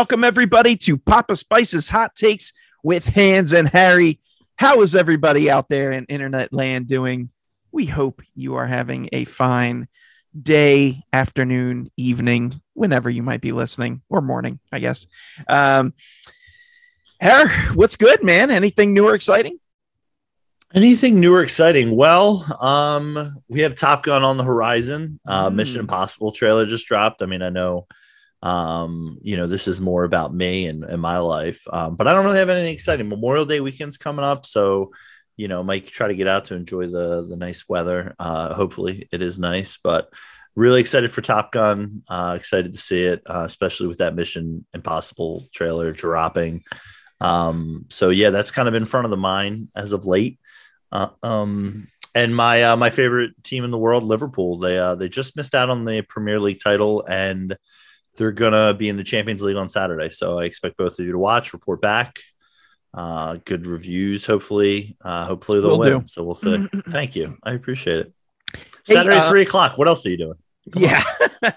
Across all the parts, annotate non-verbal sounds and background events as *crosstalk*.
Welcome, everybody, to Papa Spice's Hot Takes with Hans and Harry. How is everybody out there in internet land doing? We hope you are having a fine day, afternoon, evening, whenever you might be listening, or morning, I guess. Um, Harry, what's good, man? Anything new or exciting? Anything new or exciting? Well, um, we have Top Gun on the horizon. Uh, Mm. Mission Impossible trailer just dropped. I mean, I know, um, you know, this is more about me and, and my life, um, but I don't really have anything exciting. Memorial Day weekend's coming up, so you know, might try to get out to enjoy the the nice weather. Uh, hopefully, it is nice, but really excited for Top Gun. Uh, excited to see it, uh, especially with that Mission Impossible trailer dropping. Um, so yeah, that's kind of in front of the mind as of late. Uh, um, and my uh, my favorite team in the world, Liverpool, they uh, they just missed out on the Premier League title, and they're gonna be in the Champions League on Saturday. So I expect both of you to watch, report back. Uh, good reviews, hopefully. Uh, hopefully they'll Will win. do. So we'll see. *laughs* Thank you, I appreciate it. Hey, Saturday, uh, three o'clock. What else are you doing? Come yeah,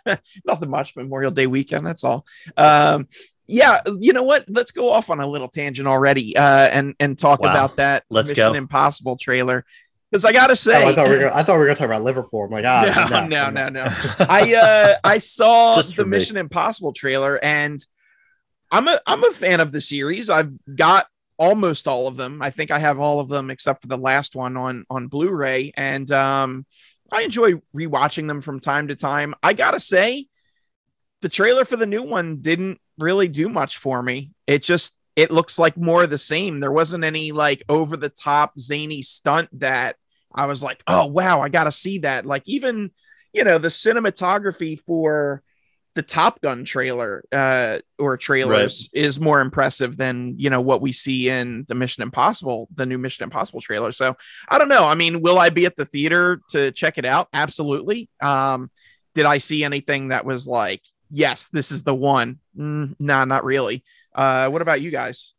*laughs* nothing much. Memorial Day weekend. That's all. Um, yeah, you know what? Let's go off on a little tangent already, uh, and and talk Wow. about that Let's Mission go. Impossible trailer because I gotta say, Oh, I thought we were gonna, I thought we were gonna talk about Liverpool. I'm like, ah, no, no, no, no. I uh *laughs* I saw the me. Mission Impossible trailer and I'm a I'm a fan of the series. I've got almost all of them. I think I have all of them except for the last one on on Blu-ray and um I enjoy rewatching them from time to time. I got to say the trailer for the new one didn't really do much for me. It just it looks like more of the same. There wasn't any like over the top zany stunt that I was like, "Oh wow, I got to see that." Like even you know the cinematography for the Top Gun trailer uh, or trailers is more impressive than you know what we see in the Mission Impossible, the new Mission Impossible trailer. So I don't know. I mean, will I be at the theater to check it out? Absolutely. Um, did I see anything that was like, yes, this is the one? Mm, nah, not really. Uh, what about you guys?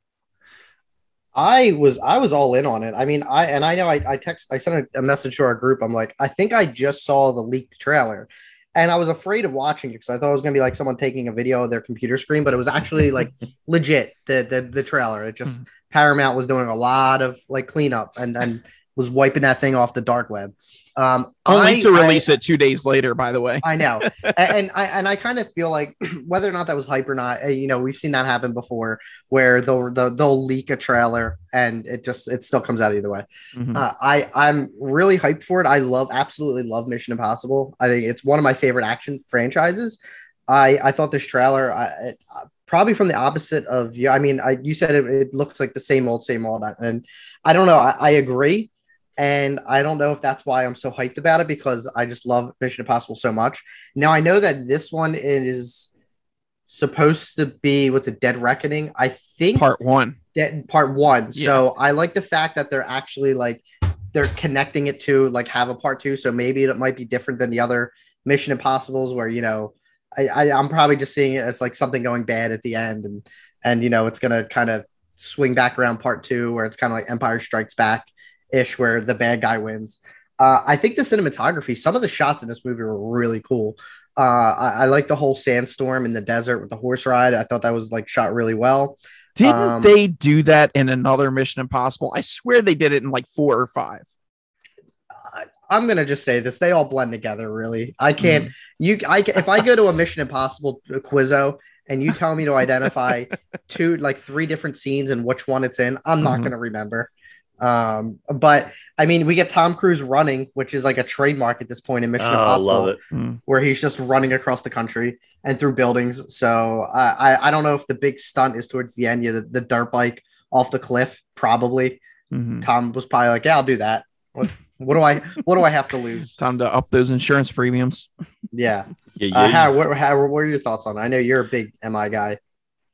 I was I was all in on it. I mean, I and I know I, I text I sent a, a message to our group. I'm like, I think I just saw the leaked trailer. And I was afraid of watching it because I thought it was gonna be like someone taking a video of their computer screen, but it was actually like *laughs* legit the, the the trailer. It just hmm. Paramount was doing a lot of like cleanup and and was wiping that thing off the dark web. Um Only I- to I- release it two days later, by the way. I know, *laughs* and, and I and I kind of feel like *clears throat* whether or not that was hype or not, uh, you know, we've seen that happen before, where they'll they'll, they'll leak a trailer and it just it still comes out either way. Mhm. Uh, I I'm really hyped for it. I love absolutely love Mission Impossible. I think it's one of my favorite action franchises. I I thought this trailer, I, it, uh, probably from the opposite of you. I mean, I you said it, it looks like the same old same old, and I don't know. I, I agree. And I don't know if that's why I'm so hyped about it because I just love Mission Impossible so much. Now I know that this one is supposed to be what's a Dead Reckoning. I think Part one. Dead part one. So I like the fact that they're actually like they're connecting it to like have a part two. So maybe it might be different than the other Mission Impossibles where you know I, I I'm probably just seeing it as like something going bad at the end and and you know it's gonna kind of swing back around part two where it's kind of like Empire Strikes Back ish where the bad guy wins. Uh, I think the cinematography, some of the shots in this movie were really cool. Uh, I, I like the whole sandstorm in the desert with the horse ride. I thought that was like shot really well. Didn't Um, they do that in another Mission Impossible? I swear they did it in like four or five. I'm gonna just say this: they all blend together. Really, I can't. You, I if I go to a Mission Impossible quizzo and you tell me to identify *laughs* two, like three different scenes and which one it's in, I'm not Mhm. gonna remember. Um, but I mean, we get Tom Cruise running, which is like a trademark at this point in Mission Oh, Impossible, love it. Mm. where he's just running across the country and through buildings. So I, I, I don't know if the big stunt is towards the end. You know, the, the dirt bike off the cliff, probably. Mhm. Tom was probably like, "Yeah, I'll do that." What, what do I what do I have to lose? *laughs* Time to up those insurance premiums. Yeah. Yeah, Uh, yeah, how, what, how, what are your thoughts on it? I know you're a big MI guy.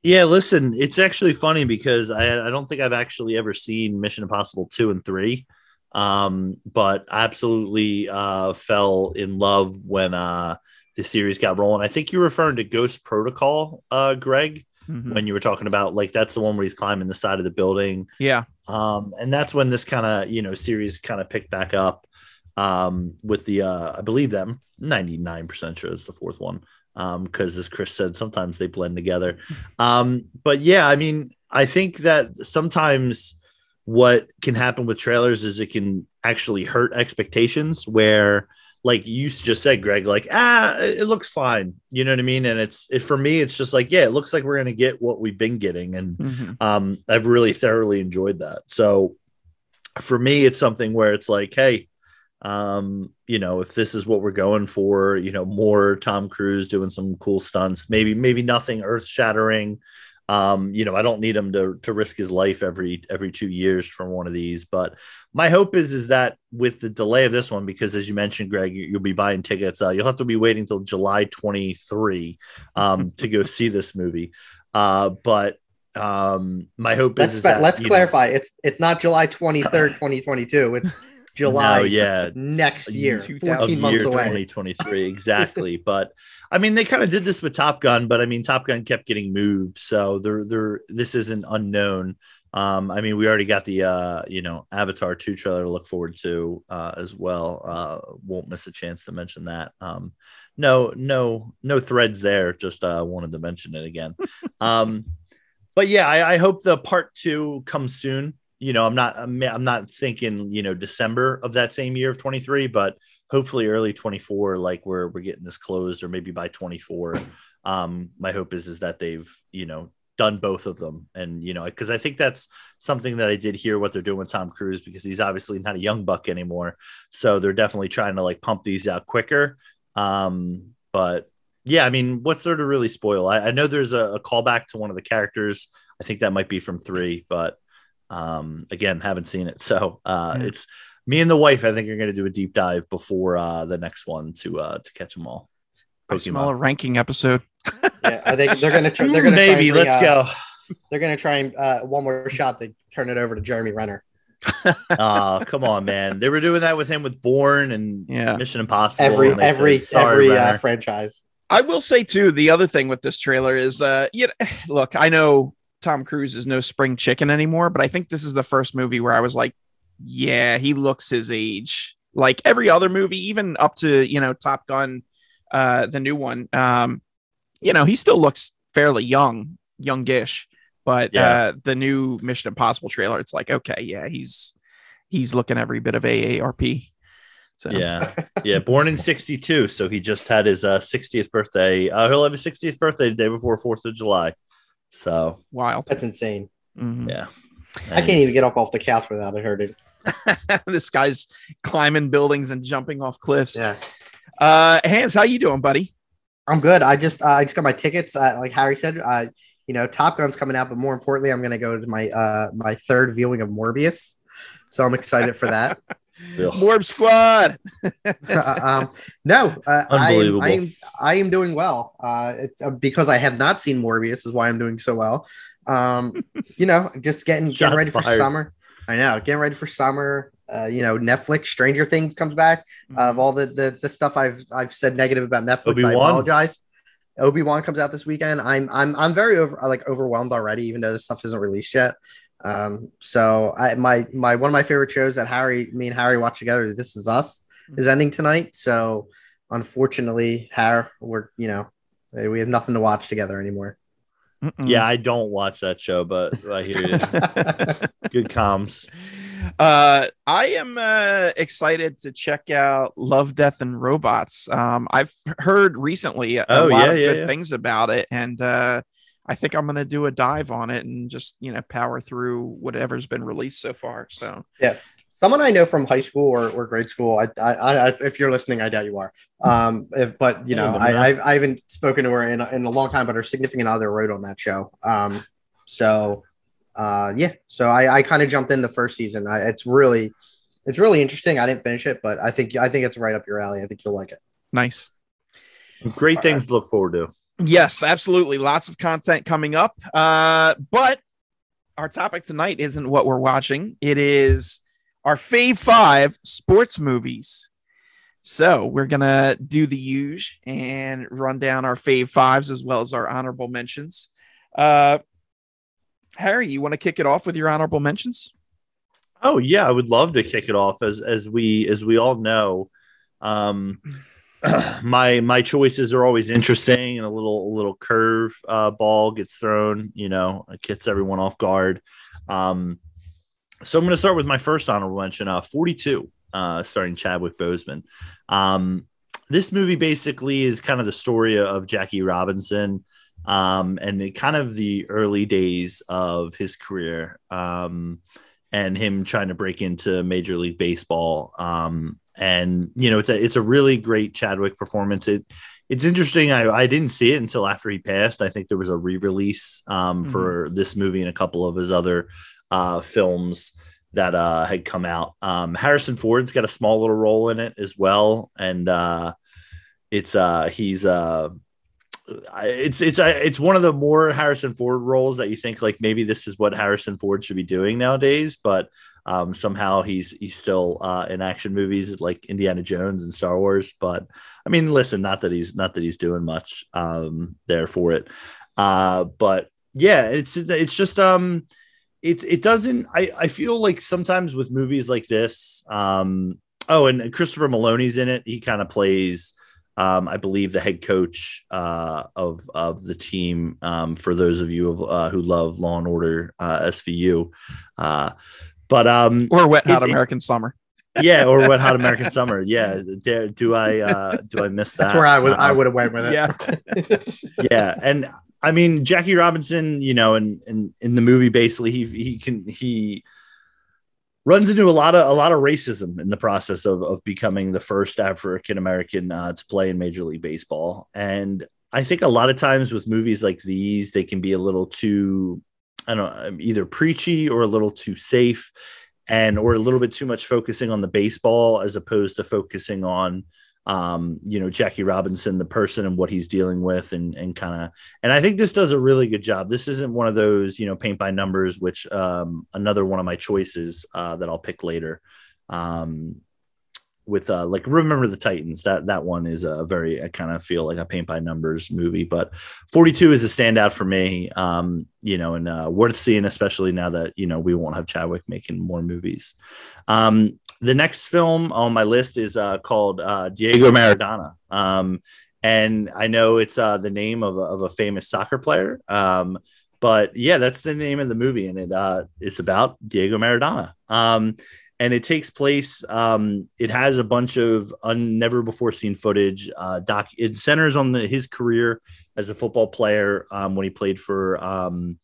Yeah, listen, it's actually funny because I I don't think I've actually ever seen Mission Impossible 2 and 3. Um, but I absolutely uh fell in love when uh the series got rolling. I think you're referring to Ghost Protocol, uh, Greg, Mhm. when you were talking about like that's the one where he's climbing the side of the building. Yeah. Um, and that's when this kind of you know series kind of picked back up um with the uh I believe them 99% sure it's the fourth one. Um because as chris said sometimes they blend together. Um but yeah i mean i think that sometimes what can happen with trailers is it can actually hurt expectations where like you just said greg like ah it looks fine. You know what i mean? And it's it, for me it's just like yeah it looks like we're gonna get what we've been getting. And Mhm. um i've really thoroughly enjoyed that. So for me it's something where it's like hey um you know if this is what we're going for you know more tom cruise doing some cool stunts maybe maybe nothing earth shattering um you know i don't need him to to risk his life every every two years from one of these but my hope is is that with the delay of this one because as you mentioned greg you, you'll be buying tickets uh, you'll have to be waiting until july 23 um to go see this movie uh but um my hope Let's is, is that, let's you know- clarify. It's it's not July 23rd, 2022. It's *laughs* July no, yeah. next year, 14 months year away. 2023 exactly. But *laughs* i mean they kind of did this with top gun but i mean top gun kept getting moved so they're they're this isn't unknown. Um i mean we already got the uh you know avatar 2 trailer to look forward to uh as well. Uh won't miss a chance to mention that. Um no no no threads there just uh wanted to mention it again. Um but yeah I, I hope the part two comes soon you know i'm not I'm, not thinking you know december of that same year of 23 but hopefully early 24 like we're we're getting this closed or maybe by 24 um my hope is is that they've you know done both of them. And you know because i think that's something that i did hear what they're doing with tom cruise because he's obviously not a young buck anymore. So they're definitely trying to like pump these out quicker. Um but yeah i mean what's there to really spoil? I, I know there's a, a callback to one of the characters. I think that might be from three but um again haven't seen it *laughs* so uh Yeah. it's me and the wife i think are going to do a deep dive before uh the next one to uh to catch them all I smell a Pokemon. ranking episode. *laughs* Yeah, I think they're gonna try, they're gonna maybe bring, let's uh, go They're gonna try and uh, one more shot to turn it over to Jeremy Renner. *laughs* oh come on man they were doing that with him with Bourne and Yeah. mission impossible Every every said, every uh, franchise. I will say too, the other thing with this trailer is, uh, you know, *sighs* look, I know Tom Cruise is no spring chicken anymore, but I think this is the first movie where I was like, yeah, he looks his age. Like every other movie, even up to you know Top Gun, uh, the new one, um, you know, he still looks fairly young, youngish. But Yeah. uh, the new Mission Impossible trailer, it's like, okay, yeah, he's he's looking every bit of AARP. So Yeah, *laughs* yeah. Born in '62, so he just had his uh, 60th birthday. Uh, he'll have his 60th birthday the day before Fourth of July. So wild. That's insane. Mhm. yeah, I can't even get up off the couch without it hurting. *laughs* this guy's climbing buildings and jumping off cliffs. Yeah, Uh, Hans, how you doing, buddy? I'm good. I just uh, I just got my tickets. Uh, like Harry said, uh, you know, Top Gun's coming out, but more importantly, I'm gonna go to my uh my third viewing of Morbius. So I'm excited for that. *laughs* Ugh. Morb Squad. *laughs* um, no, uh, Unbelievable. I am, I am I am doing well. Uh, it's uh, because I have not seen Morbius is why I'm doing so well. Um, you know, just getting getting Shots ready for summer. I know, getting ready for summer. Uh, you know, Netflix, Stranger Things comes back. Of all the, the the stuff I've I've said negative about Netflix, I Obi-Wan. apologize. Obi Wan comes out this weekend. I'm I'm I'm very over like overwhelmed already, even though this stuff isn't released yet. Um, so I my my one of my favorite shows that Harry, me and Harry watch together is This Is Us is ending tonight. So unfortunately, Harry, we're you know we have nothing to watch together anymore. Mm-mm. Yeah, I don't watch that show, but I hear you. *laughs* Good comms. Uh, I am uh, excited to check out Love, Death, and Robots. Um, I've heard recently a, Oh, lot yeah, of yeah, good yeah. things about it, and uh, I think I'm going to do a dive on it and just you know power through whatever's been released so far. So yeah, Someone I know from high school or, or grade school. I, I, I, if you're listening, I doubt you are. Um, if, but you know, I. I, I haven't spoken to her in a, in a long time. But her significant other wrote on that show. Um, so, uh, yeah. So I, I kind of jumped in the first season. I, it's really, it's really interesting. I didn't finish it, but I think I think it's right up your alley. I think you'll like it. nice. Great things to look forward to. Yes, absolutely. Lots of content coming up. Uh, but our topic tonight isn't what we're watching. It is our fave five sports movies. So we're gonna do the huge and run down our fave fives as well as our honorable mentions. Uh, Harry, you want to kick it off with your honorable mentions? Oh yeah, I would love to kick it off as as we as we all know. Um, *clears throat* *clears throat* my my choices are always interesting and a little a little curve uh, ball gets thrown you know it gets everyone off guard. Um, so i'm going to start with my first honorable mention uh, 42 uh, starring chadwick boseman. Um, this movie basically is kind of the story of jackie robinson um, and it, kind of the early days of his career um, and him trying to break into major league baseball um, and you know it's a it's a really great Chadwick performance. It it's interesting. I, I didn't see it until after he passed. I think there was a re-release um, mm-hmm. for this movie and a couple of his other uh, films that uh, had come out. Um, Harrison Ford's got a small little role in it as well, and uh, it's uh, he's uh, it's it's it's one of the more Harrison Ford roles that you think like maybe this is what Harrison Ford should be doing nowadays, but um, somehow he's he's still uh, in action movies like Indiana Jones and Star Wars. But I mean, listen, not that he's not that he's doing much um, there for it, uh, but yeah, it's it's just um, it it doesn't. I I feel like sometimes with movies like this, um, oh, and Christopher Meloni's in it. He kind of plays. Um, I believe the head coach uh, of of the team. Um, for those of you of, uh, who love Law and Order uh, SVU, uh, but um, or Wet Hot it, American Summer. Yeah, or *laughs* Wet Hot American Summer. Yeah, do, do I uh, do I miss that? That's where I would I would have went with it. Yeah, *laughs* yeah, and I mean Jackie Robinson, you know, and in, in, in the movie, basically he he can he runs into a lot of a lot of racism in the process of of becoming the first African American uh, to play in Major League Baseball, and I think a lot of times with movies like these, they can be a little too I don't know, um, either preachy or a little too safe and or a little bit too much focusing on the baseball as opposed to focusing on um, you know, Jackie Robinson, the person and what he's dealing with and and kind of and I think this does a really good job. This isn't one of those, you know, paint by numbers, which um another one of my choices uh that I'll pick later. Um with uh like remember the titans. That that one is a very i kind of feel like a paint by numbers movie but 42 is a standout for me um you know and uh, worth seeing especially now that you know we won't have chadwick making more movies. Um the next film on my list is uh called uh diego maradona. Um and i know it's uh the name of a, of a famous soccer player um but yeah that's the name of the movie and it uh it's about diego maradona. Um and it takes place. Um, it has a bunch of un, never before seen footage. Uh, doc, it centers on the, his career as a football player um, when he played for um,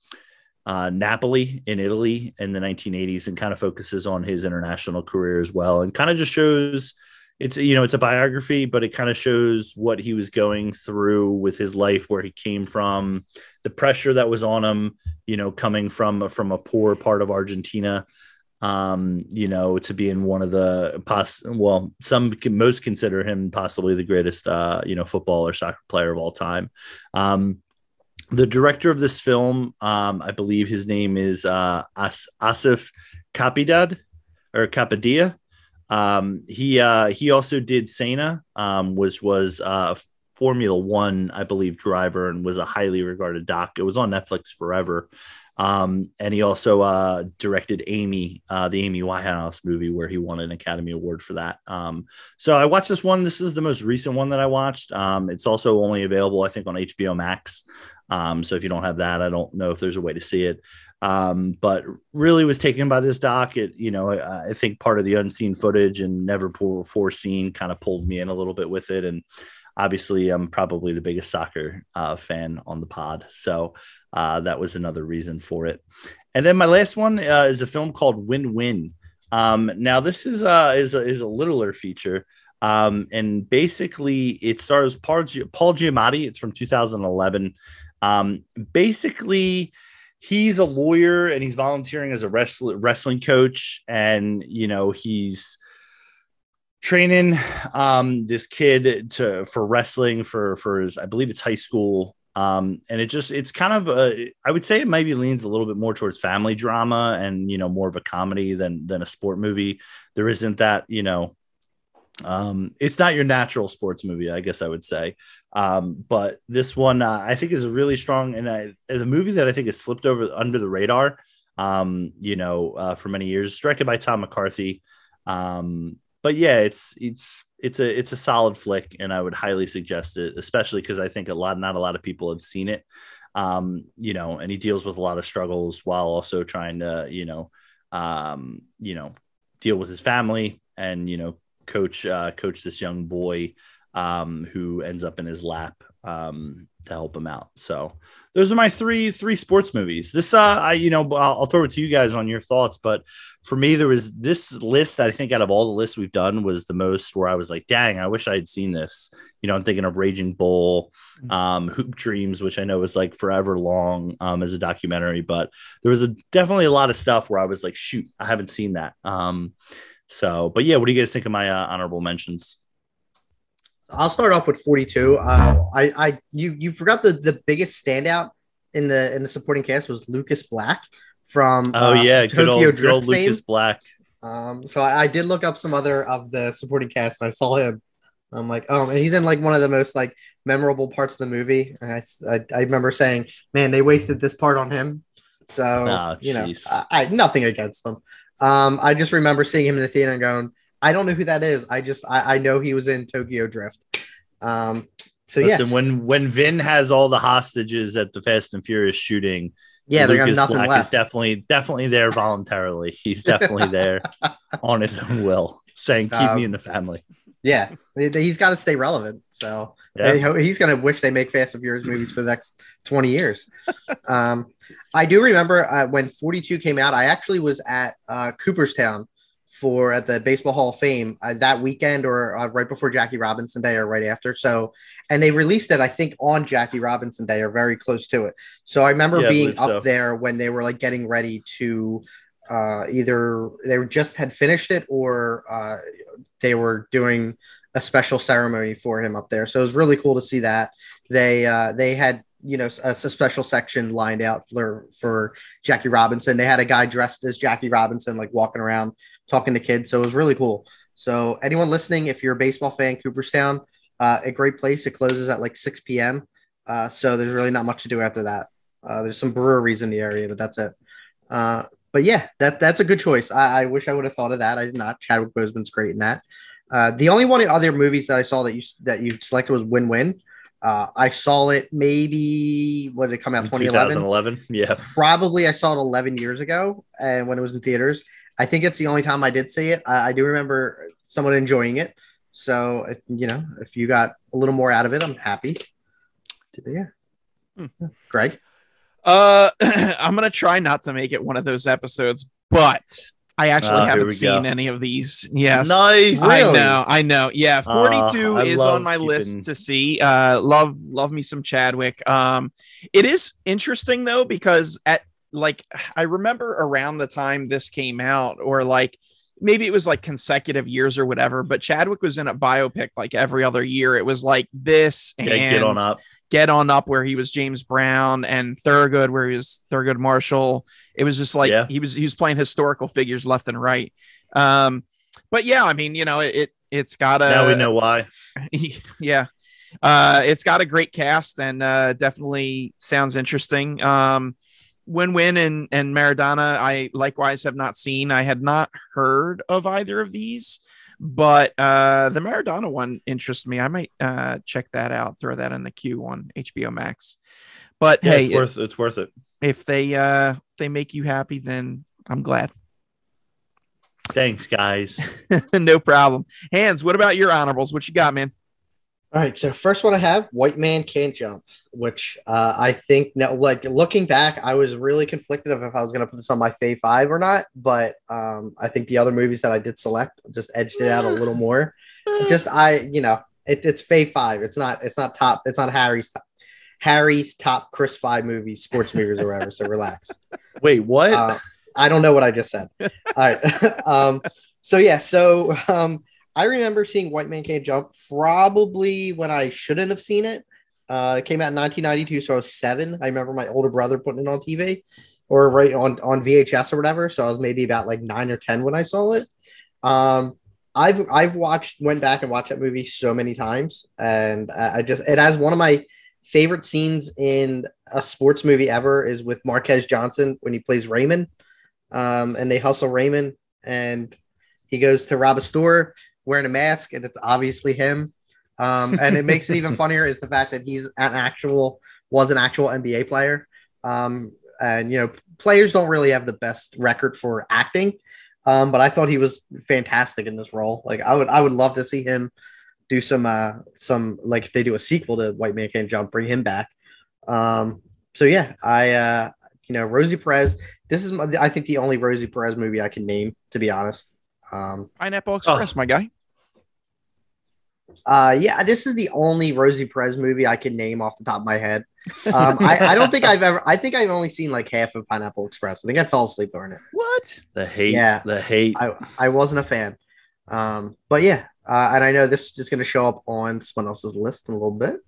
uh, Napoli in Italy in the 1980s, and kind of focuses on his international career as well, and kind of just shows. It's you know it's a biography, but it kind of shows what he was going through with his life, where he came from, the pressure that was on him, you know, coming from from a poor part of Argentina um, you know, to be in one of the pos well, some can most consider him possibly the greatest uh, you know, football or soccer player of all time. Um, the director of this film, um, I believe his name is uh, As- Asif Kapadia or Kapadia. Um, he uh, he also did Senna, um, which was uh, Formula One, I believe, driver and was a highly regarded doc. It was on Netflix forever. Um, and he also uh, directed Amy, uh, the Amy Winehouse movie, where he won an Academy Award for that. Um, so I watched this one. This is the most recent one that I watched. Um, it's also only available, I think, on HBO Max. Um, so if you don't have that, I don't know if there's a way to see it. Um, but really was taken by this doc. It, you know, I, I think part of the unseen footage and never before seen kind of pulled me in a little bit with it. And obviously, I'm probably the biggest soccer uh, fan on the pod. So uh, that was another reason for it. And then my last one uh, is a film called Win Win. Um, now this is uh, is a, is a littler feature, um, and basically it stars Paul, Paul Giamatti. It's from 2011. Um, basically, he's a lawyer and he's volunteering as a wrestling wrestling coach, and you know he's training um, this kid to for wrestling for for his I believe it's high school um, and it just it's kind of a, I would say it maybe leans a little bit more towards family drama and you know more of a comedy than than a sport movie. There isn't that you know, um, it's not your natural sports movie, I guess I would say. Um, but this one uh, I think is a really strong and I, as a movie that I think has slipped over under the radar. Um, you know, uh, for many years, directed by Tom McCarthy. Um, but yeah, it's it's it's a it's a solid flick, and I would highly suggest it, especially because I think a lot not a lot of people have seen it. Um, you know, and he deals with a lot of struggles while also trying to, you know, um, you know, deal with his family and you know, coach uh, coach this young boy um, who ends up in his lap um, to help him out. So those are my three three sports movies. This uh, I you know I'll, I'll, throw it to you guys on your thoughts, but for me there was this list that I think out of all the lists we've done was the most where I was like, dang, I wish I had seen this. You know, I'm thinking of Raging Bull, mm-hmm. um, Hoop Dreams, which I know was like forever long um, as a documentary, but there was a definitely a lot of stuff where I was like, shoot, I haven't seen that. Um, so, but yeah, what do you guys think of my uh, honorable mentions? I'll start off with 42. Uh, I, I, you, you forgot the the biggest standout in the in the supporting cast was Lucas Black from oh uh, yeah, Tokyo old, Drift Lucas Black. Um, so I, I, did look up some other of the supporting cast, and I saw him. I'm like, oh, and he's in like one of the most like memorable parts of the movie. And I, I, I remember saying, man, they wasted this part on him. So oh, you know, I, I nothing against them. Um, I just remember seeing him in the theater and going, I don't know who that is. I just I, I know he was in Tokyo Drift. Um, so Listen, yeah, when when Vin has all the hostages at the Fast and Furious shooting, yeah, they got nothing Black left. Is definitely definitely there voluntarily. He's definitely there *laughs* on his own will, saying "Keep um, me in the family." Yeah, he's got to stay relevant. So yeah. he's going to wish they make Fast and Furious movies for the next twenty years. um, I do remember uh, when Forty Two came out. I actually was at uh, Cooperstown for at the Baseball Hall of Fame uh, that weekend or uh, right before Jackie Robinson Day or right after. So, and they released it, I think, on Jackie Robinson Day or very close to it. So I remember yeah, being I up so. there when they were like getting ready to uh, either they just had finished it or uh, they were doing a special ceremony for him up there. So it was really cool to see that they uh, they had you know a, a, special section lined out for for Jackie Robinson. They had a guy dressed as Jackie Robinson, like walking around talking to kids. So it was really cool. So anyone listening, if you're a baseball fan, Cooperstown, uh, a great place. It closes at like 6 p.m. Uh, so there's really not much to do after that. Uh, there's some breweries in the area, but that's it. Uh, but yeah, that that's a good choice. I, I wish I would have thought of that. I did not. Chadwick Boseman's great in that. Uh, the only one other movies that I saw that you that you selected was Win Win. Uh, I saw it maybe what did it come out 2011? 2011, yeah. Probably I saw it 11 years ago, and when it was in theaters, I think it's the only time I did see it. I, I do remember someone enjoying it. So you know, if you got a little more out of it, I'm happy. Yeah, hmm. Greg. Uh, *clears throat* I'm gonna try not to make it one of those episodes, but I actually uh, haven't seen go. any of these. Yes. Nice. I know. I know. Yeah. 42 uh, is on my keeping... list to see. Uh love love me some Chadwick. Um it is interesting though because at like I remember around the time this came out or like maybe it was like consecutive years or whatever, but Chadwick was in a biopic like every other year. It was like this and yeah, get on up. Get on up where he was James Brown and Thurgood where he was Thurgood Marshall. It was just like yeah. he was he was playing historical figures left and right. Um, but yeah, I mean, you know, it it's got a now we know why. *laughs* Yeah, uh, it's got a great cast and uh, definitely sounds interesting. Um, Win Win and and Maradona, I likewise have not seen. I had not heard of either of these but uh the Maradona one interests me. I might uh check that out, throw that in the queue on HBO Max. But yeah, hey, it's worth it's worth it. If they uh they make you happy, then I'm glad. Thanks, guys. *laughs* no problem. Hans, what about your honorables? What you got, man? All right, so first one I have, White Man Can't Jump, which uh, I think now, like looking back, I was really conflicted of if I was going to put this on my Fave Five or not. But um, I think the other movies that I did select just edged it out a little more. just I, you know, it, it's Fave Five. It's not. It's not top. It's not Harry's top. Harry's top Chris Five movies, sports movies, or whatever. So relax. *laughs* Wait, what? Uh, I don't know what I just said. All right. *laughs* um, so yeah. So um, I remember seeing White Man Can't Jump probably when I shouldn't have seen it. Uh, it came out in 1992, so I was seven. I remember my older brother putting it on TV or right on, on VHS or whatever. So I was maybe about like nine or 10 when I saw it. Um, I've, I've watched, went back and watched that movie so many times. And I just, it has one of my favorite scenes in a sports movie ever is with Marques Johnson when he plays Raymond. Um, and they hustle Raymond and he goes to rob a store wearing a mask, and it's obviously him. Um, and it makes it even *laughs* funnier is the fact that he's an actual was an actual NBA player. Um, and you know, players don't really have the best record for acting. Um, but I thought he was fantastic in this role. Like I would I would love to see him do some uh some like if they do a sequel to White Man Can't Jump, bring him back. Um, so yeah, I uh you know Rosie Perez. This is I think the only Rosie Perez movie I can name to be honest. Um, Pineapple Express, oh. my guy. Uh, yeah, this is the only Rosie Perez movie I can name off the top of my head. Um, I, I, don't think I've ever. I think I've only seen like half of Pineapple Express. I think I fell asleep during it. What? The hate. Yeah, the hate. I, I wasn't a fan. Um, but yeah, uh, and I know this is just going to show up on someone else's list in a little bit.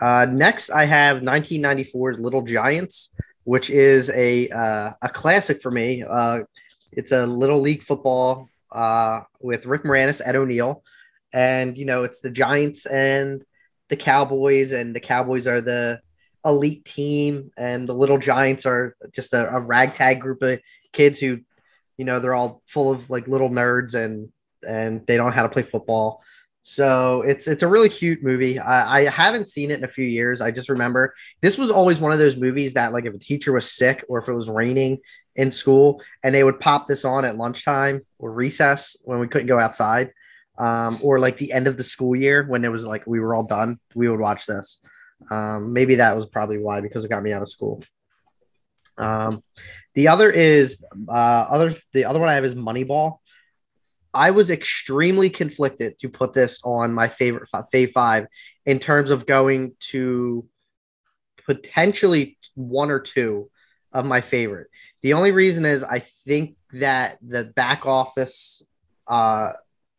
Uh, next, I have 1994's Little Giants, which is a uh, a classic for me. Uh, it's a little league football uh, with Rick Moranis, Ed O'Neill and you know it's the Giants and the Cowboys, and the Cowboys are the elite team, and the Little Giants are just a, a ragtag group of kids who, you know, they're all full of like little nerds and and they don't know how to play football. So it's it's a really cute movie. I, I, haven't seen it in a few years. I just remember this was always one of those movies that like if a teacher was sick or if it was raining in school and they would pop this on at lunchtime or recess when we couldn't go outside um, or like the end of the school year when it was like we were all done, we would watch this. Um, maybe that was probably why because it got me out of school. Um, the other is uh, other the other one I have is Moneyball. I was extremely conflicted to put this on my favorite Fave Five in terms of going to potentially one or two of my favorite. The only reason is I think that the back office uh,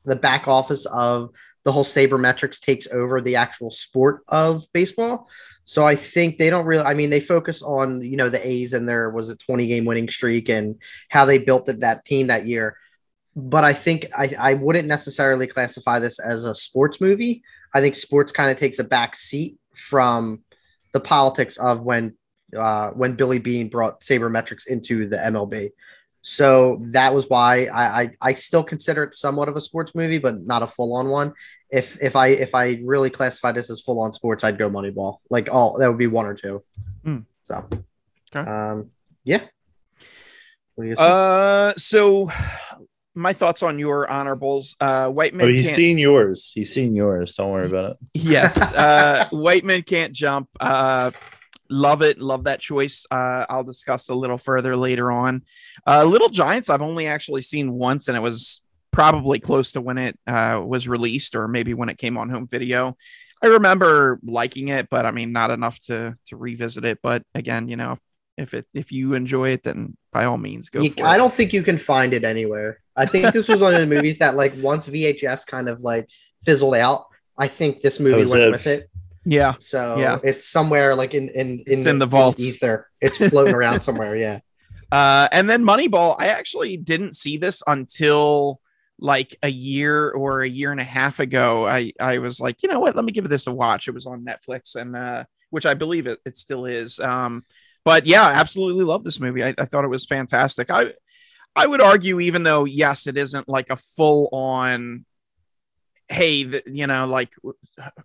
the back office of the whole sabermetrics takes over the actual sport of baseball. So I think they don't really, I mean, they focus on, you know, the A's and their was a 20 game winning streak and how they built that team that year. But I think I, I wouldn't necessarily classify this as a sports movie. I think sports kind of takes a back seat from the politics of when uh, when Billy Beane brought sabermetrics into the MLB. So that was why I, I, I still consider it somewhat of a sports movie, but not a full on one. If if I if I really classify this as full on sports, I'd go Moneyball. Like all that would be one or two. Mm. So, okay. um, yeah. Uh, so my thoughts on your honorables. Uh, White man. Oh, he's seen yours. He's seen yours. Don't worry about it. Yes. *laughs* Uh, White men can't jump. Uh, love it. Love that choice. Uh, i'll discuss a little further later on. Uh, little giants i've only actually seen once and it was probably close to when it uh, was released or maybe when it came on home video. I remember liking it but i mean not enough to to revisit it. But again you know if, if it if you enjoy it then by all means go you, i it. don't think you can find it anywhere. I think this was one of the movies that like once vhs kind of like fizzled out i think this movie went it. with it yeah. So yeah. it's somewhere like in in in, the, in the vault ether. It's floating around somewhere. Yeah. *laughs* Uh, and then Moneyball, I actually didn't see this until like a year or a year and a half ago. I I was like, you know what? Let me give this a watch. It was on Netflix, and uh, which I believe it, it still is. Um, but yeah, absolutely love this movie. I, I thought it was fantastic. I I would argue, even though yes, it isn't like a full on hey, the, you know, like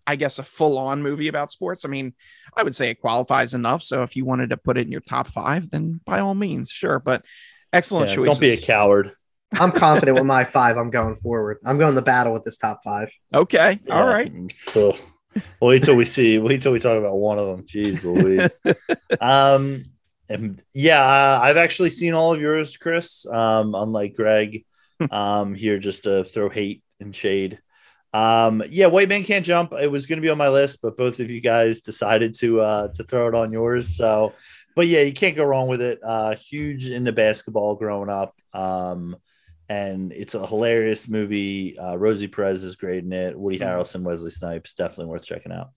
I guess a full on movie about sports. I mean, I would say it qualifies enough. So if you wanted to put it in your top five, then by all means, sure. But excellent yeah, Don't be a coward. I'm confident with my five. I'm going forward. I'm going the battle with this top five. Okay. Yeah. All right. Cool. Wait till we see. Wait till we talk about one of them. Jeez Louise. *laughs* um, and yeah, uh, I've actually seen all of yours, Chris. Um, unlike Greg, *laughs* um, here just to throw hate and shade. Um, yeah, White Man Can't Jump. It was going to be on my list, but both of you guys decided to uh, to throw it on yours. So, but yeah, you can't go wrong with it. Uh, huge into basketball growing up. Um, and it's a hilarious movie. Uh, Rosie Perez is great in it. Woody mm-hmm. Harrelson, Wesley Snipes, definitely worth checking out.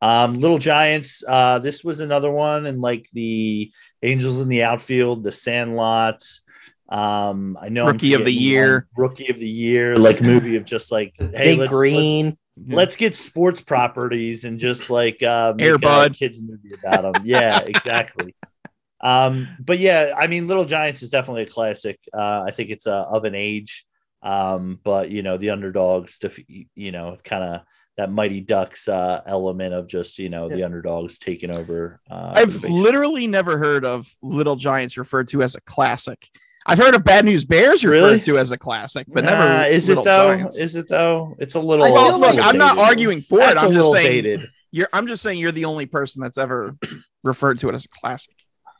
Um, Little Giants. Uh, this was another one, and like the Angels in the Outfield, the Sandlots. Um, I know rookie of the year, rookie of the year, like movie of just like *laughs* hey, let's, green. Let's, let's, get sports properties and just like uh, make Airbud. a kids movie about them. Yeah, *laughs* exactly. um, but yeah, I mean, Little Giants is definitely a classic. Uh, I think it's uh, of an age. Um, but you know, the underdogs, def- you know, kind of that Mighty Ducks uh, element of just you know yeah. the underdogs taking over. Uh, I've literally never heard of Little Giants referred to as a classic. I've heard of Bad News Bears referred really? to as a classic, but nah, never. Is it though? Giants. Is it though? It's a little. Well, look, I'm not arguing for that's it. I'm just saying. Dated. You're. I'm just saying you're the only person that's ever *clears throat* referred to it as a classic.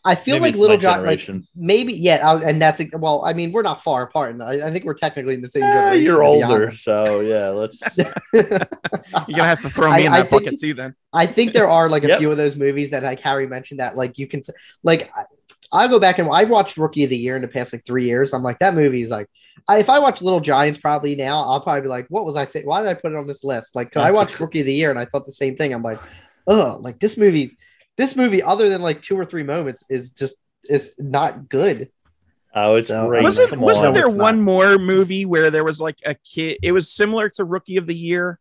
I feel maybe like Little Giants, like maybe yeah, and that's well. I mean, we're not far apart, and I, I think we're technically in the same. Eh, you're older, so yeah. Let's. *laughs* you're gonna have to throw me I, in that I bucket think, too, then. I think there are like a yep. few of those movies that like Harry mentioned that like you can like I'll go back and I've watched Rookie of the Year in the past like three years. I'm like, that movie is like, I, if I watch Little Giants probably now, I'll probably be like, what was I think? Why did I put it on this list? Like, I watched Rookie of the Year and I thought the same thing. I'm like, oh, like this movie, this movie, other than like two or three moments, is just is not good. Oh, it's so, great. Wasn't, wasn't there one not. more movie where there was like a kid? It was similar to Rookie of the Year,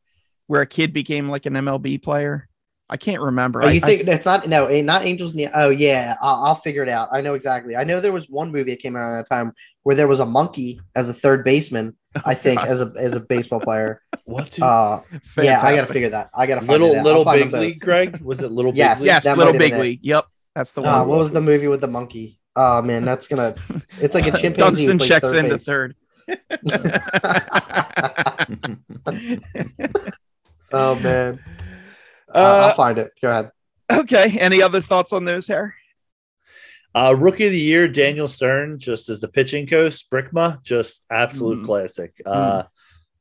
where a kid became like an MLB player. I can't remember. Oh, you I, think I, it's not no, not Angels? Oh yeah, I'll, I'll, figure it out. I know exactly. I know there was one movie that came out at a time where there was a monkey as a third baseman. *laughs* I think as a as a baseball player. *laughs* What? Uh, yeah, I gotta figure that. I gotta little little big league. Greg, was it little? yes, *laughs* big yes, little big league. Yep, that's the uh, one. Uh, what was the movie with the monkey? Oh man, that's gonna. It's like a chimpanzee. Dunston checks into third. oh man. Uh, uh, I'll find it. Go ahead. Okay. Any other thoughts on those, here? Uh, rookie of the year, Daniel Stern, just as the pitching coach, Brickma, just absolute mm. classic. Uh, mm.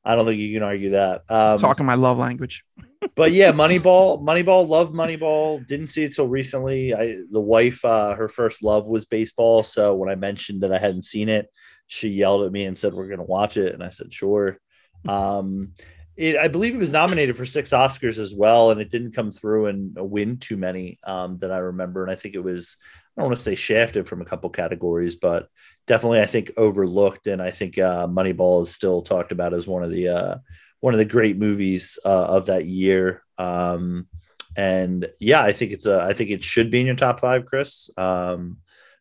I don't think you can argue that. Um, Talking my love language. *laughs* but yeah, Moneyball, Moneyball, love Moneyball. Didn't see it till recently. I the wife, uh, her first love was baseball. So when I mentioned that I hadn't seen it, she yelled at me and said, "We're gonna watch it," and I said, "Sure." *laughs* Um, it, I believe it was nominated for six Oscars as well, and it didn't come through and win too many um, that I remember. And I think it was I don't want to say shafted from a couple categories, but definitely I think overlooked. And I think uh, Moneyball is still talked about as one of the uh, one of the great movies uh, of that year. Um, and yeah, I think it's a I think it should be in your top five, Chris. Um,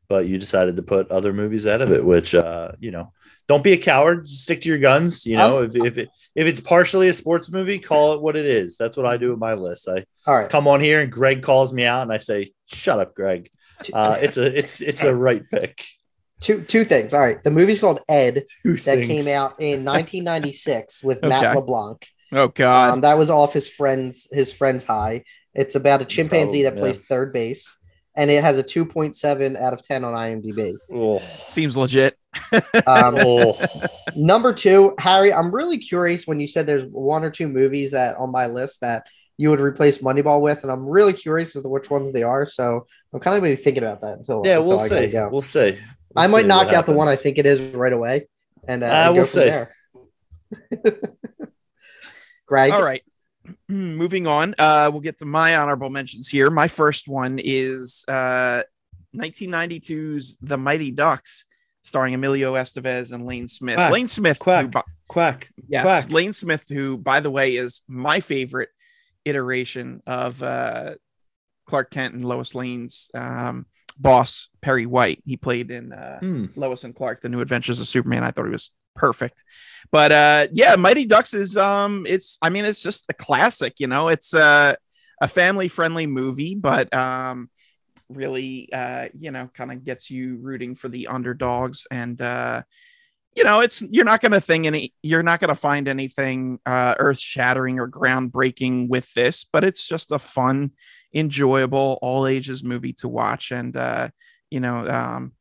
but you decided to put other movies out of it, which uh, you know don't be a coward. Stick to your guns. You know, if, if it if it's partially a sports movie, call it what it is. That's what I do with my list. I all right. come on here and Greg calls me out and I say, "Shut up, Greg." Uh, it's a it's it's a right pick. Two two things. All right, the movie's called Ed *laughs* two that things. came out in 1996 with *laughs* okay. Matt LeBlanc. Oh God, um, that was off his friends his friends high. It's about a chimpanzee oh, that yeah. plays third base and it has a 2.7 out of 10 on IMDb. Oh. Seems legit. *laughs* um, oh. Number two, Harry, I'm really curious when you said there's one or two movies that on my list that you would replace Moneyball with, and I'm really curious as to which ones they are. So I'm kind of maybe thinking about that until yeah, until we'll see. Go. We'll see. We'll I might knock out happens. the one I think it is right away, and, uh, uh and we'll see. there. *laughs* Greg, all right. *clears throat* moving on, uh, we'll get to my honorable mentions here. My first one is uh, 1992's The Mighty Ducks, starring Emilio Estevez and Lane Smith. Quack, Lane Smith, quack, who, quack, yes, quack. Lane Smith, who, by the way, is my favorite iteration of uh, Clark Kent and Lois Lane's um, boss, Perry White. He played in uh, mm. Lois and Clark: The New Adventures of Superman. I thought he was perfect. But uh, yeah, Mighty Ducks is um, it's I mean it's just a classic. You know, it's uh, a family friendly movie, but um, really uh, you know kind of gets you rooting for the underdogs and uh, you know it's you're not going to think any you're not going to find anything uh, earth shattering or groundbreaking with this, but it's just a fun, enjoyable all ages movie to watch and uh, you know um,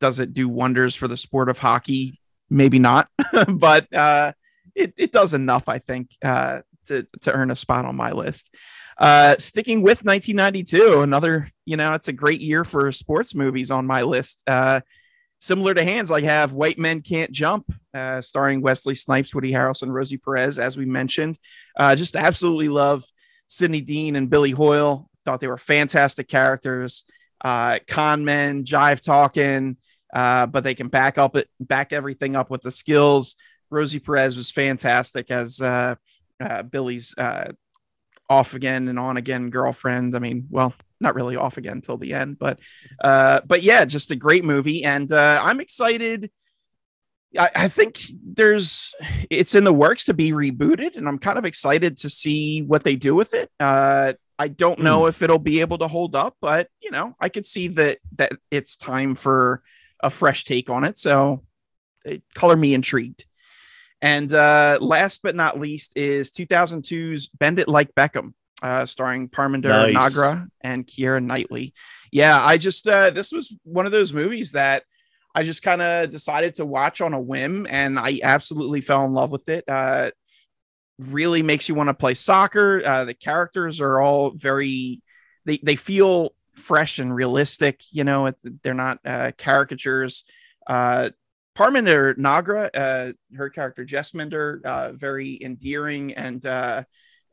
does it do wonders for the sport of hockey maybe not, *laughs* but uh, it, it does enough, I think, uh, to, to earn a spot on my list. Uh, sticking with 1992, another, you know, it's a great year for sports movies on my list. Uh, similar to Hans, I have White Men Can't Jump, uh, starring Wesley Snipes, Woody Harrelson, Rosie Perez, as we mentioned. Uh, just absolutely love Sidney Deane and Billy Hoyle. Thought they were fantastic characters. Uh, con men, jive talking, uh, but they can back up it, back everything up with the skills. Rosie Perez was fantastic as uh, uh, Billy's uh, off again and on again girlfriend. I mean, well, not really off again until the end, but uh, but yeah, just a great movie, and uh, I'm excited. I, I think there's it's in the works to be rebooted, and I'm kind of excited to see what they do with it. Uh, I don't know mm. if it'll be able to hold up, but you know, I could see that that it's time for a fresh take on it. So, it, color me intrigued. And uh, last but not least is 2002's Bend It Like Beckham, uh, starring Parminder nice. Nagra and Keira Knightley. Yeah, I just uh, this was one of those movies that I just kind of decided to watch on a whim, and I absolutely fell in love with it. Uh, really makes you want to play soccer. Uh, the characters are all very they they feel fresh and realistic. You know, they're not uh, caricatures. Uh, Parminder Nagra, uh, her character Jesminder, uh, very endearing and uh,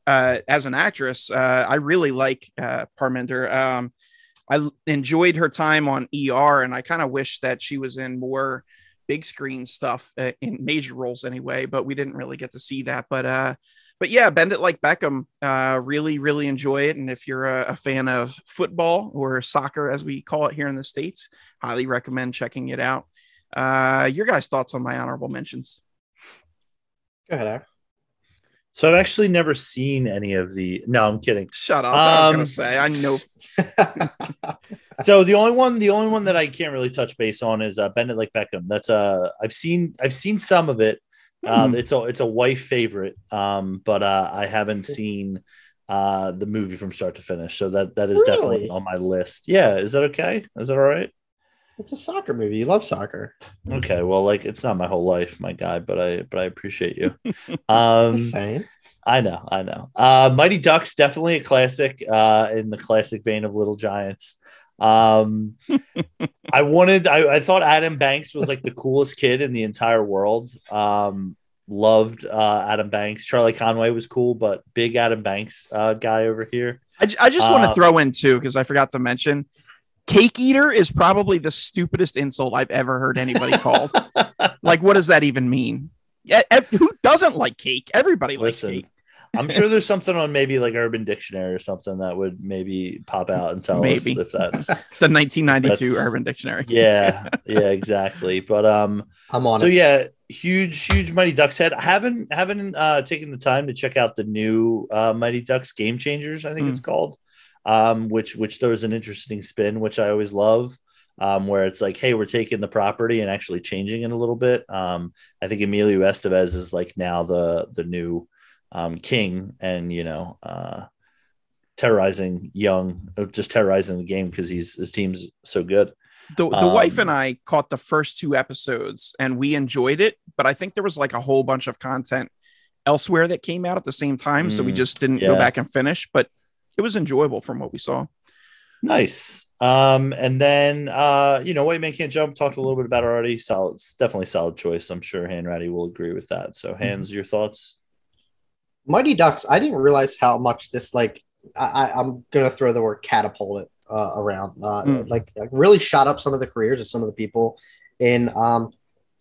uh, as an actress, uh, I really like uh, Parminder. Um, I enjoyed her time on ER, and I kind of wish that she was in more big screen stuff in major roles anyway. But we didn't really get to see that. But but yeah, bend it like Beckham. Really, really enjoy it. And if you're a, a fan of football or soccer, as we call it here in the states, highly recommend checking it out. Uh, your guys' thoughts on my honorable mentions? Go ahead, Eric. So I've actually never seen any of the. No, I'm kidding. Shut up! Um, I was gonna um, say I know. *laughs* so the only one, the only one that I can't really touch base on is uh, Bend It Like Beckham. That's uh, I've seen, I've seen some of it. Uh, it's a, it's a wife favorite. Um, but uh, I haven't seen uh the movie from start to finish. So that that is really? definitely on my list. Yeah, is that okay? Is that all right? It's a soccer movie. You love soccer. Okay, well, like it's not my whole life, my guy, but I but I appreciate you. *laughs* Um, saying. I know, I know. Uh, Mighty Ducks definitely a classic uh, in the classic vein of Little Giants. Um, *laughs* I wanted, I, I thought Adam Banks was like the coolest kid in the entire world. Um, loved uh, Adam Banks. Charlie Conway was cool, but big Adam Banks uh, guy over here. I, I just want to um, throw in too because I forgot to mention cake eater is probably the stupidest insult I've ever heard anybody called. like, what does that even mean? Who doesn't like cake? Everybody likes Listen, cake. I'm sure there's something on maybe like Urban Dictionary or something that would maybe pop out and tell maybe. us if that's *laughs* the 1992 Urban Dictionary. yeah, yeah, exactly. But um, I'm on. So it. yeah, huge, huge Mighty Ducks head. I haven't haven't uh, taken the time to check out the new uh, Mighty Ducks Game Changers. I think mm. it's called um, which which there's an interesting spin, which I always love. Um, where it's like, hey, we're taking the property and actually changing it a little bit. Um, I think Emilio Estevez is like now the the new um, king, and you know, uh, terrorizing young, uh, just terrorizing the game because he's his team's so good. The, the um, wife and I caught the first two episodes and we enjoyed it, but I think there was like a whole bunch of content elsewhere that came out at the same time, so we mm, just didn't yeah. go back and finish. But it was enjoyable from what we saw. Nice. Um, and then uh, you know, White Man Can't Jump talked a little bit about already. Solid, definitely solid choice. I'm sure Hanratty will agree with that. So, Hans, mm-hmm. your thoughts? Mighty Ducks. I didn't realize how much this like. I, I'm gonna throw the word catapult it uh, around. Uh, mm. Like really shot up some of the careers of some of the people in um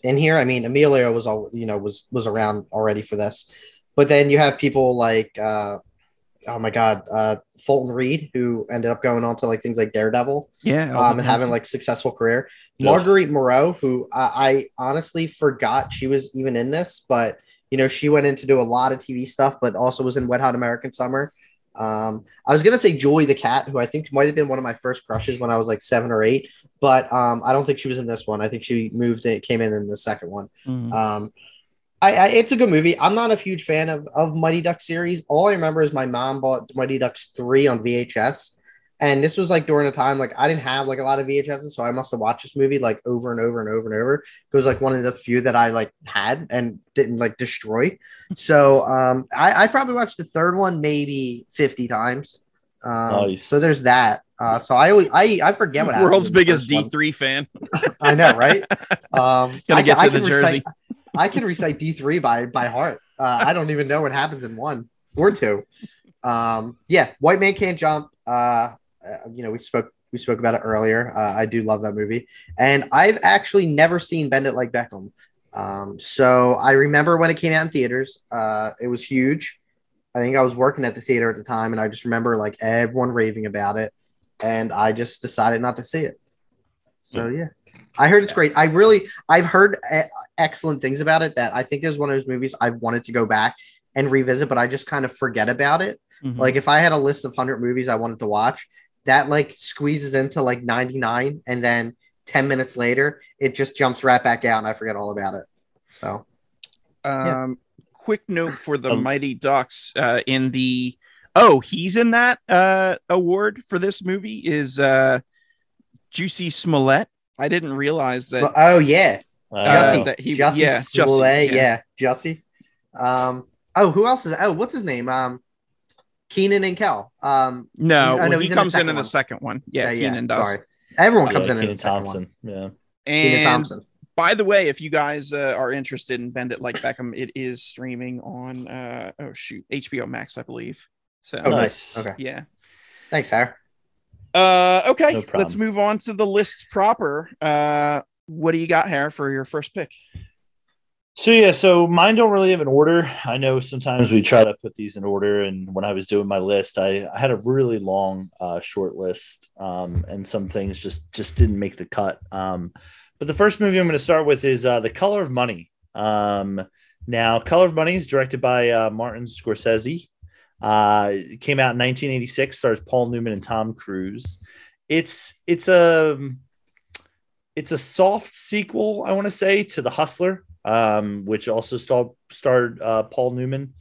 in here. I mean, Emilio was all you know was was around already for this, but then you have people like uh oh my god, uh, Fulton Reed, who ended up going on to like things like Daredevil, yeah, um, and having like successful career. Marguerite Moreau, who I, I honestly forgot she was even in this, but you know she went in to do a lot of TV stuff, but also was in Wet Hot American Summer. Um, I was gonna say Joey the cat, who I think might have been one of my first crushes when I was like seven or eight, but um, I don't think she was in this one. I think she moved it came in in the second one. Mm-hmm. Um, I, I, it's a good movie. I'm not a huge fan of of Mighty Duck series. All I remember is my mom bought Mighty Ducks three on VHS, and this was like during a time like I didn't have like a lot of VHSs, so I must have watched this movie like over and over and over and over. It was like one of the few that I like had and didn't like destroy. So um, I, I probably watched the third one maybe 50 times. Um, nice. So there's that. Uh, so I always I I forget what world's biggest D three fan. I know, right? *laughs* Um, Gonna I, get I, the jersey. Recite, I can recite D three by by heart. Uh, I don't even know what happens in one or two. Um, yeah, White Man Can't Jump. Uh, uh, you know, we spoke we spoke about it earlier. Uh, I do love that movie, and I've actually never seen Bend It Like Beckham. Um, so I remember when it came out in theaters. Uh, it was huge. I think I was working at the theater at the time, and I just remember like everyone raving about it, and I just decided not to see it. So yeah, I heard it's great. I really, I've heard excellent things about it that I think is one of those movies I wanted to go back and revisit, but I just kind of forget about it. Mhm. Like if I had a list of 100 movies I wanted to watch, that like squeezes into like 99 and then 10 minutes later it just jumps right back out and I forget all about it. So, yeah. Um, quick note for the Um, Mighty Ducks uh, in the oh, he's in that uh, award for this movie is uh, Jussie Smollett. I didn't realize that. oh yeah, Jussie. that he, Jussie yeah, Jussie, yeah. yeah. Jussie. Um, oh, who else is? Oh, what's his name? Um, Kenan and Kel. Um, No, He's- oh, no, well, he in comes in second in the second one. Yeah, Kenan does. Sorry, everyone yeah, comes in in Kenan the second Thompson. Yeah. And Kenan Thompson. by the way, if you guys uh, are interested in Bend It Like Beckham, it is streaming on uh, oh shoot HBO Max, I believe. So Oh, Nice. nice. Okay, yeah. thanks, Harry. Uh, okay, No let's move on to the lists proper. Uh, what do you got, here for your first pick? So yeah, so mine don't really have an order. I know sometimes we try to put these in order, and when I was doing my list, I, I had a really long uh, short list, um, and some things just just didn't make the cut. Um, but the first movie I'm going to start with is uh, The Color of Money. Um, now, Color of Money is directed by uh, Martin Scorsese. Uh, it came out in 1986. Stars Paul Newman and Tom Cruise. It's it's a it's a soft sequel, I want to say, to The Hustler, um, which also star- starred uh, Paul Newman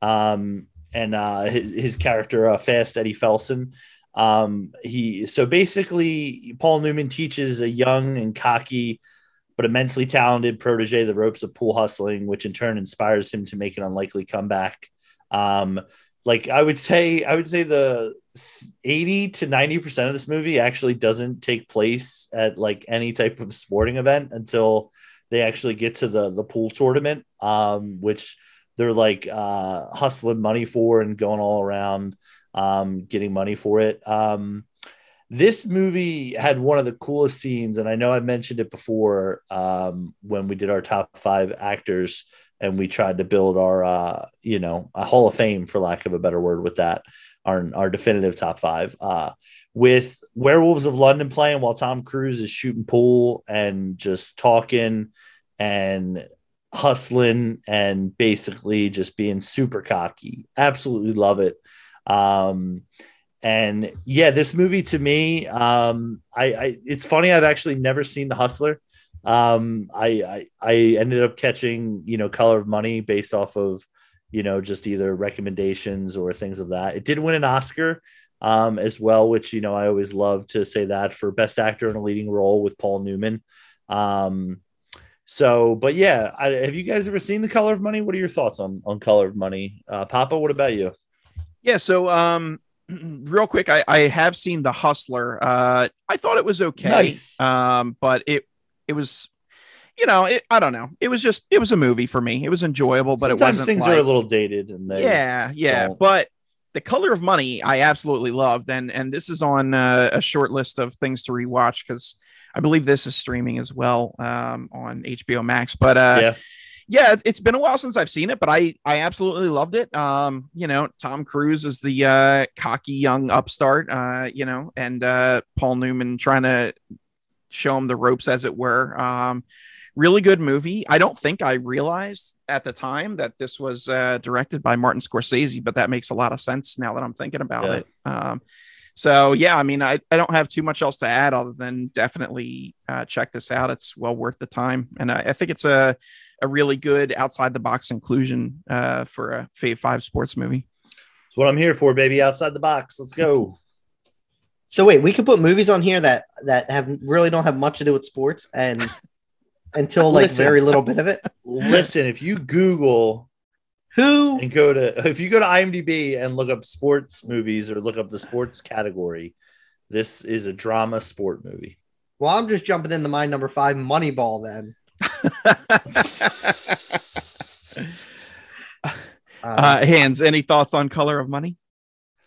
um, and uh, his, his character, uh, Fast Eddie Felson. Um, he so basically, Paul Newman teaches a young and cocky but immensely talented protege the ropes of pool hustling, which in turn inspires him to make an unlikely comeback. Like I would say, I would say the 80 to 90% of this movie actually doesn't take place at like any type of sporting event until they actually get to the the pool tournament um which they're like uh hustling money for and going all around um getting money for it. Um this movie had one of the coolest scenes and i know i mentioned it before um when we did our top five actors and we tried to build our uh you know a hall of fame for lack of a better word with that our our definitive top five uh with werewolves of london playing while tom cruise is shooting pool and just talking and hustling and basically just being super cocky. Absolutely love it. Um and yeah this movie to me um i, I it's funny i've actually never seen the hustler um I, I i ended up catching you know color of money based off of you know just either recommendations or things of that it did win an oscar um as well which you know i always love to say that for best actor in a leading role with paul newman um so but yeah I, have you guys ever seen the color of money what are your thoughts on on color of money uh papa what about you Yeah, so um *clears throat* real quick, I, I have seen The Hustler. Uh I thought it was okay. Nice. Um, but it it was you know, it, I don't know. It was just it was a movie for me. It was enjoyable, but Sometimes it wasn't things like, are a little dated and they yeah, yeah. don't. But the color of money, I absolutely loved, and and this is on uh, a short list of things to rewatch because I believe this is streaming as well um, on HBO Max. But uh, yeah yeah, it- it's been a while since I've seen it, but I I absolutely loved it. Um, you know, Tom Cruise is the uh, cocky young upstart, uh, you know, and uh, Paul Newman trying to show him the ropes, as it were. Um, really good movie. I don't think I realized at the time that this was uh, directed by Martin Scorsese, but that makes a lot of sense now that I'm thinking about Yeah. it. Um, so yeah, I mean, I, I don't have too much else to add other than definitely uh, check this out. It's well worth the time, and I, I think it's a a really good outside the box inclusion uh, for a Fave Five sports movie. That's what I'm here for, baby. Outside the box. Let's go. So wait, we could put movies on here that that have really don't have much to do with sports and until like Listen. very little bit of it. Listen, if you Google Who? and go to if you go to IMDb and look up sports movies or look up the sports category, this is a drama sport movie. Well, I'm just jumping into my number five, Moneyball. Then. *laughs* Uh, uh, Hans, any thoughts on Color of Money?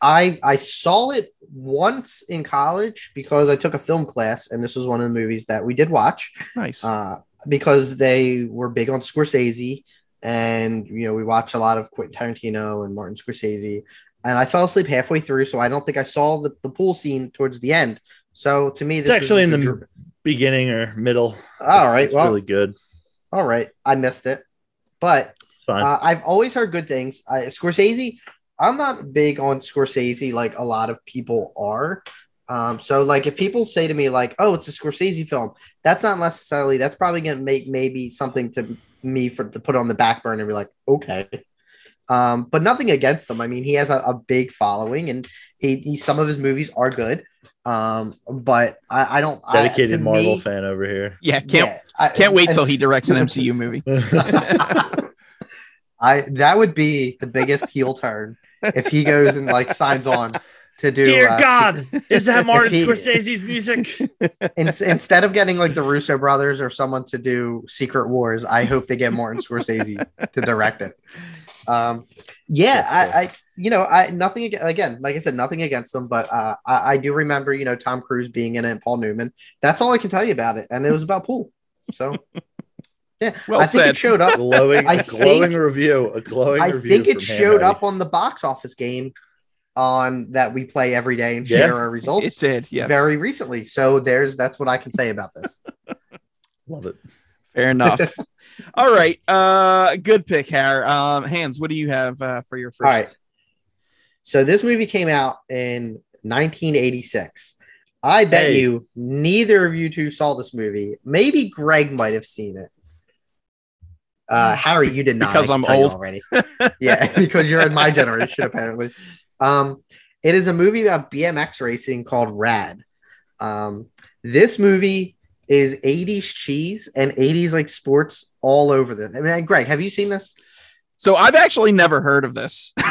I I saw it once in college because I took a film class, and this was one of the movies that we did watch. Nice. uh, because they were big on Scorsese, and you know we watched a lot of Quentin Tarantino and Martin Scorsese. And I fell asleep halfway through, so I don't think I saw the, the pool scene towards the end. So to me, It's actually in the dr- beginning or middle. All It's- right, it's well, really good. all right, I missed it, but It's fine. uh, I've always heard good things. I, Scorsese, I'm not big on Scorsese like a lot of people are. Um, so like if people say to me like, "Oh, it's a Scorsese film," that's not necessarily. That's probably gonna make maybe something to me for to put on the back burner and be like, okay. Um, but nothing against him. I mean, he has a, a big following, and he, he some of his movies are good. Um, but I, I don't Dedicated to Marvel me- fan over here. Yeah, can't yeah, I- can't wait till he directs an MCU movie. *laughs* I that would be the biggest heel turn if he goes and like signs on to do. Dear uh, God, is that *laughs* Martin he- Scorsese's music? *laughs* in, instead of getting like the Russo brothers or someone to do Secret Wars, I hope they get Martin Scorsese to direct it. Um, yeah, I, I, you know, I nothing ag- again, like I said, nothing against them, but uh, I, I do remember, you know, Tom Cruise being in it, and Paul Newman. That's all I can tell you about it, and it was about pool. So, *laughs* yeah, Well I think said. it showed up. *laughs* glowing, I a glowing think- review. A glowing I review. think it showed Hamheady. up on the box office game on that we play every day and Yeah. share our results. It did, yes. very recently. So there's that's what I can say about this. *laughs* Love it. Fair enough. *laughs* All right. Uh good pick, Har. Um Hans, what do you have uh for your first? All right. So this movie came out in 1986. I bet Hey. you neither of you two saw this movie. Maybe Greg might have seen it. Uh, Harry, you did not. Because I'm can tell you old. already. yeah, *laughs* because you're in my generation apparently. Um, it is a movie about BMX racing called Rad. Um, this movie is 80s cheese and 80s like sports all over the. I mean, Greg, have you seen this? So I've actually never heard of this. *laughs*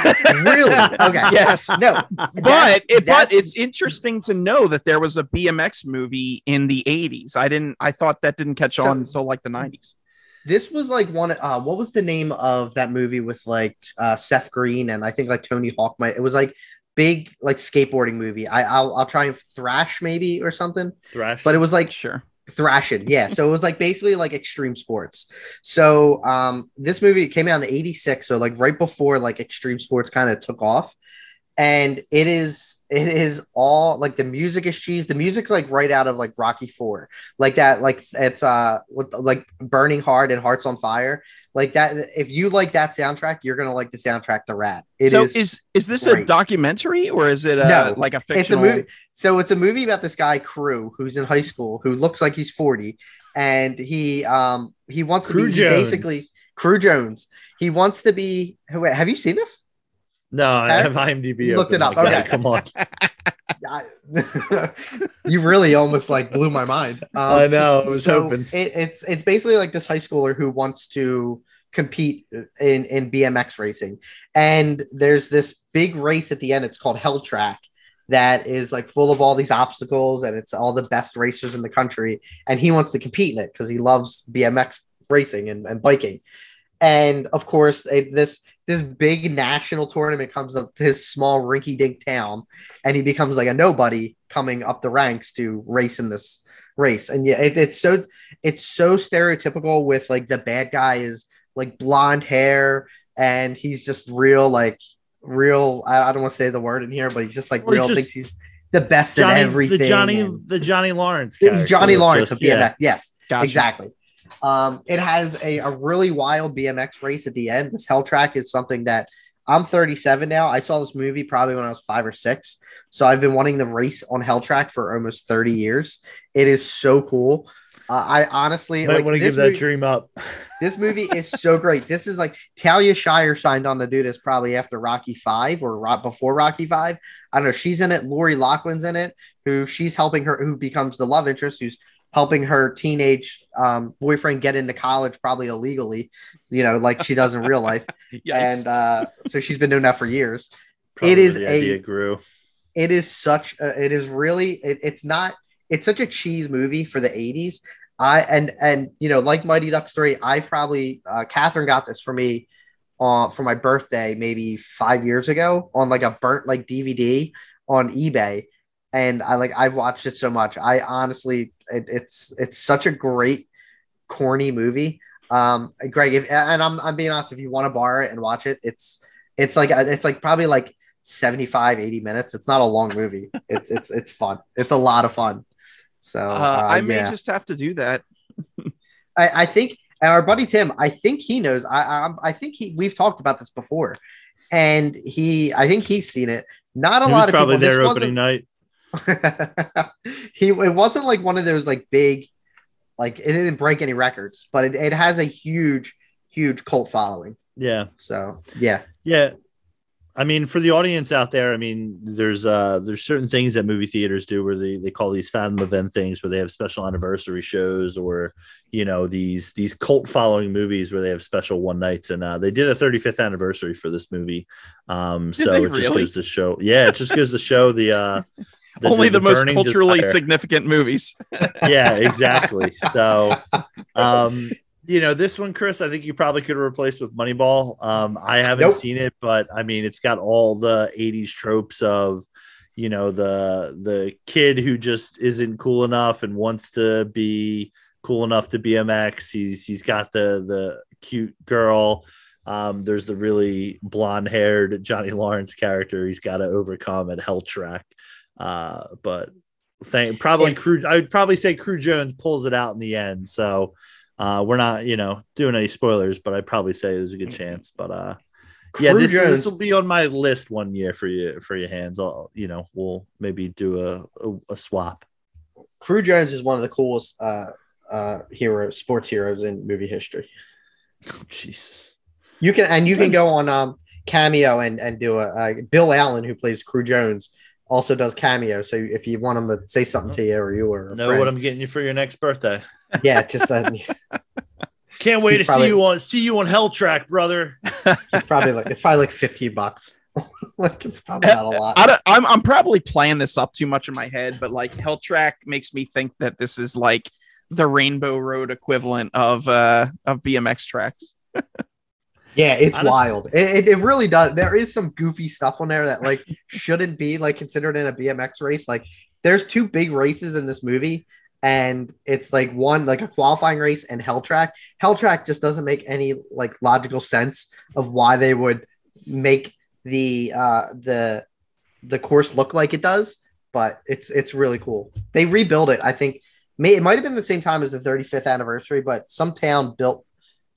Really? Okay. *laughs* yes. No, But it, but it's interesting to know that there was a BMX movie in the 80s. I didn't I thought that didn't catch So- on until like the 90s. This was like one uh what was the name of that movie with like uh Seth Green and I think like Tony Hawk might it was like big like skateboarding movie. I I'll, I'll try and thrash maybe or something, Thrash. but it was like Sure. thrashing. Yeah, so it was like basically like extreme sports. So um this movie came out in 86 so like right before like extreme sports kind of took off. And it is it is all like the music is cheese. The music's like right out of like Rocky Four, like that. Like it's uh with like Burning Heart and Hearts on Fire, like that. If you like that soundtrack, you're gonna like the soundtrack to Rad. It so is- is is this a documentary or is it a, No, like a fictional it's a movie. So it's a movie about this guy Cru who's in high school who looks like he's 40 and he um he wants Cru to be Jones. basically Cru Jones. He wants to be wait, have you seen this? No, I have IMDb. Looked it up. guy. Okay. Come on. *laughs* *laughs* You really almost like blew my mind. Um, I know. I was so hoping. It, it's it's basically like this high schooler who wants to compete in in BMX racing, and there's this big race at the end. It's called Hell Track. That is like full of all these obstacles, and it's all the best racers in the country. And he wants to compete in it because he loves BMX racing and, and biking. And of course, it, this this big national tournament comes up to his small rinky dink town, and he becomes like a nobody coming up the ranks to race in this race. And yeah, it, it's so it's so stereotypical with like the bad guy is like blonde hair, and he's just real like real. I, I don't want to say the word in here, but he's just like Well, real. just thinks he's the best Johnny, at everything. the Johnny, and- the Johnny Lawrence. He's character Johnny was Lawrence just- of BMX. yeah. Yes, Gotcha. exactly. Um, it has a, a really wild BMX race at the end. This Hell Track is something that I'm 37 now. I saw this movie probably when I was five or six. So I've been wanting to race on Hell Track for almost 30 years. It is so cool. Uh, I honestly Might like, want to give that movie- dream up. *laughs* this movie is so great. This is like Talia Shire signed on to do this probably after Rocky Five or ro- before Rocky Five. I don't know. She's in it. Lori Loughlin's in it. Who she's helping her, who becomes the love interest, who's helping her teenage um, boyfriend get into college, probably illegally. You know, like she does in real life. *laughs* And uh, so she's been doing that for years. Probably it is a- grew. It is such. A, it is really. It, it's not. It's such a cheese movie for the '80s. I and and you know, like Mighty Ducks three, I probably uh, Catherine got this for me uh, for my birthday maybe five years ago on like a burnt like DVD on eBay, and I like I've watched it so much. I honestly, it, it's it's such a great corny movie. Um, Greg, if and I'm I'm being honest, if you want to borrow it and watch it, it's it's like it's like probably like 75 80 minutes it's not a long movie *laughs* it's it's it's fun it's a lot of fun so uh, uh, I may yeah. just have to do that. I, I think And our buddy Tim, I think he knows. I I, I think he we've talked about this before, and he I think he's seen it. Not a He lot was of probably people. there This opening night. Wasn't, *laughs* he it wasn't like one of those like big, like it didn't break any records, but it, it has a huge, huge cult following. Yeah. So yeah, Yeah. I mean, for the audience out there, I mean, there's uh there's certain things that movie theaters do where they, they call these fan event things where they have special anniversary shows or you know these these cult following movies where they have special one nights and uh, they did a 35th anniversary for this movie. Um Did so they it just really? goes to show yeah, it just goes to show the uh Only the, most culturally desire. significant movies. *laughs* yeah, exactly. So, *laughs* um, you know, this one, Chris, I think you probably could have replaced with Moneyball. Um, I haven't Nope. seen it, but I mean, it's got all the '80s tropes of, you know, the the kid who just isn't cool enough and wants to be cool enough to BMX. He's he's got the the cute girl. Um, there's the really blonde haired Johnny Lawrence character he's got to overcome at Hell Track. Uh, but thank probably If- Cru. I would probably say Cru Jones pulls it out in the end. So uh, we're not, you know, doing any spoilers, but I'd probably say there's a good chance. But uh, yeah, this, Jones- this will be on my list one year for you for your hands. I'll, you know, we'll maybe do a a, a swap. Cru Jones is one of the coolest uh, uh, hero sports heroes in movie history. Oh, Jesus. You can and you can go on um cameo and and do a uh, Bill Allen who plays Cru Jones also does cameo. So if you want him to say something to you or you or a Know friend, what I'm getting you for your next birthday. *laughs* yeah, just uh, *laughs* Can't wait to probably- see you on see you on Hell Track, brother. *laughs* it's probably like it's probably like fifteen bucks. like it's probably not a lot. I don't, I'm I'm probably playing this up too much in my head, but like Hell Track makes me think that this is like the Rainbow Road equivalent of uh of BMX tracks. Yeah, it's Honest- wild. It, it, it really does. There is some goofy stuff on there that like *laughs* shouldn't be like considered in a BMX race. Like there's two big races in this movie, and it's like one like a qualifying race and Hell Track. Hell Track just doesn't make any like logical sense of why they would make the uh the the course look like it does, but it's it's really cool. They rebuild it. I think may it might have been the same time as the 35th anniversary, but some town built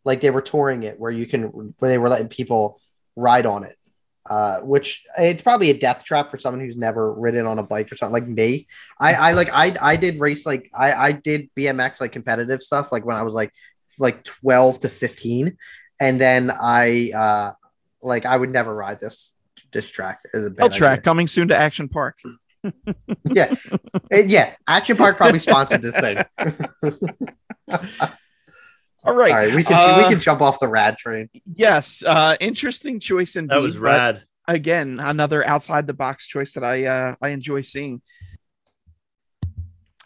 like they were touring it where you can where they were letting people ride on it. Uh which it's probably a death trap for someone who's never ridden on a bike or something like me. I i like i i did race like i i did bmx like competitive stuff like when i was like like 12 to 15 and then i uh like i would never ride this this track. As a bad Track idea. coming soon to Action Park. yeah. *laughs* Yeah. Action park probably sponsored this thing *laughs* All right. all right we can Uh, we can jump off the rad train Yes, uh interesting choice indeed. That was rad. again, another outside the box choice that I uh I enjoy seeing.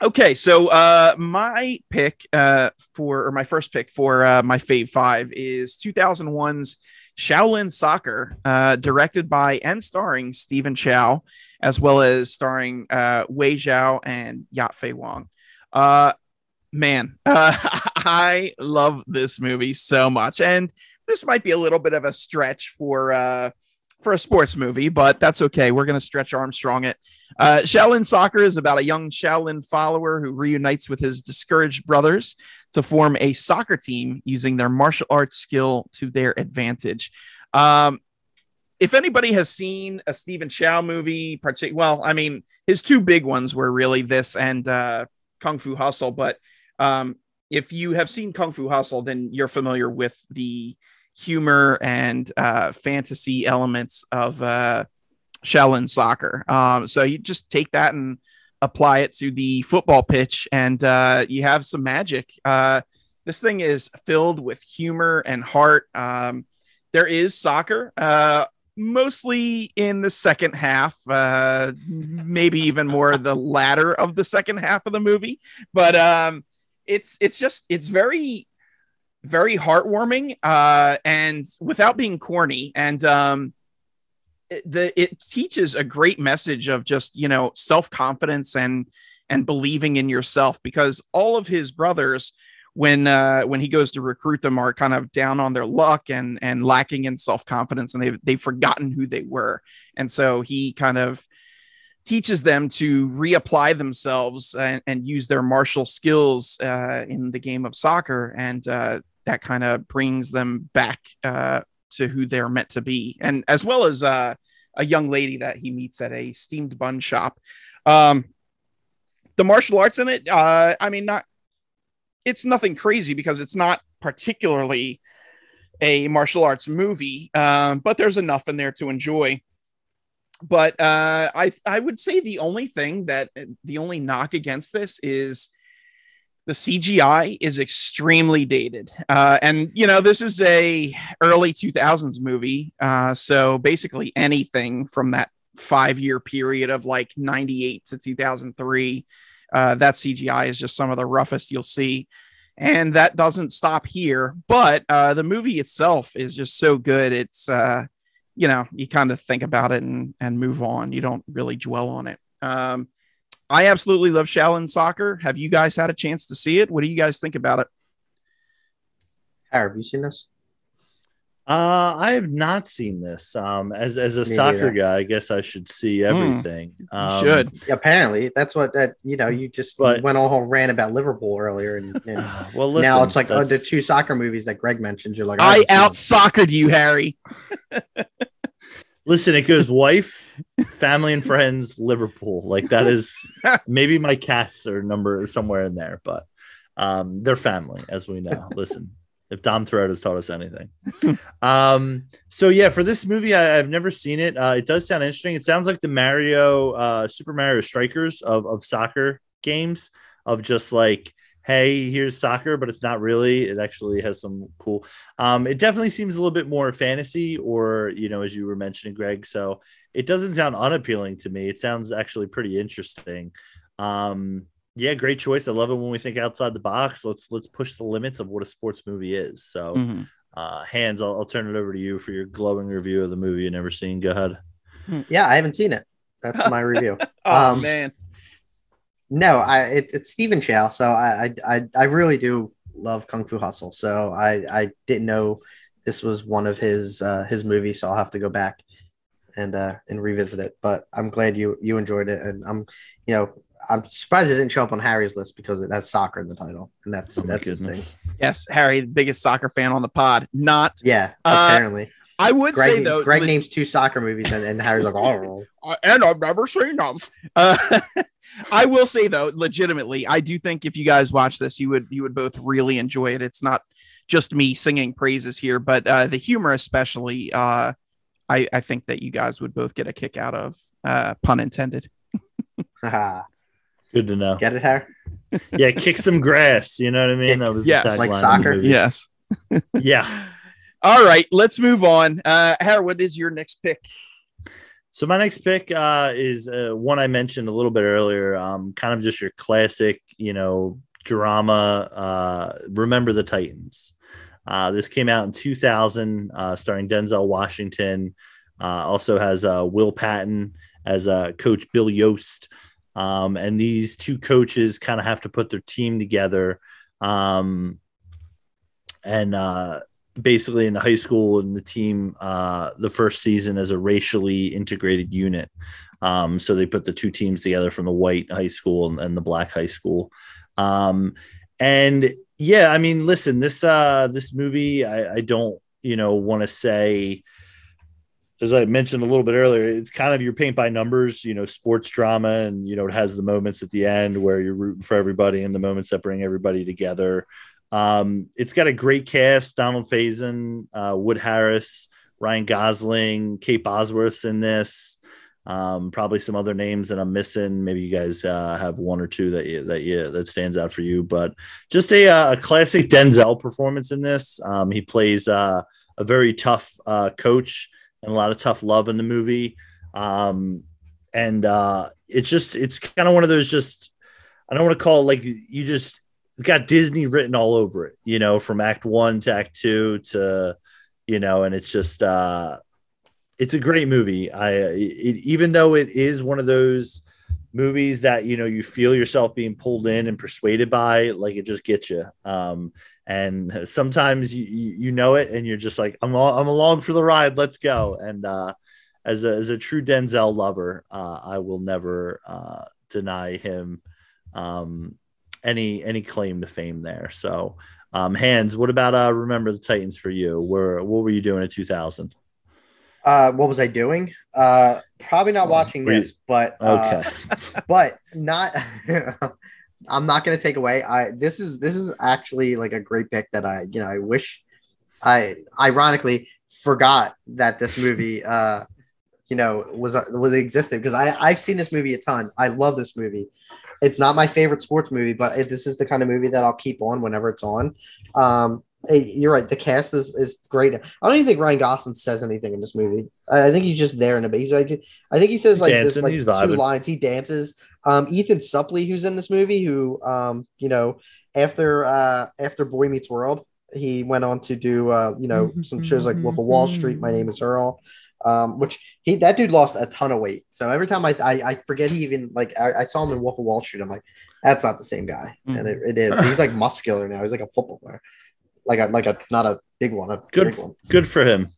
Okay, so uh my pick uh for or my first pick for uh my fave 5 is 2001's Shaolin Soccer, uh directed by and starring Stephen Chow as well as starring uh Wei Zhao and Yat Fei Wong. Uh man, *laughs* uh, I love this movie so much and this might be a little bit of a stretch for uh for a sports movie, but that's okay. We're going to stretch Armstrong it. Uh, Shaolin Soccer is about a young Shaolin follower who reunites with his discouraged brothers to form a soccer team using their martial arts skill to their advantage. Um, if anybody has seen a Stephen Chow movie, partic- well, I mean, his two big ones were really this and uh, Kung Fu Hustle. But um, if you have seen Kung Fu Hustle, then you're familiar with the humor and uh, fantasy elements of uh, Shaolin soccer. Um, so you just take that and apply it to the football pitch, and uh, you have some magic. Uh, this thing is filled with humor and heart. Um, there is soccer, uh, mostly in the second half, uh, maybe even more the latter of the second half of the movie, but um, it's it's just it's very very heartwarming uh and without being corny and um it, the it teaches a great message of just you know self-confidence and and believing in yourself because all of his brothers when uh when he goes to recruit them are kind of down on their luck and and lacking in self-confidence and they've they've forgotten who they were. And so he kind of teaches them to reapply themselves and, and use their martial skills uh, in the game of soccer and uh, that kind of brings them back uh, to who they're meant to be, and as well as uh, a young lady that he meets at a steamed bun shop. Um, the martial arts in it, uh, I mean, not it's nothing crazy because it's not particularly a martial arts movie, um, but there's enough in there to enjoy. But uh, I I would say the only thing that the only knock against this is the CGI is extremely dated, uh, and you know this is a early 2000s movie, uh, so basically anything from that five year period of like 98 to 2003 uh, that cgi is just some of the roughest you'll see. And that doesn't stop here but uh, the movie itself is just so good. It's uh, you know you kind of think about it and, and move on. You don't really dwell on it. Um, i absolutely love shaolin soccer. Have you guys had a chance to see it? What do you guys think about it? Have you seen this uh, I have not seen this. Um, as as a Me soccer either. guy, I guess I should see hmm. everything. Mm, um, should apparently that's what that you know. You just but, went all ran about Liverpool earlier, and, *sighs* and well, listen, now it's like oh, the two soccer movies that Greg mentioned. You're like, I, I out soccered you, Harry. *laughs* listen, it goes *laughs* wife, family, and friends, Liverpool. Like that is *laughs* maybe my cats are number somewhere in there, but um, they're family, as we know. Listen if Dom Thread has taught us anything. *laughs* um, so yeah, for this movie, I, have never seen it. Uh, it does sound interesting. It sounds like the Mario, uh, Super Mario Strikers of, of soccer games of just like, hey, here's soccer, but it's not really. It actually has some cool. Um, it definitely seems a little bit more fantasy, or you know, as you were mentioning, Greg. So it doesn't sound unappealing to me. It sounds actually pretty interesting. Um, yeah, great choice. I love it when we think outside the box. Let's let's push the limits of what a sports movie is. So, mm-hmm. uh, Hans, I'll, I'll, turn it over to you for your glowing review of the movie you never seen. Go ahead. Hmm. Yeah, I haven't seen it. That's my *laughs* review. oh um, man, no, I it, it's Stephen Chow. So I, I I really do love Kung Fu Hustle. So I I didn't know this was one of his uh, his movies. So I'll have to go back and uh, and revisit it. But I'm glad you you enjoyed it, and I'm you know I'm surprised it didn't show up on Harry's list because it has soccer in the title, and that's oh that's his thing. Yes, Harry, the biggest soccer fan on the pod. Not yeah, uh, apparently. I would Greg, say though, Greg names two soccer movies, and, and Harry's like, oh, *laughs* uh, and I've never seen them. Uh, *laughs* I will say though, legitimately, I do think if you guys watch this, you would you would both really enjoy it. It's not just me singing praises here, but uh, the humor, especially, uh, I I think that you guys would both get a kick out of. Uh, pun intended. *laughs* Good to know. Get it, Harry? yeah, kick some grass. You know what I mean? Kick, that was yes, like soccer. Yes. yeah. *laughs* All right, let's move on. Uh, Harry, what is your next pick? So my next pick uh, is uh, one I mentioned a little bit earlier. Um, kind of just your classic, you know, drama. Uh, Remember the Titans. Uh, this came out in 2000, uh, starring Denzel Washington. Uh, also has uh, Will Patton as uh, Coach Bill Yoast. Um, and these two coaches kind of have to put their team together. Um, and uh, basically, in the high school and the team, uh, the first season as a racially integrated unit. Um, so they put the two teams together from the white high school and, and the black high school. Um, and yeah, I mean, listen, this uh, this movie, I, I don't, you know, want to say as I mentioned a little bit earlier, it's kind of your paint by numbers, you know, sports drama, and you know, it has the moments at the end where you're rooting for everybody and the moments that bring everybody together. Um, it's got a great cast: Donald Faison, uh, Wood Harris, Ryan Gosling, Kate Bosworth's in this. Um, probably some other names that I'm missing. Maybe you guys uh, have one or two that you, that you, that stands out for you, but just a, uh, a classic Denzel performance in this. Um, he plays uh, a very tough uh, coach and a lot of tough love in the movie. Um, and uh, it's just it's kind of one of those just I don't want to call it like you just got Disney written all over it, you know, from Act One to Act Two to you know, and it's just uh, it's a great movie. I it, even though it is one of those movies that you know you feel yourself being pulled in and persuaded by, like it just gets you. Um, and sometimes you you know it and you're just like i'm all, i'm along for the ride let's go and uh, as a as a true denzel lover uh, i will never uh, deny him um, any any claim to fame there so Um, Hans, what about uh, Remember the Titans for you? Where what were you doing in 2000? Uh, what was I doing? Uh, probably not watching this, but Okay. *laughs* but not. *laughs* I'm not gonna take away. I this is this is actually like a great pick that I you know I wish I ironically forgot that this movie uh you know was was existed because I I've seen this movie a ton. I love this movie. It's not my favorite sports movie, but it, this is the kind of movie that I'll keep on whenever it's on. Um, hey, you're right. The cast is is great. I don't even think Ryan Gosling says anything in this movie. I, I think he's just there in a bit. He's like, I think he says like this like he's two vibing. lines. He dances. Um, Ethan Suplee, who's in this movie, who um, you know, after uh after Boy Meets World, he went on to do uh, you know, some shows like Wolf of Wall Street, My Name is Earl. Um, which he that dude lost a ton of weight. So every time I I, I forget he even like I, I saw him in Wolf of Wall Street, I'm like, that's not the same guy. And it, it is. He's like muscular now. He's like a football player. Like a like a not a big one, a Good, big one. good for him.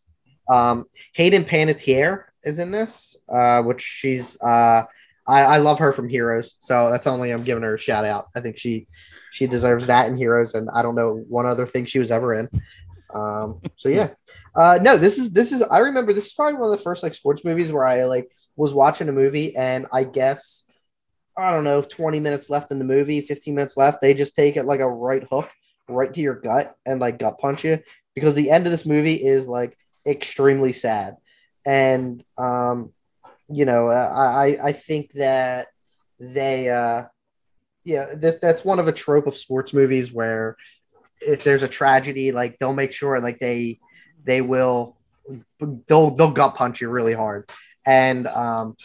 Um, Hayden Panettiere is in this, uh, which she's uh, I, I love her from Heroes, so that's only I'm giving her a shout out. I think she she deserves that in Heroes, and I don't know one other thing she was ever in. Um, so yeah, uh, no, this is this is I remember this is probably one of the first like sports movies where I like was watching a movie, and I guess I don't know, 20 minutes left in the movie, 15 minutes left, they just take it like a right hook right to your gut and like gut punch you because the end of this movie is like extremely sad. And um you know i i, I think that they uh yeah this that's one of a trope of sports movies where if there's a tragedy like they'll make sure like they they will they'll they'll gut punch you really hard. And um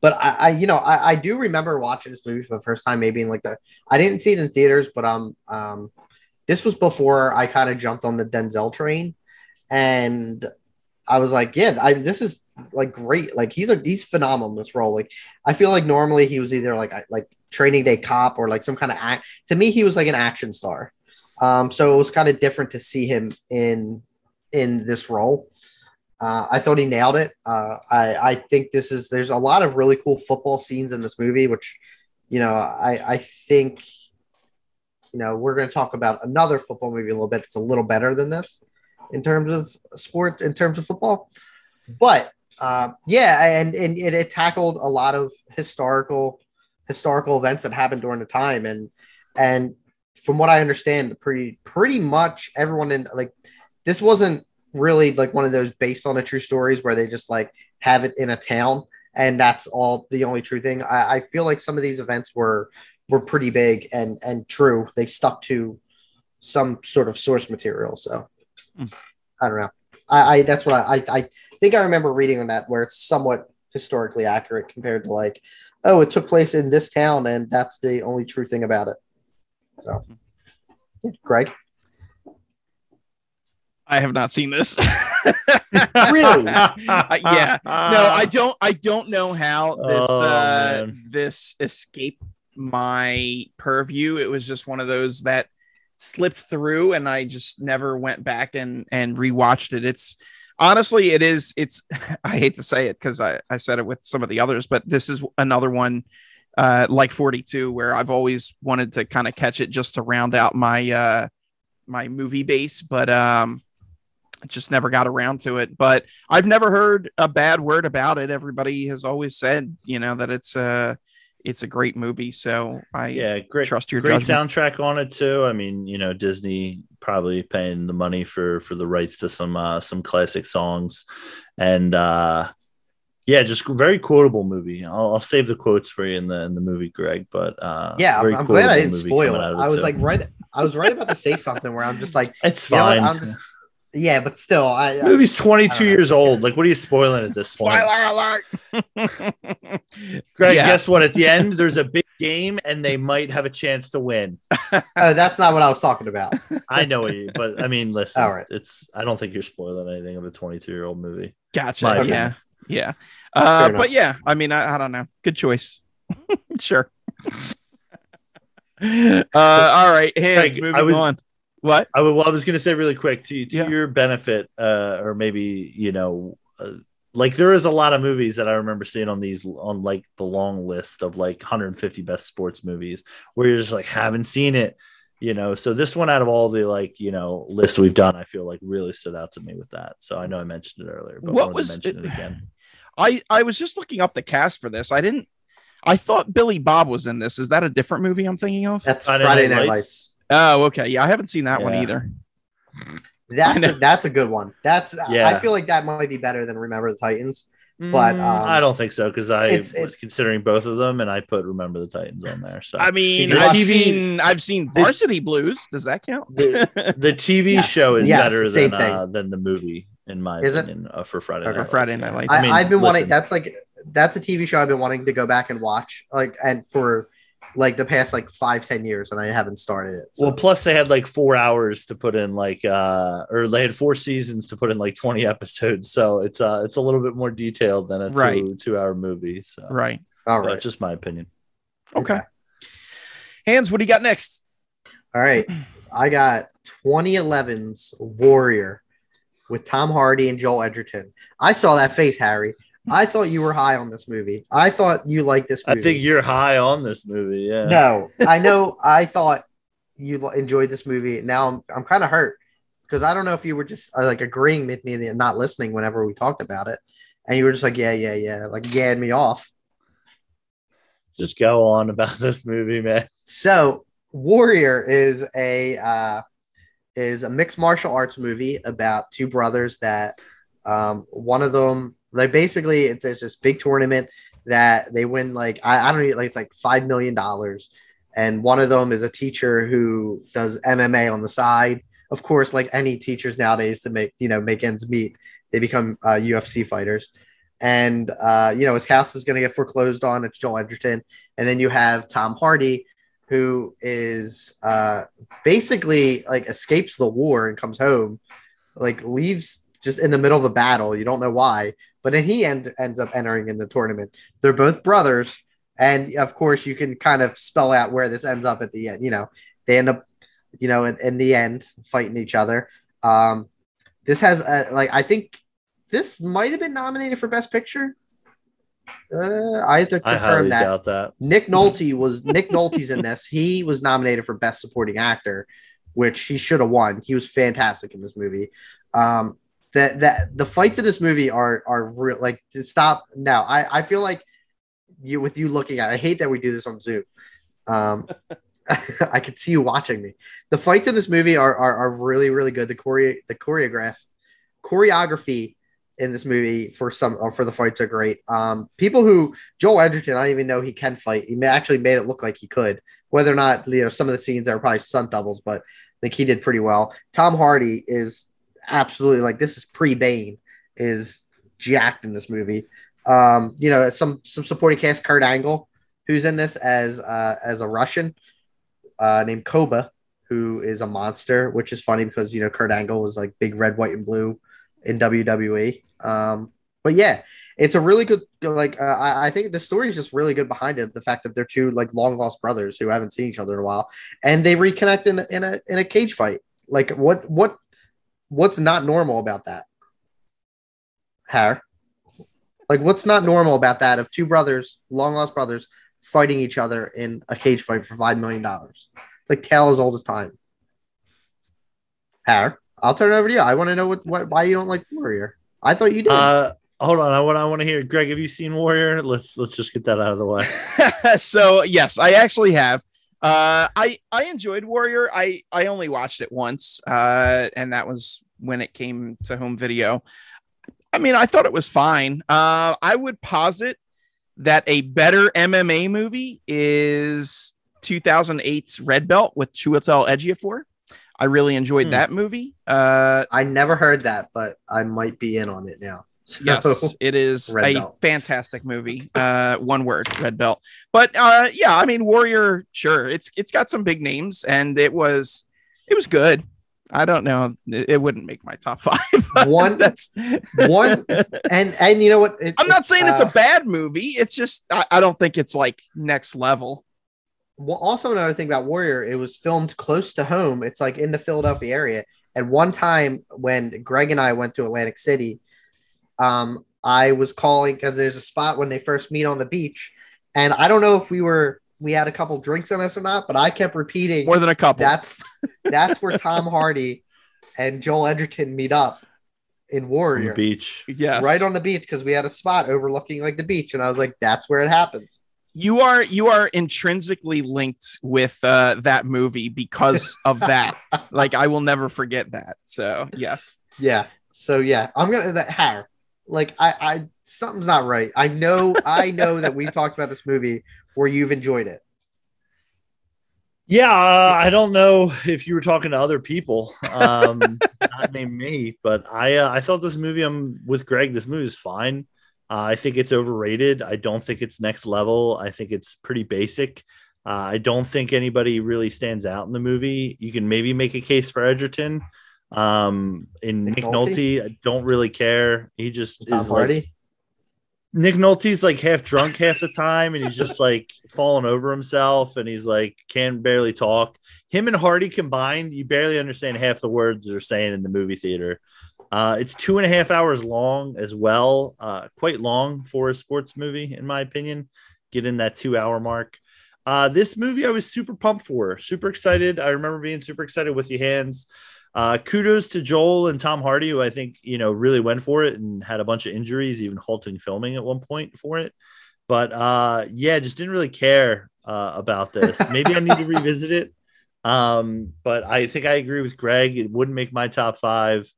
but I, I you know I, I do remember watching this movie for the first time maybe in like the i didn't see it in theaters but um um this was before i kind of jumped on the denzel train and I was like, yeah, I, this is like great. Like he's a he's phenomenal in this role. Like I feel like normally he was either like like training day cop or like some kind of act. To me, he was like an action star. Um, so it was kind of different to see him in in this role. Uh, I thought he nailed it. Uh, I I think this is there's a lot of really cool football scenes in this movie, which you know I I think you know we're going to talk about another football movie a little bit. It's a little better than this in terms of sport, in terms of football. But uh, yeah, and, and it, it tackled a lot of historical historical events that happened during the time, and and from what I understand, pretty pretty much everyone in like this wasn't really like one of those based on a true stories where they just like have it in a town and that's all the only true thing. I, I feel like some of these events were were pretty big and and true. They stuck to some sort of source material. So Mm. I don't know. I, I that's what I, I I think I remember reading on that where it's somewhat historically accurate compared to like, oh, it took place in this town and that's the only true thing about it. So, yeah, Greg, I have not seen this. *laughs* Really? Uh, *laughs* yeah. No, I don't. I don't know how this Oh, uh, this escaped my purview. It was just one of those that slipped through, and I just never went back and and rewatched it. It's honestly, it is. It's. *laughs* I hate to say it because I I said it with some of the others, but this is another one. Uh, like 42, where I've always wanted to kind of catch it just to round out my uh my movie base, but um just never got around to it. But I've never heard a bad word about it. Everybody has always said, you know, that it's a it's a great movie. So I yeah, great. trust your great judgment. soundtrack on it too. I mean, you know, Disney probably paying the money for for the rights to some uh, some classic songs, and uh, yeah, just very quotable movie. I'll, I'll save the quotes for you in the in the movie, Greg. But uh, yeah, very I'm, I'm glad I didn't spoil it. I was too. like right. I was right about to say something where I'm just like, *laughs* it's you know fine. I'm just yeah, but still, I, I Movie's 22 don't years old. Like, what are you spoiling at this point? Spoiler alert. *laughs* Greg, Yeah. guess what? At the end, there's a big game, and they might have a chance to win. *laughs* oh, that's not what I was talking about. *laughs* I know you, but I mean, listen, All right. it's. I don't think you're spoiling anything of a 22 year old movie. Gotcha. My yeah. Yeah. Uh, but yeah, I mean, I, I don't know. Good choice. sure. uh, all right. Hans Craig, moving I was- on. What? I, well, I was going to say really quick to, to Yeah. your benefit, uh, or maybe you know, uh, like there is a lot of movies that I remember seeing on these on like the long list of like 150 best sports movies where you're just like haven't seen it, you know? So this one out of all the like you know lists we've done i feel like really stood out to me with that. So i know i mentioned it earlier but what was mention it, it? again. *sighs* I i was just looking up the cast for this. I didn't i thought billy bob was in this. Is that a different movie i'm thinking of? That's friday, friday night, night lights. Oh okay yeah i haven't seen that yeah. one either that's a, that's a good one that's yeah i feel like that might be better than remember the titans but mm, um, I don't think so because I was it's, considering both of them, and I put Remember the Titans on there. So I mean, I've TV, seen I've seen Varsity the, Blues. Does that count? The, the TV *laughs* yes. show is yes, better than uh, than the movie, in my is opinion, it? Uh, for Friday Night. For Friday Night Lights. I, have been listen. wanting. That's like that's a TV show I've been wanting to go back and watch. Like, and for like the past like five ten years and i haven't started it so. well plus they had like four hours to put in like uh or they had four seasons to put in like 20 *laughs* episodes so it's uh it's a little bit more detailed than a right. two two hour movie so. Right. All right. just my opinion. Okay. okay Hans what do you got next? All right. I got 2011's warrior with tom hardy and joel edgerton. I saw that face harry I thought you were high on this movie. I thought you liked this movie. I think you're high on this movie. Yeah. No, I know. I thought you enjoyed this movie. Now I'm, I'm kind of hurt because I don't know if you were just uh, like agreeing with me and not listening whenever we talked about it. And you were just like, yeah, yeah, yeah, like gagging me off. Just go on about *laughs* this movie, man. So, Warrior is a uh, is a mixed martial arts movie about two brothers that um, one of them like basically, it's, it's this big tournament that they win like I, I don't know, like it's like five million dollars, and one of them is a teacher who does MMA on the side. Of course, like any teachers nowadays, to make you know make ends meet, they become uh, UFC fighters. And uh, you know his house is going to get foreclosed on. It's Joel Edgerton, and then you have Tom Hardy, who is uh, basically like escapes the war and comes home, like leaves just in the middle of a battle. You don't know why, but then he end, ends up entering in the tournament. They're both brothers, and of course, you can kind of spell out where this ends up at the end. You know, they end up, you know, in, in the end, fighting each other. Um, this has a, like I think this might have been nominated for Best Picture. Uh, I have to confirm that. that. Nick Nolte was Nick Nolte's in this. He was nominated for Best Supporting Actor, which he should have won. He was fantastic in this movie. Um, that that the fights in this movie are are real like to stop now. I i feel like you with you looking at i hate that we do this on zoom. Um *laughs* i could see you watching me. The fights in this movie are are, are really really good. The choreo the choreograph choreography in this movie for some or for the fights are great. Um people who joel edgerton i don't even know he can fight. He actually made it look like he could. Whether or not you know some of the scenes are probably stunt doubles but I think he did pretty well. Tom Hardy is absolutely like this is pre Bane is jacked in this movie. Um, you know, some some supporting cast, Kurt Angle, who's in this as uh, as a Russian uh, named Koba, who is a monster, which is funny because you know Kurt Angle was like big red, white, and blue in WWE. Um, but yeah, it's a really good like uh, I, I think the story is just really good behind it. The fact that they're two like long lost brothers who haven't seen each other in a while, and they reconnect in, in a in a cage fight. Like what what what's not normal about that? Har? Like, what's not normal about that of two brothers, long lost brothers, fighting each other in a cage fight for $5 million? It's like tale as old as time. Har, I'll turn it over to you. I want to know what, what why you don't like Warrior. I thought you did. Uh, hold on. I want I want to hear. Greg, have you seen Warrior? Let's let's just get that out of the way. *laughs* so yes, I actually have. Uh, I I enjoyed Warrior. I I only watched it once, uh, and that was when it came to home video. I mean, I thought it was fine. Uh, I would posit that a better MMA movie is 2008's Red Belt with Chiwetel Ejiofor. I really enjoyed hmm. that movie. Uh, I never heard that, but I might be in on it now. So, yes, it is a Belt. fantastic movie. Uh, one word, Red Belt. But uh, yeah, I mean, Warrior, sure, it's it's got some big names, and it was it was good. I don't know. It, it wouldn't make my top *laughs* five. one *laughs* that's one, and and you know what? It, I'm not saying uh, it's a uh, bad movie. It's just I, I don't think it's like next level. Well, also another thing about Warrior, it was filmed close to home. It's like in the Philadelphia area. And one time when Greg and I went to Atlantic City, um, I was calling because there's a spot when they first meet on the beach, and I don't know if we were we had a couple drinks on us or not, but I kept repeating More than a couple. that's *laughs* that's where Tom Hardy and Joel Edgerton meet up in on Warrior, the beach. yes. right on the beach because we had a spot overlooking like the beach, and I was like, that's where it happens. you are you are intrinsically linked with uh, that movie because of that. *laughs* like I will never forget that. So yes. Yeah. So yeah, I'm gonna Har. Like I, I something's not right. I know, I know that we've talked about this movie where you've enjoyed it. Yeah, uh, I don't know if you were talking to other people, um, *laughs* not named me, but I uh, I thought this movie. I'm with Greg. This movie is fine. Uh, I think it's overrated. I don't think it's next level. I think it's pretty basic. Uh, I don't think anybody really stands out in the movie. You can maybe make a case for Edgerton. Um, in Nick Nick, Nolte? Nolte, I don't really care. He just Tom is like Nick Nolte's like half drunk half the time, and he's just *laughs* like falling over himself, and he's like can barely talk. Him and Hardy combined, you barely understand half the words they're saying in the movie theater. Uh, it's two and a half hours long as well, uh, quite long for a sports movie, in my opinion. Get in that two hour mark. Uh, this movie I was super pumped for, super excited. I remember being super excited with your hands. Uh, kudos to Joel and Tom Hardy, who I think you know really went for it and had a bunch of injuries, even halting filming at one point for it. But uh, yeah, just didn't really care uh, about this. Maybe I need to *laughs* revisit it. Um, but I think I agree with Greg. It wouldn't make my top five.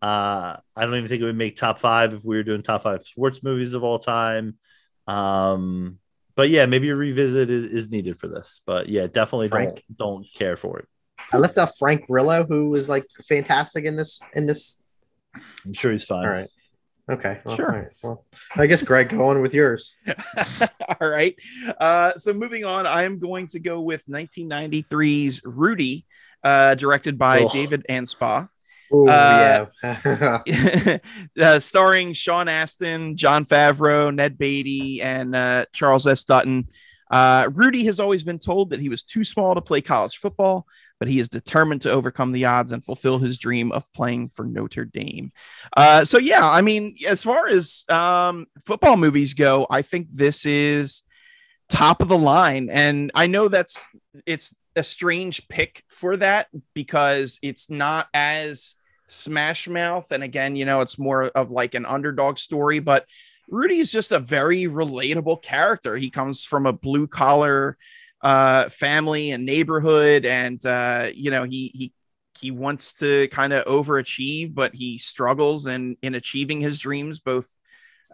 Uh, I don't even think it would make top five if we were doing top five sports movies of all time. Um, but yeah, maybe a revisit is, is needed for this. But yeah, definitely Frank? don't don't care for it. I left out Frank Grillo, who was like fantastic in this. In this. I'm sure he's fine. All right. Okay. Well, Sure. all right. Well, I guess Greg, go on with yours. *laughs* All right. Uh, so moving on, I am going to go with 1993's Rudy, uh, directed by Ugh. David Anspaugh. Oh Uh, yeah. *laughs* *laughs* uh, starring Sean Astin, Jon Favreau, Ned Beatty, and uh, Charles S. Dutton. Uh, Rudy has always been told that he was too small to play college football, but he is determined to overcome the odds and fulfill his dream of playing for Notre Dame. Uh, so, yeah, I mean, as far as um, football movies go, I think this is top of the line. And I know that's it's a strange pick for that because it's not as smash mouth and again you know it's more of like an underdog story but rudy is just a very relatable character he comes from a blue collar uh family and neighborhood. And uh you know he he he wants to kind of overachieve but he struggles in in achieving his dreams both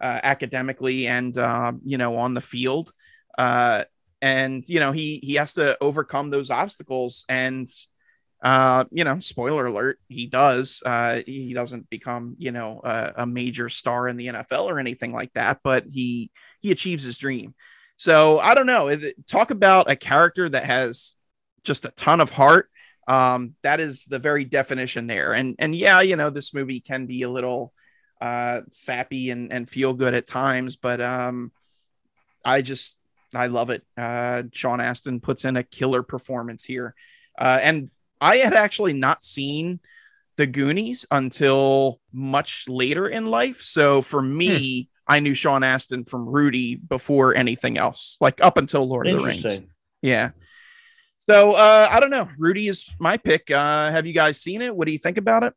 uh, academically and uh, you know on the field. Uh and you know he he has to overcome those obstacles. And uh you know spoiler alert he does uh he doesn't become you know a, a major star in the nfl or anything like that but he he achieves his dream so i don't know. Talk about a character that has just a ton of heart. Um that is the very definition there. And and yeah you know this movie can be a little uh sappy and and feel good at times but um i just i love it. Uh sean astin puts in a killer performance here. Uh and I had actually not seen the Goonies until much later in life. So for me, I knew Sean Astin from Rudy before anything else, like up until Lord of the Rings. Yeah. So uh, I don't know. Rudy is my pick. Uh, have you guys seen it? What do you think about it?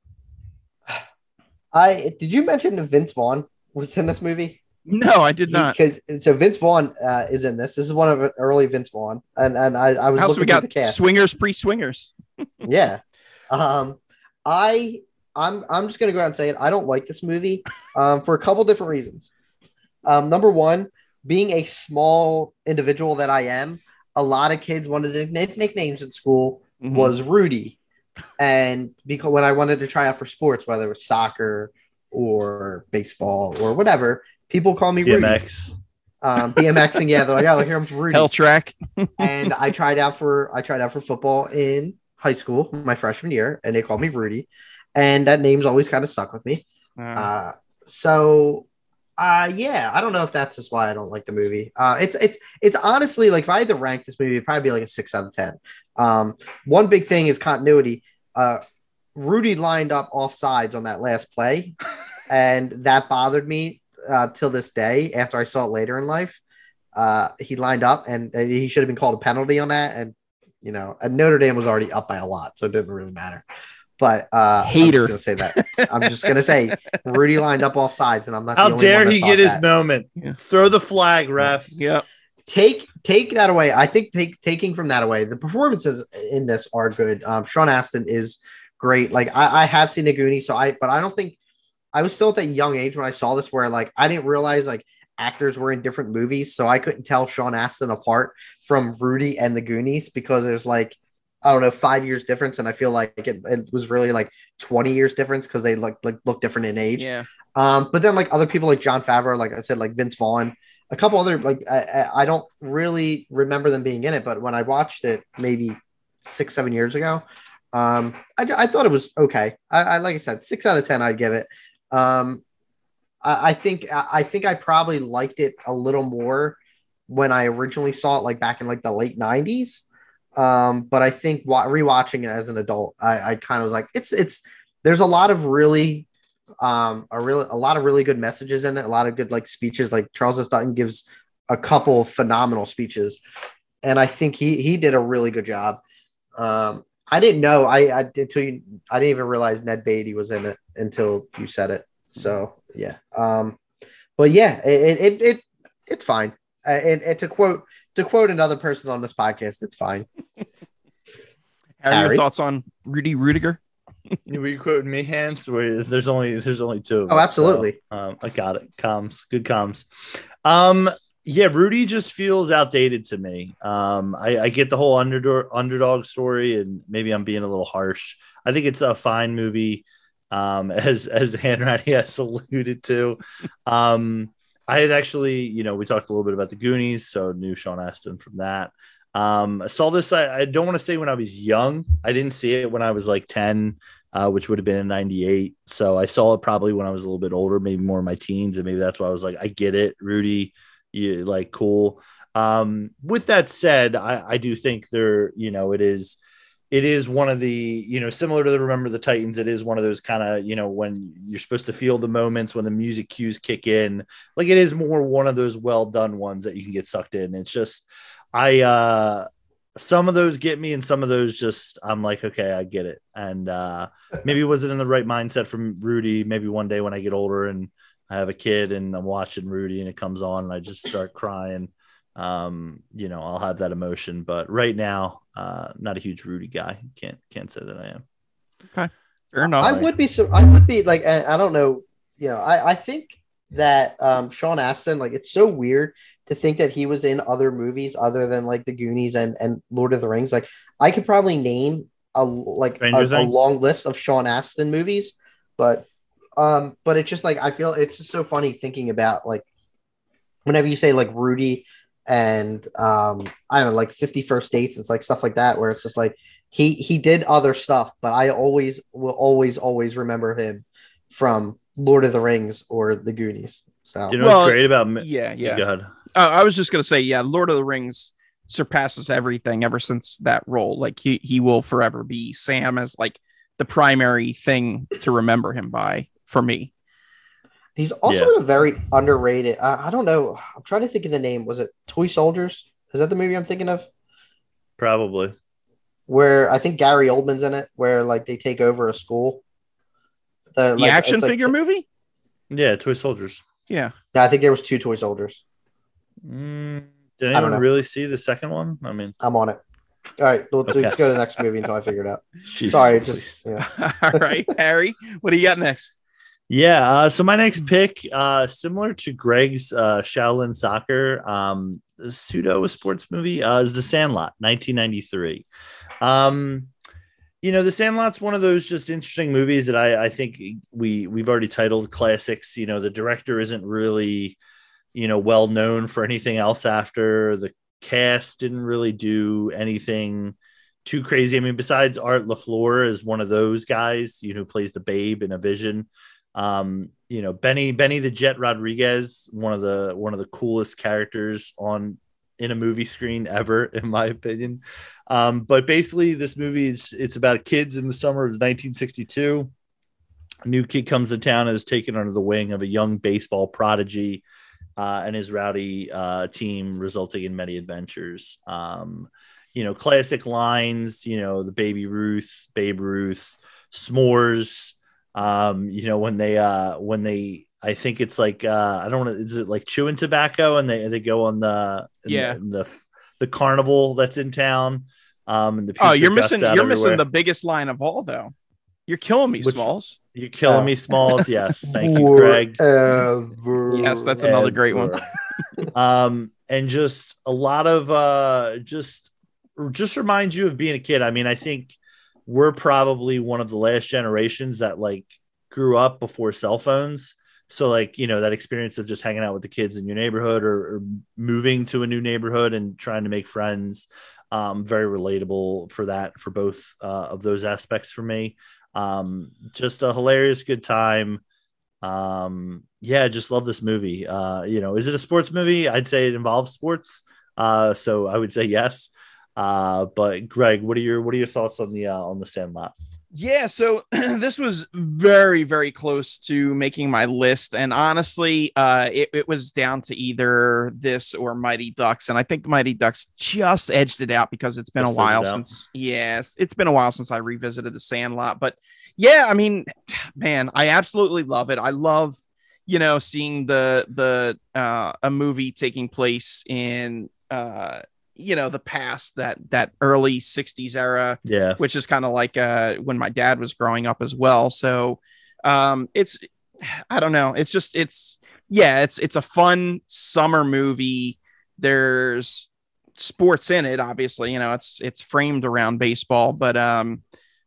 I did you mention that Vince Vaughn was in this movie? No, I did not. Because so Vince Vaughn uh, is in this. This is one of early Vince Vaughn, and and I, I was House looking we at got the cast. swingers, pre swingers. *laughs* yeah. Um, I I'm I'm just gonna go out and say it. I don't like this movie um, for a couple different reasons. Um, number one, being a small individual that I am, a lot of kids wanted to nick- nicknames at school Mhm. was Rudy, and because when I wanted to try out for sports, whether it was soccer or baseball or whatever, people call me Rudy. BMX. Um, BMXing, yeah, they're like, oh, here comes Rudy Hell track. *laughs* and I tried out for I tried out for football in high school my freshman year, and they called me Rudy, and that name's always kind of stuck with me. Uh, Uh, so, uh, yeah, I don't know if that's just why I don't like the movie. Uh, it's it's it's honestly like if I had to rank this movie, it'd probably be like a six out of ten. Um, one big thing is continuity. Uh, Rudy lined up off sides on that last play, *laughs* and that bothered me uh, till this day after I saw it later in life. uh, he lined up, and, and he should have been called a penalty on that. And you know, and Notre Dame was already up by a lot, so it didn't really matter. But uh, Hater. I'm just gonna say that. I'm just gonna say Rudy lined up off sides, and I'm not. How only dare he thought get his that. moment? Yeah. Throw the flag, ref. Yep. take take that away. I think take taking from that away, the performances in this are good. Um, Sean Astin is great. Like I, I have seen the Goonies, so I but I don't think I was still at that young age when I saw this where like I didn't realize like actors were in different movies, so I couldn't tell Sean Astin apart from Rudy and the Goonies because there's like I don't know five years difference, and I feel like it, it was really like twenty years difference because they look like look different in age. Yeah. Um, but then like other people like Jon Favreau, like I said, like Vince Vaughn, a couple other like I, I- don't really remember them being in it, but when I watched it maybe six seven years ago, um, I, I thought it was okay. I, I like I said, six out of ten, I'd give it. Um, I, I think I I think I probably liked it a little more when I originally saw it, like back in like the late '90s. Um, but I think wa- rewatching it as an adult, I, I kind of was like, it's it's there's a lot of really um a really a lot of really good messages in it, a lot of good like speeches. Like Charles S. Dutton gives a couple phenomenal speeches, and I think he he did a really good job. Um, I didn't know I I until you I didn't even realize Ned Beatty was in it until you said it. So yeah, um, but yeah, it it it, it's fine. Uh, and, and to quote to quote another person on this podcast, it's fine. Harry, Harry? your thoughts on Rudy Ruettiger? Were you quoting me, Hans? Where there's only there's only two. Of Oh, us, absolutely. so, um, I got it. Comms, good comms. Um, yeah, Rudy just feels outdated to me. Um, I, I get the whole underdog underdog story, and maybe I'm being a little harsh. I think it's a fine movie, um, *laughs* as as Hanratty has alluded to. Um, I had actually, you know, we talked a little bit about the Goonies, so knew Sean Astin from that. Um, I saw this. I, I don't want to say when I was young. I didn't see it when I was like 10, uh, which would have been in 98. So I saw it probably when I was a little bit older, maybe more in my teens. And maybe that's why I was like, I get it, Rudy, you like cool. Um, with that said, I, I do think there, you know, it is, it is one of the, you know, similar to the Remember the Titans. It is one of those kind of, you know, when you're supposed to feel the moments when the music cues kick in. Like it is more one of those well done ones that you can get sucked in. It's just, I, uh, some of those get me and some of those just I'm like, okay, I get it. And uh *laughs* maybe wasn't in the right mindset from Rudy. Maybe one day when I get older and I have a kid and I'm watching Rudy and it comes on and I just start crying. Um, you know, I'll have that emotion. But right now, uh, not a huge Rudy guy. Can't can't say that I am. Okay, fair enough. I would be so I would be like I, I don't know, you know, I, I think that um Sean Astin, like it's so weird to think that he was in other movies other than like the Goonies and, and Lord of the Rings. Like I could probably name a like a, a long list of Sean Astin movies, but um, but it's just like I feel it's just so funny thinking about like whenever you say like Rudy and um I don't know like 50 first dates, it's like stuff like that where it's just like he he did other stuff, but I always will always always remember him from Lord of the Rings or the Goonies. So you know Well, what's great about me? yeah, yeah. Go ahead. Uh, I was just gonna say, yeah, Lord of the Rings surpasses everything ever since that role. Like he he will forever be Sam as like the primary thing to remember him by for me. He's also Yeah. in a very underrated. I, I don't know. I'm trying to think of the name. Was it Toy Soldiers? Is that the movie I'm thinking of? Probably. Where I think Gary Oldman's in it, where like they take over a school. The, The like, action it's, like, figure movie? Yeah, Toy Soldiers. Yeah. Yeah, I think there was two Toy Soldiers. Mm, did I don't anyone really see the second one? I mean, I'm on it. All right, we'll Okay. let's go to the next movie until I figure it out. *laughs* Jesus, Sorry, please. just yeah. *laughs* All right, Harry, what do you got next? Yeah. Uh, so my next pick, uh, similar to Greg's uh, Shaolin Soccer, um, pseudo sports movie, uh, is The Sandlot, 1993. Um, you know, The Sandlot's one of those just interesting movies that I, I think we we've already titled classics. You know, the director isn't really, you know, well known for anything else after the cast didn't really do anything too crazy. I mean, besides Art LaFleur is one of those guys, you know, who plays the babe in a vision. Um, you know, Benny Benny the Jet Rodriguez, one of the one of the coolest characters on in a movie screen ever, *laughs* in my opinion. Um, but basically, this movie is it's about kids in the summer of 1962. A new kid comes to town and is taken under the wing of a young baseball prodigy uh, and his rowdy uh, team, resulting in many adventures. Um, you know, classic lines. You know, the Baby Ruth, Babe Ruth, s'mores. Um, you know, when they uh, when they I think it's like uh, I don't know. Is it like chewing tobacco and they they go on the yeah the, the, the carnival that's in town. Um, and the oh, you're missing you're everywhere. missing the biggest line of all though. You're killing me, Which- Smalls. You're killing Oh. me, Smalls. Yes, thank you, *laughs* Greg. Forever. Yes, that's another great one. *laughs* Um, and just a lot of uh, just just reminds you of being a kid. I mean, I think we're probably one of the last generations that like grew up before cell phones. So like you know that experience of just hanging out with the kids in your neighborhood or, or moving to a new neighborhood and trying to make friends, um, very relatable for that for both uh, of those aspects for me. Um, just a hilarious good time. Um yeah just love this movie. Uh you know is it a sports movie? I'd say it involves sports. Uh so i would say yes uh but greg what are your what are your thoughts on the uh on the sandlot Yeah, so *clears throat* this was very, very close to making my list, and honestly, uh, it, it was down to either this or Mighty Ducks, and I think Mighty Ducks just edged it out because it's been Just a while edged it out. since. Yes, it's been a while since I revisited the Sandlot, but yeah, I mean, *sighs* man, I absolutely love it. I love, you know, seeing the the uh, a movie taking place in. Uh, you know the past that that early 60s era yeah. which is kind of like uh when my dad was growing up as well. So um it's i don't know. It's just it's yeah it's it's a fun summer movie. There's sports in it obviously you know it's it's framed around baseball but um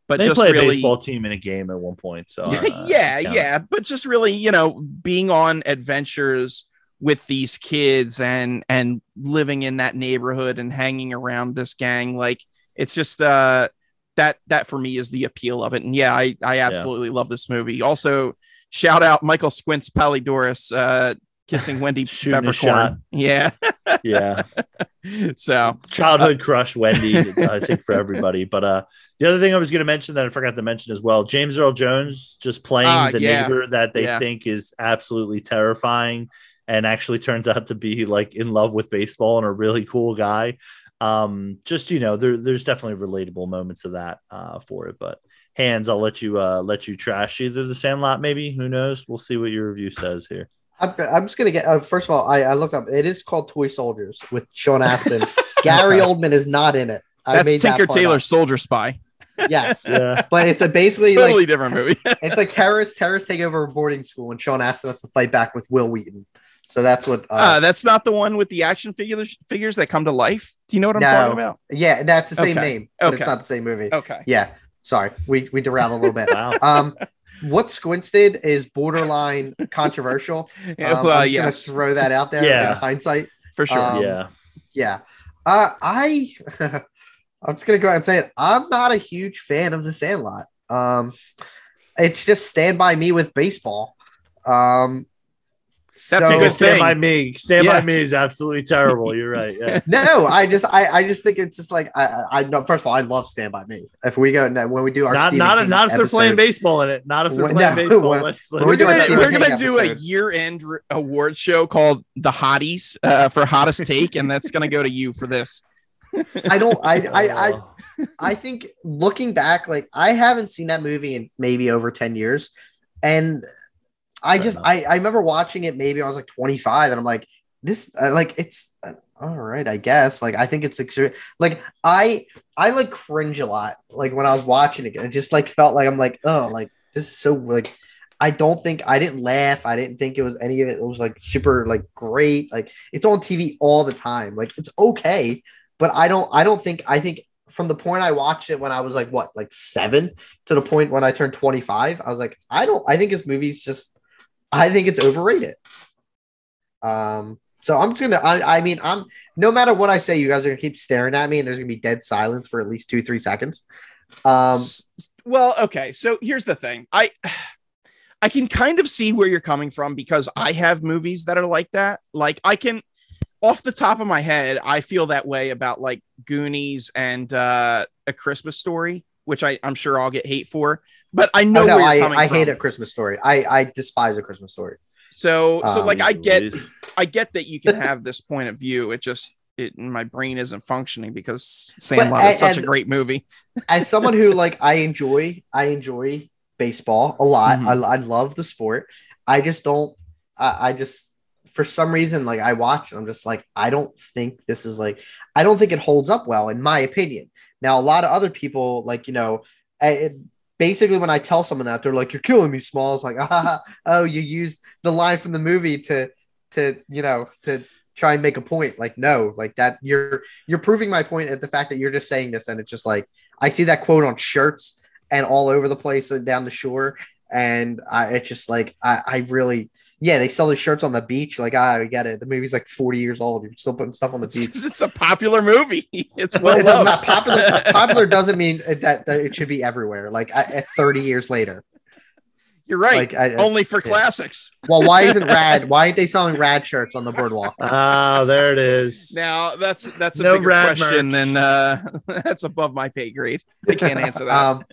but they just play really a baseball team in a game at one point so uh, *laughs* yeah yeah but just really you know being on adventures with these kids and and living in that neighborhood and hanging around this gang. Like it's just uh that that for me is the appeal of it. And yeah i i absolutely love this movie. Also shout out michael squints Palledorous uh kissing wendy *laughs* peppercorn. yeah. *laughs* Yeah. *laughs* So. Childhood crush wendy i think for everybody. But uh the other thing i was going to mention that i forgot to mention as well james earl jones just playing Ah, the yeah. neighbor that they Yeah. think is absolutely terrifying and actually turns out to be like in love with baseball and a really cool guy um just you know there, there's definitely relatable moments of that uh for it but Hans i'll let you uh let you trash either the sandlot maybe who knows we'll see what your review says here I'm, I'm just gonna get. Uh, first of all, I, I look up. It is called Toy Soldiers with Sean Astin. *laughs* Gary Oldman is not in it. I that's made that tinker part tailor up. soldier spy Yes, *laughs* yeah but it's a basically totally like different movie it's like terrorists. Terrorists take over a boarding school, and Sean Astin has to fight back with Wil Wheaton. So that's what. Uh, uh, that's not the one with the action figures figures that come to life do you know what i'm No. talking about yeah, that's the same Okay. name, but Okay. it's not the same movie. okay Yeah, sorry, we we derailed a little bit. *laughs* wow Um, what Squints did is borderline controversial. *laughs* Yeah, Um, well, I'm just yes, gonna throw that out there. Yeah. in hindsight. for sure. um, yeah Yeah. Uh, I *laughs* I'm just gonna go out and say it. I'm not a huge fan of the Sandlot. Um, it's just Stand by Me with baseball. Um, That's a so- good stand thing. by me stand Yeah. by me is absolutely terrible you're right yeah *laughs* No, I just I, I just think it's just like I I I know first of all I love Stand by Me. If we go when we do our not Stephen not, King not if they're playing baseball in it. Not if they're When- playing no, baseball. when- Let's, when We're we do gonna we're gonna do a year-end re- award show called the Hotties uh, for hottest take, and that's gonna go to you for this. I don't I I *laughs* I I think looking back, like I haven't seen that movie in maybe over 10 years. And I just. I, I remember watching it maybe I was like 25 and I'm like, this uh, like it's uh, all right, I guess. Like I think it's extre- like I I like cringe a lot like when I was watching it. It just like felt like I'm like, oh, like this is so like I don't think I didn't laugh. I didn't think it was any of it. It was like super like great. Like it's on TV all the time. Like it's okay, but I don't I don't think I think from the point I watched it when I was like what like seven to the point when I turned 25, I was like, I don't I think this movie's just I think it's overrated. Um so I'm just gonna I, I mean I'm no matter what I say, you guys are gonna keep staring at me and there's gonna be dead silence for at least two, three seconds. Um well, okay. So here's the thing. I I can kind of see where you're coming from because I have movies that are like that. Like I can off the top of my head, I feel that way about like Goonies and uh a Christmas story, which I, I'm sure I'll get hate for. But I know oh, no, where I, you're coming I from. hate a Christmas story. I, I despise a Christmas story. So so Um, like I get I get that you can have this point of view. It just it my brain isn't functioning because But- is such a great movie. as someone who like I enjoy I enjoy baseball a lot. Mhm. I, I love the sport. I just don't I, I just for some reason like I watch and I'm just like I don't think this is like I don't think it holds up well in my opinion. Now a lot of other people like you know I- it, basically when I tell someone that they're like you're killing me small it's like *laughs* ah, oh you used the line from the movie to to you know to try and make a point like no like that you're you're proving my point at the fact that you're just saying this and it's just like I see that quote on shirts and all over the place and down the shore. And I, it's just like, I, I really, yeah, they sell these shirts on the beach. Like, ah, I get it. The movie's like 40 years old. You're still putting stuff on the beach. *laughs* It's a popular movie. *laughs* It's Well, well it does loved. not popular. *laughs* popular doesn't mean that, that it should be everywhere. Like I, 30 years later, You're right. like I, Only for yeah. classics. well, why isn't *laughs* rad? Why aren't they selling rad shirts on the boardwalk? *laughs* Ah, there it is. Now that's that's a No bigger rad question merch. than uh *laughs* that's above my pay grade. I can't answer that. um,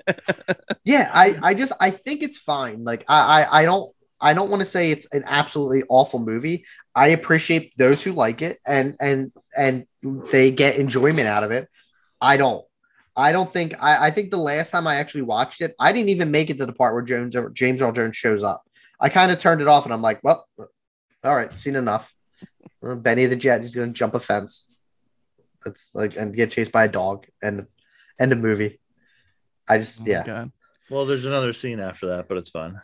yeah, I, I just I think it's fine. Like I, I, I don't I don't want to say it's an absolutely awful movie. I appreciate those who like it and and and they get enjoyment out of it. I don't. I don't think I, I think the last time I actually watched it, I didn't even make it to the part where Jones James Earl Jones shows up. I kind of turned it off and I'm like, well, all right, seen enough. Benny the Jet is gonna jump a fence. It's like and get chased by a dog and end of movie. I just Oh yeah. God. Well, there's another scene after that, but it's fun.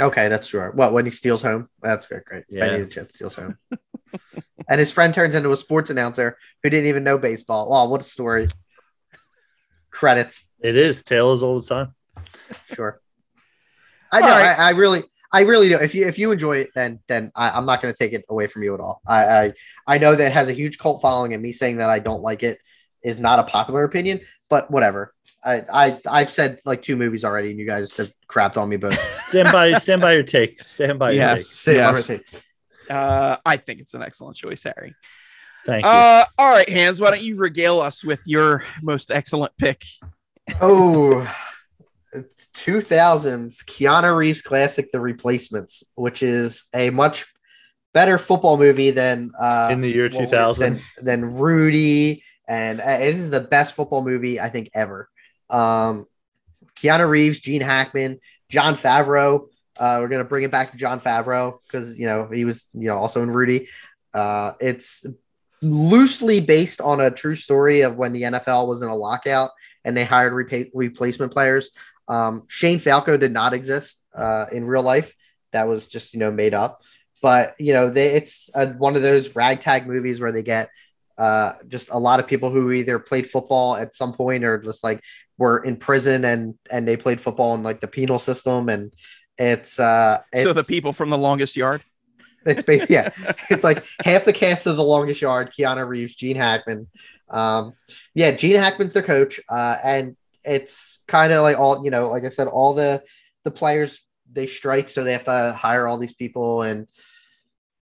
Okay, that's true. What when he steals home? That's great, great. Yeah. Benny the Jet steals home. *laughs* and his friend turns into a sports announcer who didn't even know baseball. Wow, what a story. Credits, It is tale as old as time. sure. I know. All right. I, I really, I really do. If you if you enjoy it, then then I, I'm not going to take it away from you at all. I, I I know that it has a huge cult following, and me saying that I don't like it is not a popular opinion. But whatever. I I I've said like two movies already, and you guys have crapped on me both. *laughs* Stand by, stand by your take. Stand by your Yes. Say whatever it takes. Uh I think it's an excellent choice, Harry. Take. Thank you. Uh all right, Hans, why don't you regale us with your most excellent pick? Oh, it's 2000s Keanu Reeves classic, The Replacements, which is a much better football movie than uh, In the year what was 2000. than, than Rudy, and uh, this is the best football movie I think ever. Um, Keanu Reeves, Gene Hackman, Jon Favreau. Uh, we're gonna bring it back to Jon Favreau because you know he was you know also in Rudy. Uh, it's loosely based on a true story of when the NFL was in a lockout and they hired repa- replacement players. Um, Shane Falco did not exist uh, in real life. That was just you know made up. But you know, they, it's a, one of those ragtag movies where they get uh, just a lot of people who either played football at some point or just like were in prison and and they played football in like the penal system and it's uh so the people from the longest yard. It's basically yeah. It's like half the cast of The Longest Yard, Keanu Reeves, Gene Hackman. Um, yeah, Gene Hackman's their coach, uh, and it's kind of like all you know, like I said, all the the players they strike, so they have to hire all these people, and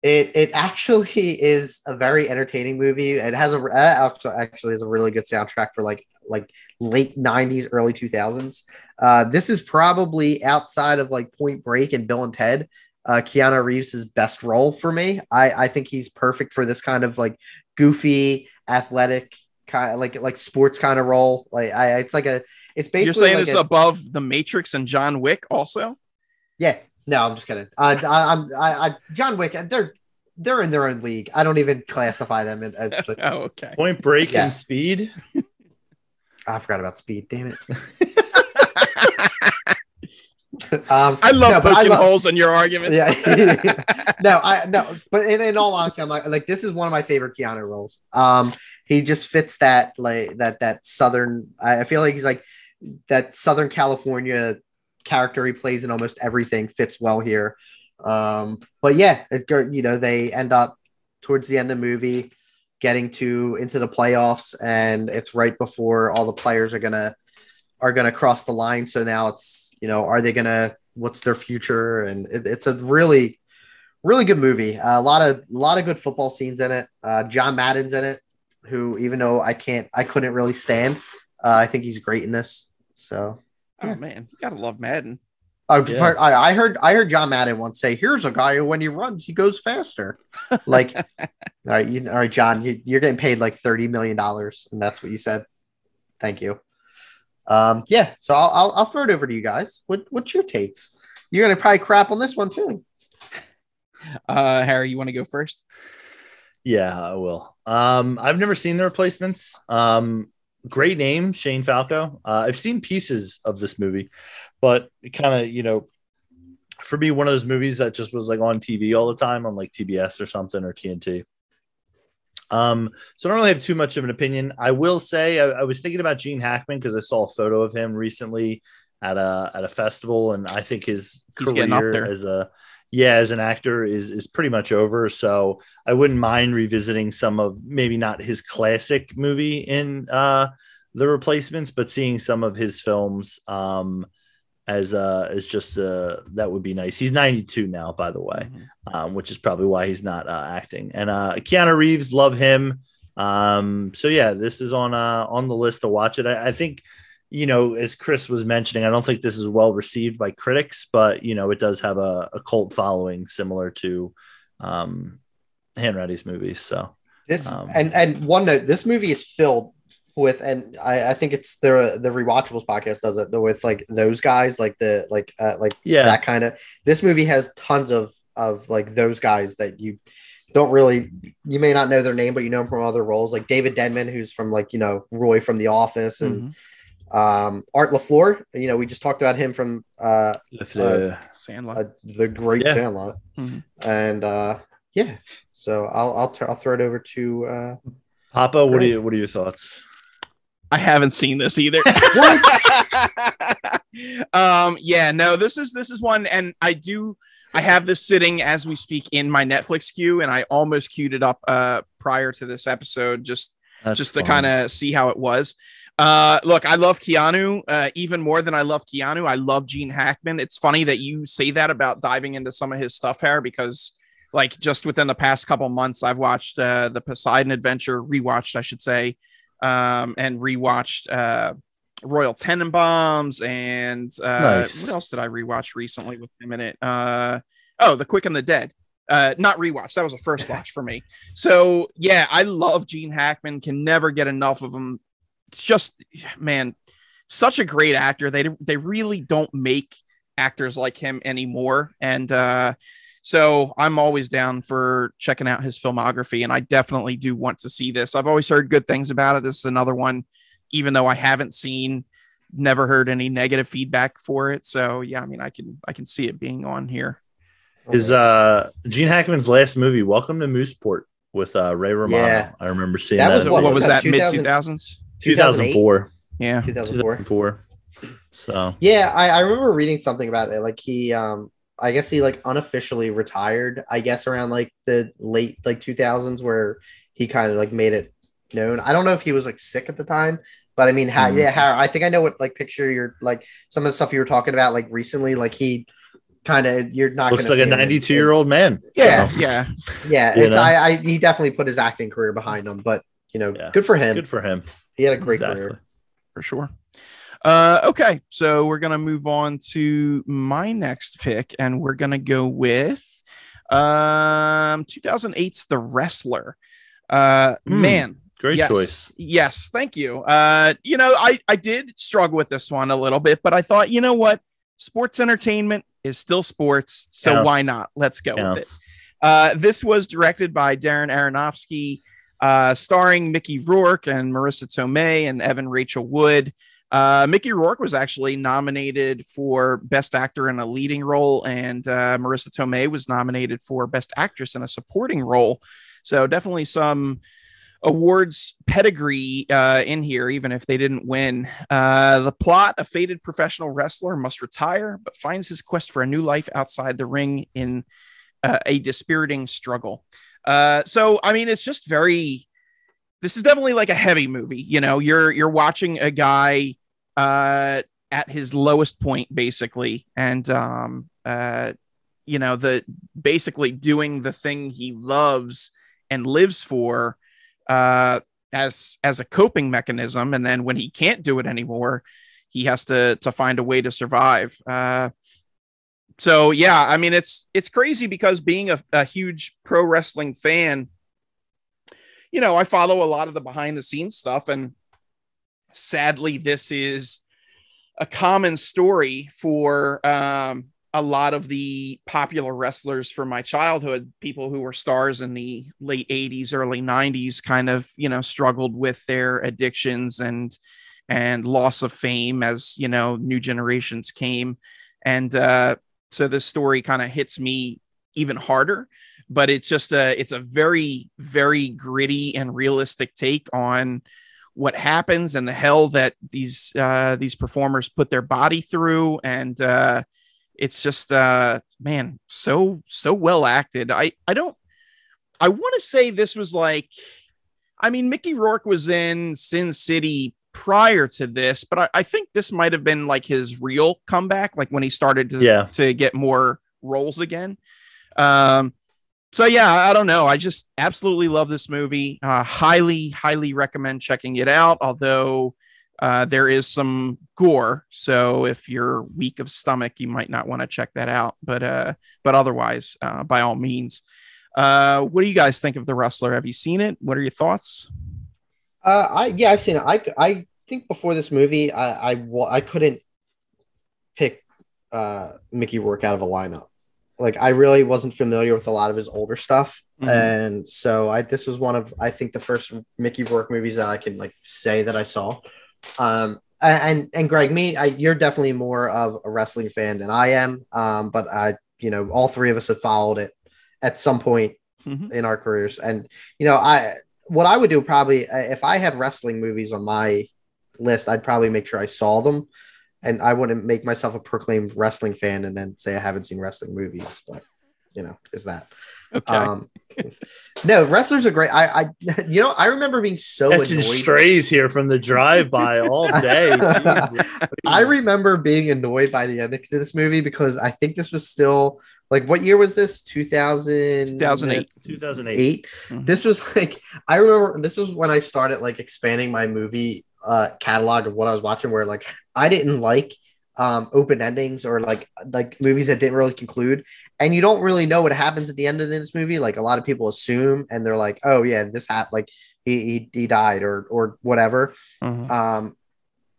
it it actually is a very entertaining movie. It has a uh, actually actually has a really good soundtrack for like like late 90s early 2000s uh this is probably outside of like point break and bill and ted uh, Keanu Reeves' best role for me. I, I think he's perfect for this kind of like goofy, athletic kind of like like sports kind of role. Like I, it's like a, it's basically You're basically saying like it's a- above the Matrix and John Wick also? yeah. No, I'm just kidding. Uh, I, I'm I, I John Wick. They're they're in their own league. I don't even classify them as. as *laughs* oh, okay. Point break Yeah. and speed. *laughs* I forgot about speed. Damn it. *laughs* um, I love No, I poking love- holes in your arguments. Yeah. *laughs* *laughs* no, I no, but in, in all honesty, I'm like like this is one of my favorite Keanu roles. Um, he just fits that like that that southern. I I feel like he's like that Southern California character he plays in almost everything fits well here. Um, but yeah, it, you know they end up towards the end of the movie getting to into the playoffs, and it's right before all the players are gonna are gonna cross the line. So now it's you know are they gonna what's their future? And it, it's a really really good movie. Uh, a lot of a lot of good football scenes in it. Uh, John Madden's in it, who even though I can't I couldn't really stand, uh, I think he's great in this. So Oh man, you gotta love Madden. I, yeah. I, I heard I heard John Madden once say, "Here's a guy who, when he runs, he goes faster." *laughs* Like, all right, you, all right, John, you, you're getting paid like thirty million dollars, and that's what you said. Thank you. Um, yeah, so I'll, I'll, I'll throw it over to you guys. What what's your takes? You're gonna probably crap on this one too. Uh, Harry, you want to go first? Yeah, I will. Um, I've never seen the replacements. Um, great name, Shane Falco. Uh, I've seen pieces of this movie, but it kind of, you know, for me, one of those movies that just was like on TV all the time on like TBS or something or TNT. Um, so I don't really have too much of an opinion. I will say I, I was thinking about Gene Hackman because I saw a photo of him recently at a at a festival, and I think his He's career as a yeah, as an actor is is pretty much over. So I wouldn't mind revisiting some of maybe not his classic movie in uh, the replacements, but seeing some of his films um, as uh, as just uh, that would be nice. He's 92 now, by the way, mm-hmm. um, which is probably why he's not uh, acting. And uh, Keanu Reeves, love him. Um, so yeah, this is on uh, on the list to watch it. I, I think you know, as Chris was mentioning, I don't think this is well received by critics, but you know, it does have a, a cult following similar to um, Hanratty's movies. So this um, and and one note, this movie is filled with, and I, I think it's the the rewatchables podcast does it with like those guys, like the like uh, like yeah that kind of. This movie has tons of of like those guys that you don't really you may not know their name, but you know them from other roles, like David Denman, who's from like you know Roy from The Office and. Mm-hmm um, Art LaFleur, you know, we just talked about him from uh, uh Sandlot, uh, the great yeah. Sandlot, mm-hmm. and uh, yeah. So I'll I'll, t- I'll throw it over to uh, Papa. What are you What are your thoughts? I haven't seen this either. *laughs* um, yeah, no, this is this is one, and I do. I have this sitting as we speak in my Netflix queue, and I almost queued it up uh, prior to this episode, just That's just fun. to kind of see how it was. Uh, look, I love Keanu uh, even more than I love Keanu. I love Gene Hackman. It's funny that you say that about diving into some of his stuff here because, like, just within the past couple months, I've watched uh, the Poseidon Adventure, rewatched, I should say, um, and rewatched uh, Royal Tenenbaums. And uh, nice. what else did I rewatch recently with him in it? Uh, oh, The Quick and the Dead uh not rewatch that was a first watch for me so yeah i love gene hackman can never get enough of him it's just man, such a great actor. They they really don't make actors like him anymore, and uh, so I'm always down for checking out his filmography, and I definitely do want to see this. I've always heard good things about it. This is another one, even though I haven't seen, never heard any negative feedback for it. So yeah, I mean, I can I can see it being on here. Is uh Gene Hackman's last movie Welcome to Mooseport with uh Ray Romano? Yeah. I remember seeing that. that. Was, what, what was that? Mid two thousands. 2004. Yeah. 2004. 2004. So yeah, I, I remember reading something about it. Like he um I guess he like unofficially retired, I guess around like the late like 2000s where he kind of like made it known. I don't know if he was like sick at the time, but I mean, how, mm. yeah, how, I think I know what like picture you're like some of the stuff you were talking about like recently, like he kind of you're not looks like a 92 year old man. Yeah, so. yeah, *laughs* yeah. It's I, I he definitely put his acting career behind him, but you know, yeah. good for him. Good for him. He had a great exactly. career for sure. Uh, okay, so we're gonna move on to my next pick, and we're gonna go with um 2008's The Wrestler. Uh, mm, man, great yes, choice. Yes, thank you. Uh, you know, I I did struggle with this one a little bit, but I thought, you know what, sports entertainment is still sports, so Counts. why not? Let's go Counts. with it. Uh, this was directed by Darren Aronofsky uh, starring Mickey Rourke and Marisa Tomei and Evan Rachel Wood. Uh, Mickey Rourke was actually nominated for Best Actor in a Leading Role, and uh, Marisa Tomei was nominated for Best Actress in a Supporting Role. So definitely some awards pedigree uh, in here, even if they didn't win. Uh, the plot: A faded professional wrestler must retire, but finds his quest for a new life outside the ring in uh, a dispiriting struggle. Uh, so I mean, it's just very. This is definitely like a heavy movie. You know, you're you're watching a guy uh, at his lowest point, basically, and um, uh, you know, the basically doing the thing he loves and lives for uh, as as a coping mechanism, and then when he can't do it anymore, he has to to find a way to survive. Uh, so yeah, I mean it's it's crazy because being a, a huge pro wrestling fan, you know, I follow a lot of the behind the scenes stuff, and sadly, this is a common story for um, a lot of the popular wrestlers from my childhood, people who were stars in the late 80s, early 90s, kind of, you know, struggled with their addictions and and loss of fame as, you know, new generations came. And uh, so this story kind of hits me even harder, but it's just a it's a very, very gritty and realistic take on what happens and the hell that these uh, these performers put their body through. And uh, it's just uh man so so well acted. I i don't i want to say this was like i mean mickey rourke was in sin city prior to this but i, I think this might have been like his real comeback like when he started to, Yeah. to get more roles again. Um so yeah i don't know i just absolutely love this movie uh highly highly recommend checking it out although uh, there is some gore, so if you're weak of stomach, you might not want to check that out. But uh, but otherwise, uh, by all means. Uh, what do you guys think of the wrestler? Have you seen it? What are your thoughts? Uh, I yeah, I've seen it. I I think before this movie, I I, I couldn't pick uh Mickey Rourke out of a lineup. Like I really wasn't familiar with a lot of his older stuff, Mhm. and so I this was one of I think the first Mickey Rourke movies that I can like say that I saw. Um, and and Greg, me, I, you're definitely more of a wrestling fan than I am. Um, but I, you know, all three of us have followed it at some point Mhm. in our careers, and you know, I what I would do probably uh, if I had wrestling movies on my list, I'd probably make sure I saw them, and I wouldn't make myself a proclaimed wrestling fan and then say I haven't seen wrestling movies. But you know, there's that. Okay. Um, no, wrestlers are great. I, I, *laughs* you know, I remember being so Catching annoyed. strays here from the drive by *laughs* all day. *laughs* Jeez. I remember being annoyed by the end of this movie because I think this was still like what year was this? 2000 2008. 2008. Eight. Mhm. This was like I remember this was when I started like expanding my movie uh catalog of what I was watching where like I didn't like um open endings or like like movies that didn't really conclude and you don't really know what happens at the end of this movie like a lot of people assume and they're like oh yeah this hat like he, he he died or or whatever Mhm. um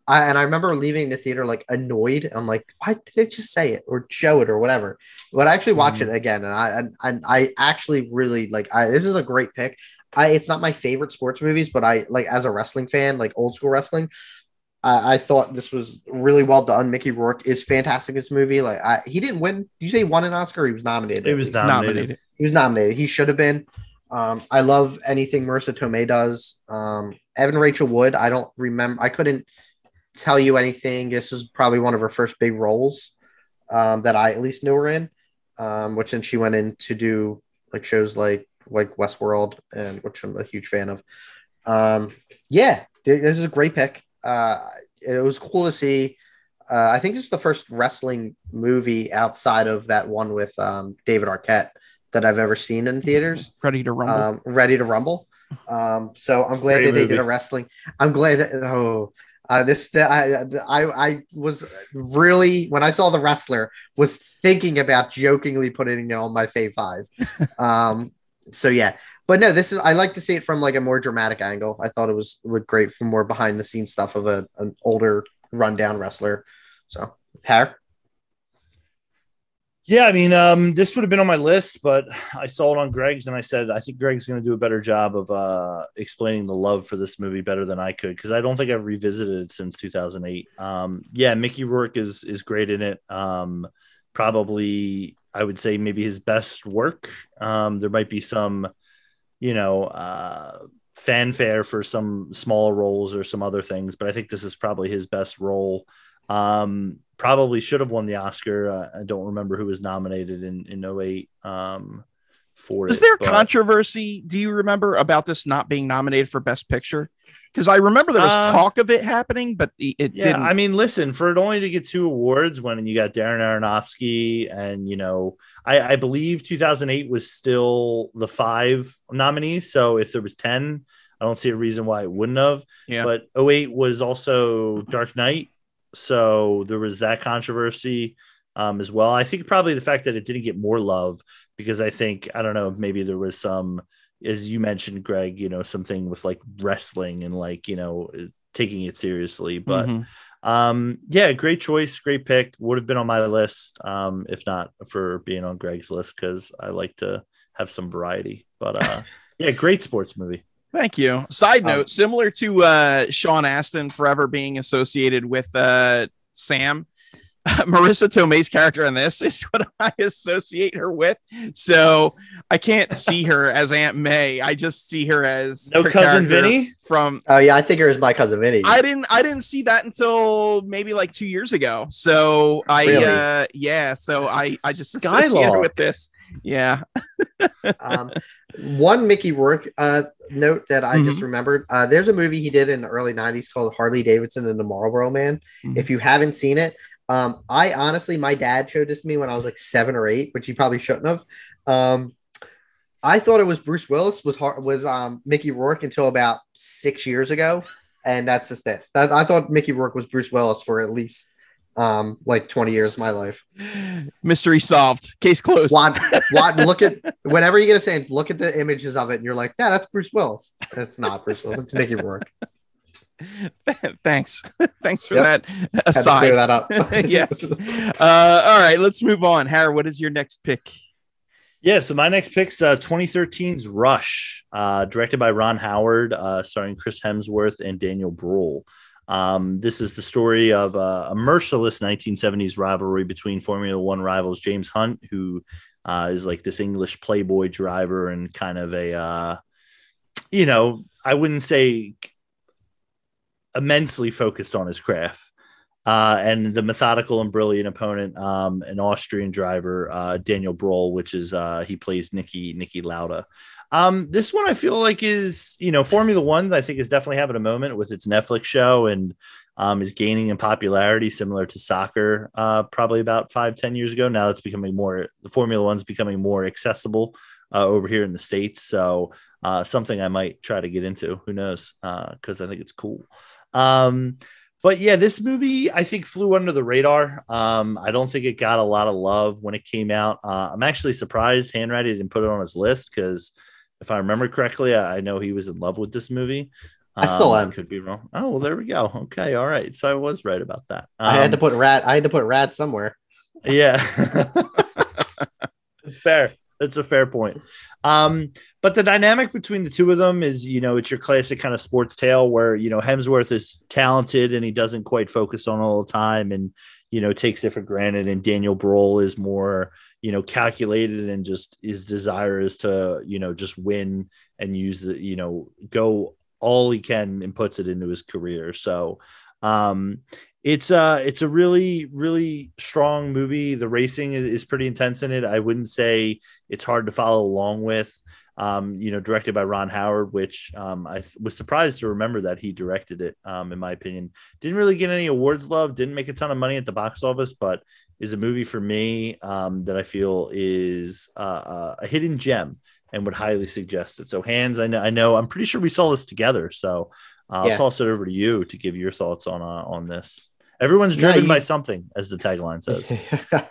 I, and I remember leaving the theater like annoyed. I'm like, why did they just say it or show it or whatever? But I actually watch it again, and I and, and I actually really like. I this is a great pick. I it's not my favorite sports movies, but I like as a wrestling fan, like old school wrestling. I, I thought this was really well done. Mickey Rourke is fantastic in this movie. Like I, he didn't win. Did you say he won an Oscar? He was nominated. He was nominated. nominated. He was nominated. He should have been. Um, I love anything Marisa Tomei does. Um, Evan Rachel Wood. I don't remember. I couldn't tell you anything. This was probably one of her first big roles um, that I at least knew her in. Um, which then she went in to do like shows like like Westworld, and which I'm a huge fan of. Um, yeah, this is a great pick. Uh, it was cool to see. Uh, I think this is the first wrestling movie outside of that one with um, David Arquette that I've ever seen in theaters. *laughs* Ready to rumble. Um, Ready to Rumble. *laughs* Um, so I'm glad Great that they did a wrestling. I'm glad. That, oh, uh, this I, I I was really when I saw the wrestler was thinking about jokingly putting it on my fave five. *laughs* um, so yeah, but no, this is I like to see it from like a more dramatic angle. I thought it was great for more behind the scenes stuff of a an older rundown wrestler. So Harry. Yeah, I mean, um, this would have been on my list, but I saw it on Greg's, and I said I think Greg's going to do a better job of uh, explaining the love for this movie better than I could because I don't think I've revisited it since 2008. Um, yeah, Mickey Rourke is is great in it. Um, probably, I would say maybe his best work. Um, there might be some, you know, uh, fanfare for some smaller roles or some other things, but I think this is probably his best role. Um, probably should have won the Oscar. Uh, I don't remember who was nominated in in 08 um, for Is it. there but- controversy? Do you remember about this not being nominated for Best Picture? Because I remember there was Uh, talk of it happening, but it it Yeah, didn't. I mean, listen, for it only to get two awards when you got Darren Aronofsky and you know, I, I believe 2008 was still the five nominees. So if there was 10, I don't see a reason why it wouldn't have. Yeah. But 08 was also Dark Knight. So there was that controversy. um, as well. I think probably the fact that it didn't get more love because I think I don't know maybe there was some as you mentioned, Greg, you know something with like wrestling and like you know taking it seriously, but. Mm-hmm. Um, yeah, great choice, great pick. Would have been on my list, um, if not for being on Greg's list, because I like to have some variety. But uh, *laughs* yeah, great sports movie. Thank you. Side um, note, um, similar to uh, Sean Astin forever being associated with uh, Sam, *laughs* Marisa Tomei's character in this is what I associate her with. So I can't see her as Aunt May. I just see her as no her cousin Vinny from. Oh yeah, I think her as my cousin Vinny. I didn't. I didn't see that until maybe like two years ago. So I, really? uh, yeah. So I, I just associate her with this. Yeah. *laughs* um, one Mickey Rourke uh, note that I mm-hmm. just remembered. Uh, there's a movie he did in the early '90s called Harley Davidson and the Marlboro Man. Mm-hmm. If you haven't seen it, um, I honestly, my dad showed this to me when I was like seven or eight, which he probably shouldn't have. Um, I thought it was Bruce Willis was was um, Mickey Rourke until about six years ago, and that's just it. That, I thought Mickey Rourke was Bruce Willis for at least um, like 20 years of my life. Mystery solved. Case closed. What? *laughs* What? look at whenever you get a saying, look at the images of it, and you're like, yeah, that's Bruce Willis. It's not Bruce Willis. It's Mickey Rourke. *laughs* Thanks. *laughs* Thanks for yep. that aside. clear that up. *laughs* yes. Uh, all right, let's move on. Harry, what is your next pick? Yeah, so my next pick's uh, 2013's Rush, uh, directed by Ron Howard, uh, starring Chris Hemsworth and Daniel Bruhl. Um, this is the story of uh, a merciless 1970s rivalry between Formula One rivals James Hunt, who uh, is like this English playboy driver and kind of a, uh, you know, I wouldn't say immensely focused on his craft. Uh, and the methodical and brilliant opponent, um, an Austrian driver, uh, Daniel Bruhl, which is uh, he plays Niki Niki Lauda. Um, this one I feel like is you know Formula One. I think is definitely having a moment with its Netflix show and um, is gaining in popularity, similar to soccer, uh, probably about five ten years ago. Now it's becoming more the Formula One's becoming more accessible uh, over here in the states. So uh, something I might try to get into. Who knows? Because I think it's cool. Um, but yeah, this movie I think flew under the radar. Um, I don't think it got a lot of love when it came out. Uh, I'm actually surprised Hanratty didn't put it on his list because if I remember correctly, I, I, know he was in love with this movie. Um, I still am. Could be wrong. Oh well, there we go. Okay, all right. So I was right about that. Um, I had to um, put rat. I had to put rat somewhere. Yeah, *laughs* it's fair. That's a fair point. Um, but the dynamic between the two of them is, you know, it's your classic kind of sports tale where, you know, Hemsworth is talented and he doesn't quite focus on all the time and, you know, takes it for granted. And Daniel Bruhl is more, you know, calculated and just his desire is to, you know, just win and use the, you know, go all he can and puts it into his career. So, um, it's uh it's a really really strong movie. The racing is, is, pretty intense in it. I wouldn't say it's hard to follow along with um you know directed by ron howard which um i was surprised to remember that he directed it um in my opinion. Didn't really get any awards love didn't make a ton of money at the box office but is a movie for me um that i feel is uh, uh a hidden gem and would highly suggest it. So hands i know i know i'm pretty sure we saw this together. So uh, I'll toss it over to you to give your thoughts on uh, on this. Everyone's driven no, you, by something, as the tagline says.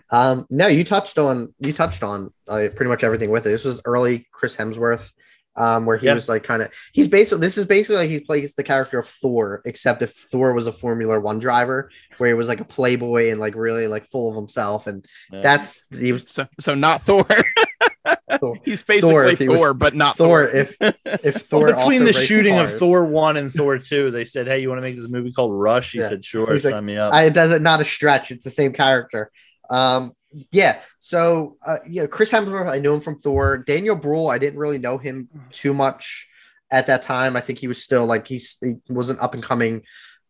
*laughs* um, no, you touched on you touched on uh, pretty much everything with it. This was early Chris Hemsworth, um, where he was like kind of he's basically this is basically like he plays the character of Thor, except if Thor was a Formula One driver, where he was like a playboy and like really like full of himself, and yeah. that's he was so so not Thor. *laughs* Thor. *laughs* He's basically Thor, Thor but not Thor. Thor. If if *laughs* Thor well, between the shooting cars. of Thor one and Thor two, they said, "Hey, you want to make this movie called Rush?" He yeah. said, "Sure, He's sign like, me up." I, it doesn't not a stretch. It's the same character. Um, yeah. So uh, yeah, Chris Hemsworth, I knew him from Thor. Daniel Bruhl, I didn't really know him too much at that time. I think he was still like he's he was an up and coming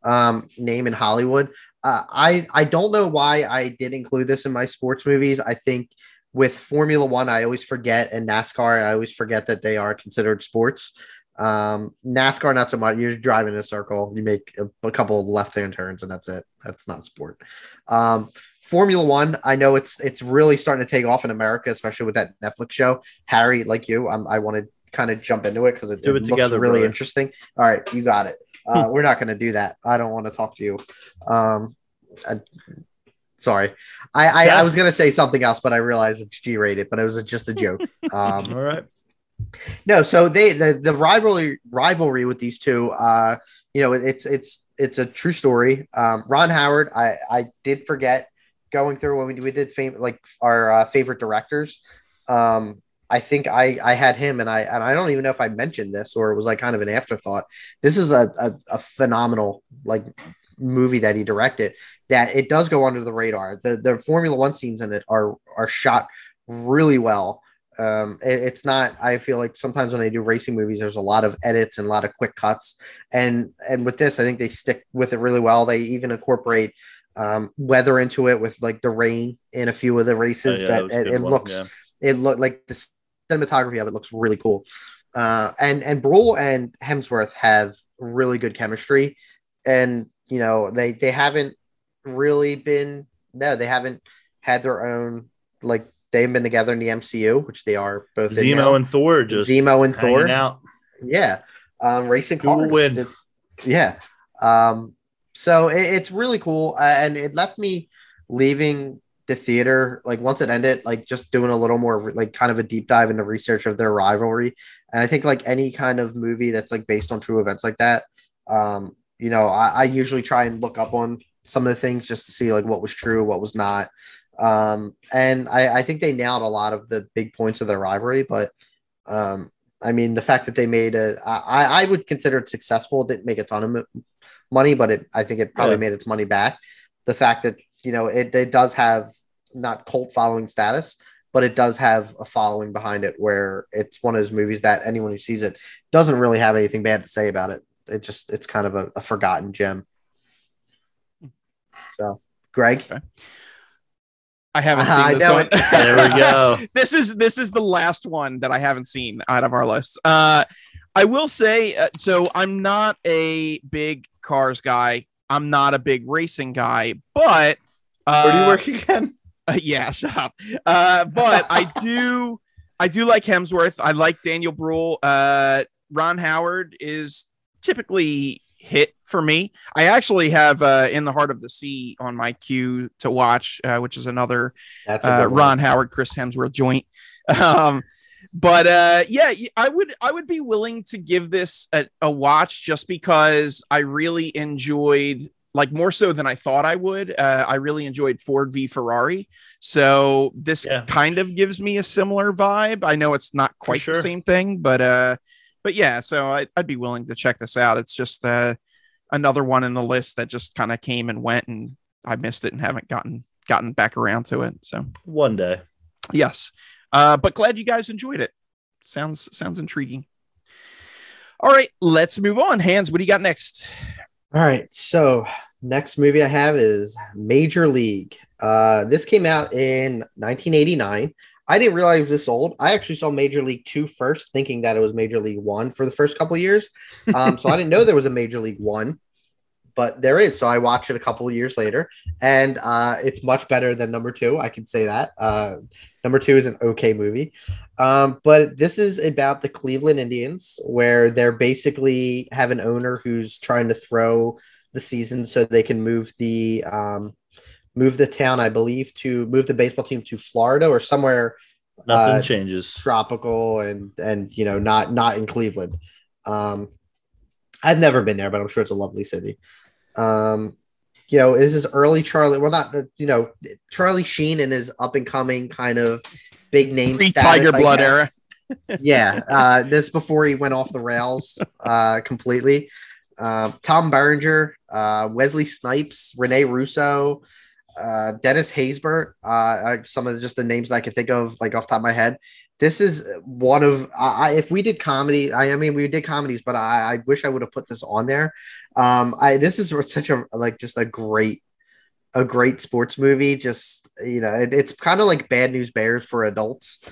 um, name in Hollywood. Uh, I I don't know why I did include this in my sports movies. I think with Formula One, I always forget, and NASCAR, I always forget that they are considered sports. Um, NASCAR, not so much. You're driving in a circle, you make a, a couple left hand turns, and that's it. That's not sport. Um, Formula One, I know it's it's really starting to take off in America, especially with that Netflix show. Harry, like you, I'm, i want to kind of jump into it because it, it, it, looks really brother. interesting. All right, you got it. Uh, we're not going to do that. I don't want to talk to you. Um, I, Sorry, I I, yeah. I, was gonna say something else, but I realized it's G rated, but it was just a joke. *laughs* Um, All right. No, so they the the rivalry rivalry with these two, uh, you know, it's it's it's a true story. Um, Ron Howard, I I did forget going through when we, we did fam- like our uh, favorite directors. Um, I think I I had him, and I and I don't even know if I mentioned this or it was like kind of an afterthought. This is a a, a phenomenal like movie that he directed. That it does go under the radar. The the Formula One scenes in it are are shot really well. Um, it, it's not. I feel like sometimes when they do racing movies, there's a lot of edits and a lot of quick cuts, and and with this, I think they stick with it really well. They even incorporate um, weather into it with like the rain in a few of the races. Oh, yeah, that, it, it looks yeah. it looked like the cinematography of it looks really cool. Uh, and and Bruhl and Hemsworth have really good chemistry, and you know they they haven't really been no they haven't had their own like they've been together in the MCU, which they are both. Zemo and Thor just Zemo and Thor out. Yeah, um, racing cars. Win. It's yeah. Um, so it, it's really cool, uh, and it left me leaving the theater like once it ended like just doing a little more like kind of a deep dive into research of their rivalry and i think like any kind of movie that's like based on true events like that um you know i, I usually try and look up on some of the things just to see like what was true what was not um and i i think they nailed a lot of the big points of their rivalry but um i mean the fact that they made a i i would consider it successful it didn't make a ton of money but it i think it probably yeah. made its money back the fact that you know, it, it does have not cult following status, but it does have a following behind it where it's one of those movies that anyone who sees it doesn't really have anything bad to say about it. It just, it's kind of a, a forgotten gem. So, Greg. Okay. I haven't uh, seen this one. there we go. *laughs* this is this is the last one that I haven't seen out of our list. Uh, I will say, uh, so I'm not a big cars guy. I'm not a big racing guy, but uh, Where do you work again? *laughs* Uh, yeah, shut up. Uh, but I do, I do like Hemsworth. I like Daniel Bruhl. Uh, Ron Howard is typically hit for me. I actually have uh, In the Heart of the Sea on my queue to watch, uh, which is another That's uh, Ron Howard, Chris Hemsworth joint. *laughs* Um, but uh, yeah, I would I would be willing to give this a, a watch just because I really enjoyed like more so than I thought I would. Uh, I really enjoyed Ford v Ferrari, so this yeah. kind of gives me a similar vibe. I know it's not quite sure. the same thing, but uh, but yeah, so I, would be willing to check this out. It's just uh, another one in the list that just kind of came and went, and I missed it and haven't gotten gotten back around to it. So one day, yes, uh, but glad you guys enjoyed it. Sounds sounds intriguing. All right, let's move on. Hands, what do you got next? All right. So next movie I have is Major League. Uh, this came out in 1989. I didn't realize it was this old. I actually saw Major League Two first, thinking that it was Major League 1 for the first couple years. Um, so I didn't know there was a Major League 1 but there is. So I watched it a couple years later, and uh, it's much better than number two. I can say that. Uh, number two is an okay movie, um, but this is about the Cleveland Indians, where they're basically have an owner who's trying to throw the season so they can move the um, move the town, I believe, to move the baseball team to Florida or somewhere. Nothing uh, changes. Tropical and and you know not not in Cleveland. Um, I've never been there, but I'm sure it's a lovely city. Um, you know, is his early Charlie? Well, not you know Charlie Sheen and his up and coming kind of big name pre Tiger Blood era. *laughs* yeah, uh, this before he went off the rails uh, completely. Uh, Tom Berenger, uh, Wesley Snipes, Rene Russo, uh, Dennis Haysbert, uh, some of the, just the names I can think of like off top of my head. This is one of I, if we did comedy I, I mean we did comedies but I, I wish I would have put this on there. Um I this is such a like just a great a great sports movie just you know it, it's kind of like bad news bears for adults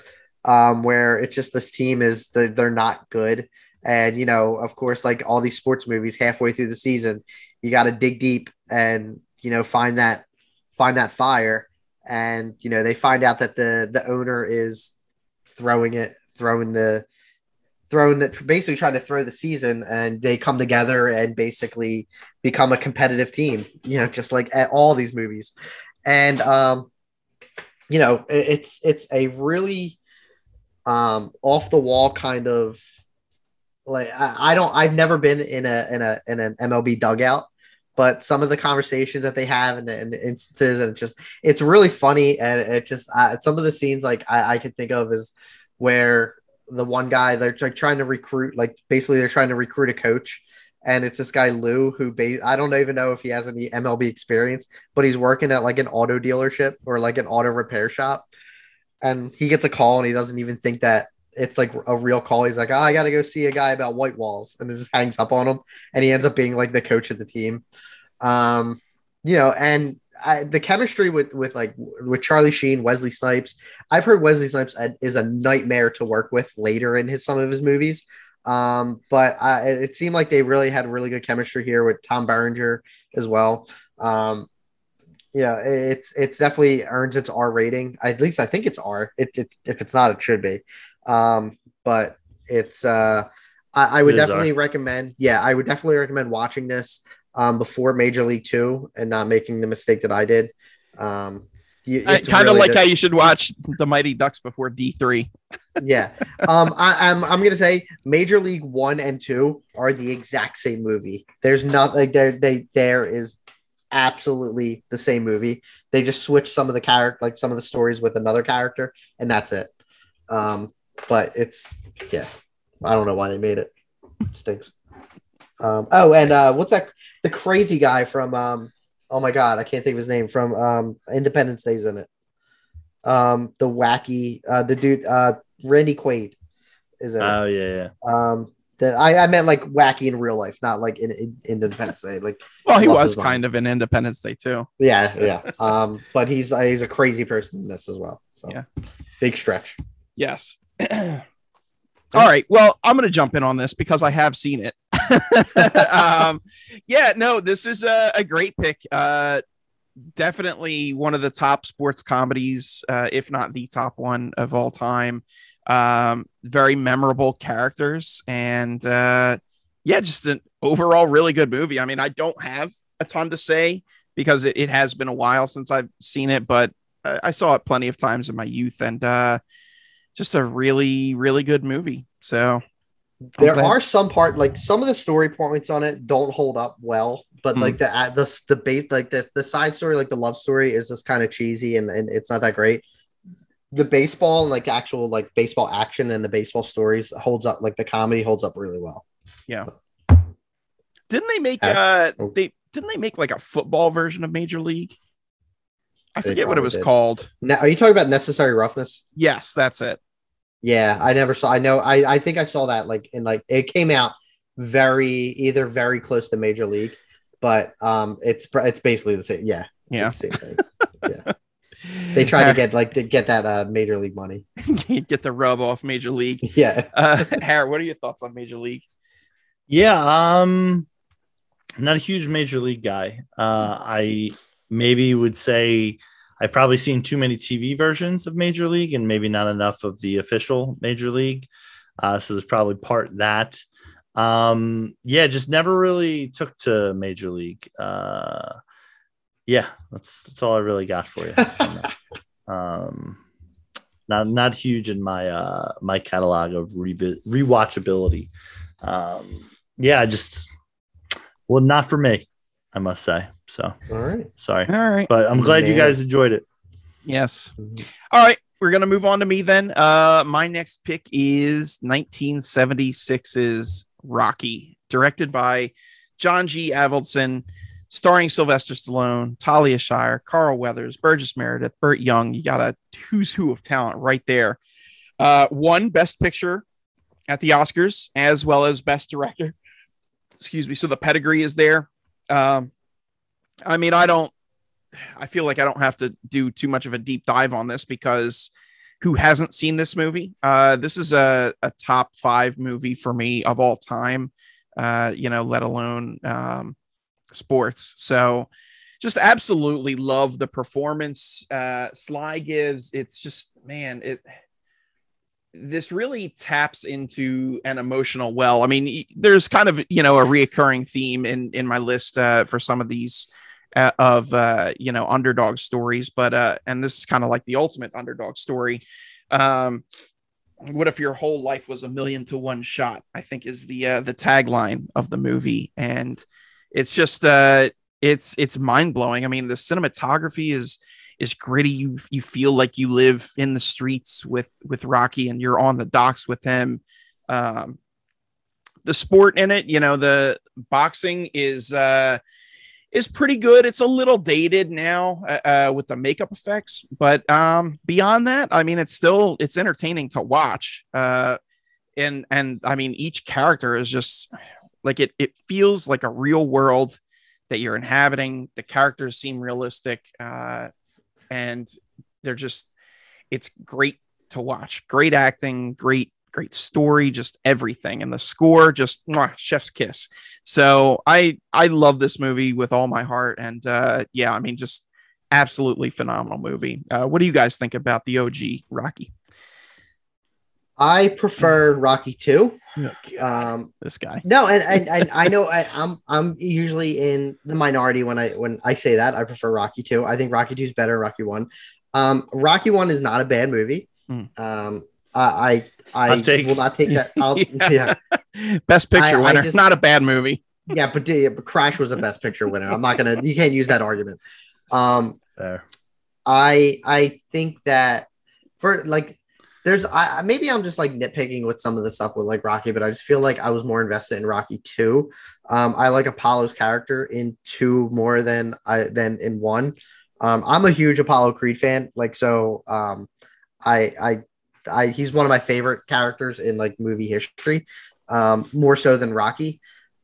um where it's just this team is they're, they're not good. And you know of course like all these sports movies halfway through the season you got to dig deep and you know find that find that fire and you know they find out that the the owner is throwing it, throwing the throwing that basically trying to throw the season and they come together and basically become a competitive team you know just like at all these movies. And um, you know, it, it's it's a really um off the wall kind of like I, I don't I've never been in a in a in an MLB dugout, but some of the conversations that they have and the, and the instances and just it's really funny and it just uh, some of the scenes like I, I can think of is where the one guy they're like trying to recruit like basically they're trying to recruit a coach and it's this guy Lou who ba- I don't even know if he has any MLB experience, but he's working at like an auto dealership or like an auto repair shop, and he gets a call and he doesn't even think that it's like a real call. He's like, oh, I got to go see a guy about white walls, and it just hangs up on him, and he ends up being like the coach of the team. Um, you know, and I, the chemistry with with like with Charlie Sheen, Wesley Snipes. I've heard Wesley Snipes is a nightmare to work with later in his some of his movies. Um, but I, it seemed like they really had really good chemistry here with Tom Berenger as well. Um, yeah, it's it's definitely earns its R rating. At least I think it's R. It, it if it's not, it should be. Um, but it's uh, I, I would definitely recommend. Yeah, I would definitely recommend watching this um, before Major League Two and not making the mistake that I did. Um, it's kind of really like how you should watch the Mighty Ducks before D three. yeah, *laughs* um, I, am I'm, I'm gonna say Major League One and Two are the exact same movie. There's not like there they there is absolutely the same movie. They just switch some of the character, like some of the stories with another character, and that's it. Um, but it's yeah, I don't know why they made it. It stinks. Um, oh, and uh, what's that? The crazy guy from um, oh my god, I can't think of his name from um Independence Day's in it. Um, the wacky uh the dude uh Randy Quaid is it? Oh yeah, yeah. Um, that I, I meant like wacky in real life, not like in, in, Independence Day. Like, well, he was kind of in Independence Day too. Yeah, yeah. um, but he's uh, he's a crazy person in this as well. So yeah, big stretch. Yes. *clears throat* All right. Well, I'm going to jump in on this because I have seen it. *laughs* um, yeah, no, this is a, a great pick. Uh, definitely one of the top sports comedies, uh, if not the top one of all time. Um, very memorable characters, and uh, yeah, just an overall really good movie. I mean, I don't have a ton to say because it, it has been a while since I've seen it, but I, I saw it plenty of times in my youth, and uh, just a really, really good movie. So there are some part like some of the story points on it don't hold up well, but mm. like the the the base like the, the side story, like the love story, is just kind of cheesy and, and it's not that great. The baseball and like actual like baseball action and the baseball stories holds up like the comedy holds up really well. Yeah. Didn't they make uh oh. they didn't they make like a football version of Major League? I forget what it was did. called. Now, are you talking about necessary roughness? Yes, that's it. Yeah, I never saw. I know. I I think I saw that like in like it came out very either very close to Major League, but um, it's it's basically the same. Yeah, yeah, same thing. yeah. They try to get like to get that uh, major league money. *laughs* get the rub off major league. *laughs* Yeah. uh, Harry, what are your thoughts on major league? Yeah, um, not a huge major league guy. Uh, I maybe would say I've probably seen too many TV versions of Major League and maybe not enough of the official Major League. Uh, so there's probably part that. Um, yeah, just never really took to Major League. Uh, yeah, that's that's all I really got for you. *laughs* um, not not huge in my uh, my catalog of re- rewatchability. Um, yeah, just well, not for me, I must say. So, all right. Sorry. All right. But I'm glad Man. you guys enjoyed it. Yes. Mm-hmm. All right. We're going to move on to me then. Uh, my next pick is 1976's Rocky, directed by John G. Avildsen, starring Sylvester Stallone, Talia Shire, Carl Weathers, Burgess Meredith, Burt Young. You got a who's who of talent right there. Uh, one Best Picture at the Oscars, as well as Best Director. Excuse me. So the pedigree is there. Um, I mean, I don't, I feel like I don't have to do too much of a deep dive on this because who hasn't seen this movie? Uh, this is a, a top five movie for me of all time, uh, you know, let alone um, sports. So just absolutely love the performance uh, Sly gives. It's just, man, it, this really taps into an emotional well. I mean, there's kind of, you know, a reoccurring theme in, in my list uh, for some of these of uh, you know underdog stories, but uh, and this is kind of like the ultimate underdog story. Um, what if your whole life was a million to one shot? I think is the uh, the tagline of the movie, and it's just uh, it's it's mind blowing. I mean, the cinematography is is gritty. You you feel like you live in the streets with with Rocky, and you're on the docks with him. Um, the sport in it, you know, the boxing is uh, is pretty good. It's a little dated now uh, uh, with the makeup effects, but um, beyond that, I mean, it's still it's entertaining to watch. Uh, and and I mean, each character is just like it. It feels like a real world that you're inhabiting. The characters seem realistic, uh, and they're just it's great to watch. Great acting, great great story, just everything, and the score just mwah, chef's kiss. So I I love this movie with all my heart, and uh, yeah, I mean just absolutely phenomenal movie. Uh, what do you guys think about the OG Rocky? I prefer Rocky Two. Oh, um, this guy. No, and, and, and I know I, I'm I'm usually in the minority when I when I say that I prefer Rocky Two. I think Rocky Two is better than Rocky One. Um, Rocky One is not a bad movie. Mm. Um, I I, I take, will not take that. *laughs* Yeah. yeah. Best picture I, winner. I just, not a bad movie. Yeah, but, yeah, but Crash was a best picture winner. I'm not gonna. You can't use that argument. Um, Fair. I I think that for like there's I maybe I'm just like nitpicking with some of the stuff with like Rocky, but I just feel like I was more invested in Rocky two. Um, I like Apollo's character in two more than I than in one. Um, I'm a huge Apollo Creed fan, like so. Um, I I I he's one of my favorite characters in like movie history, um, more so than Rocky.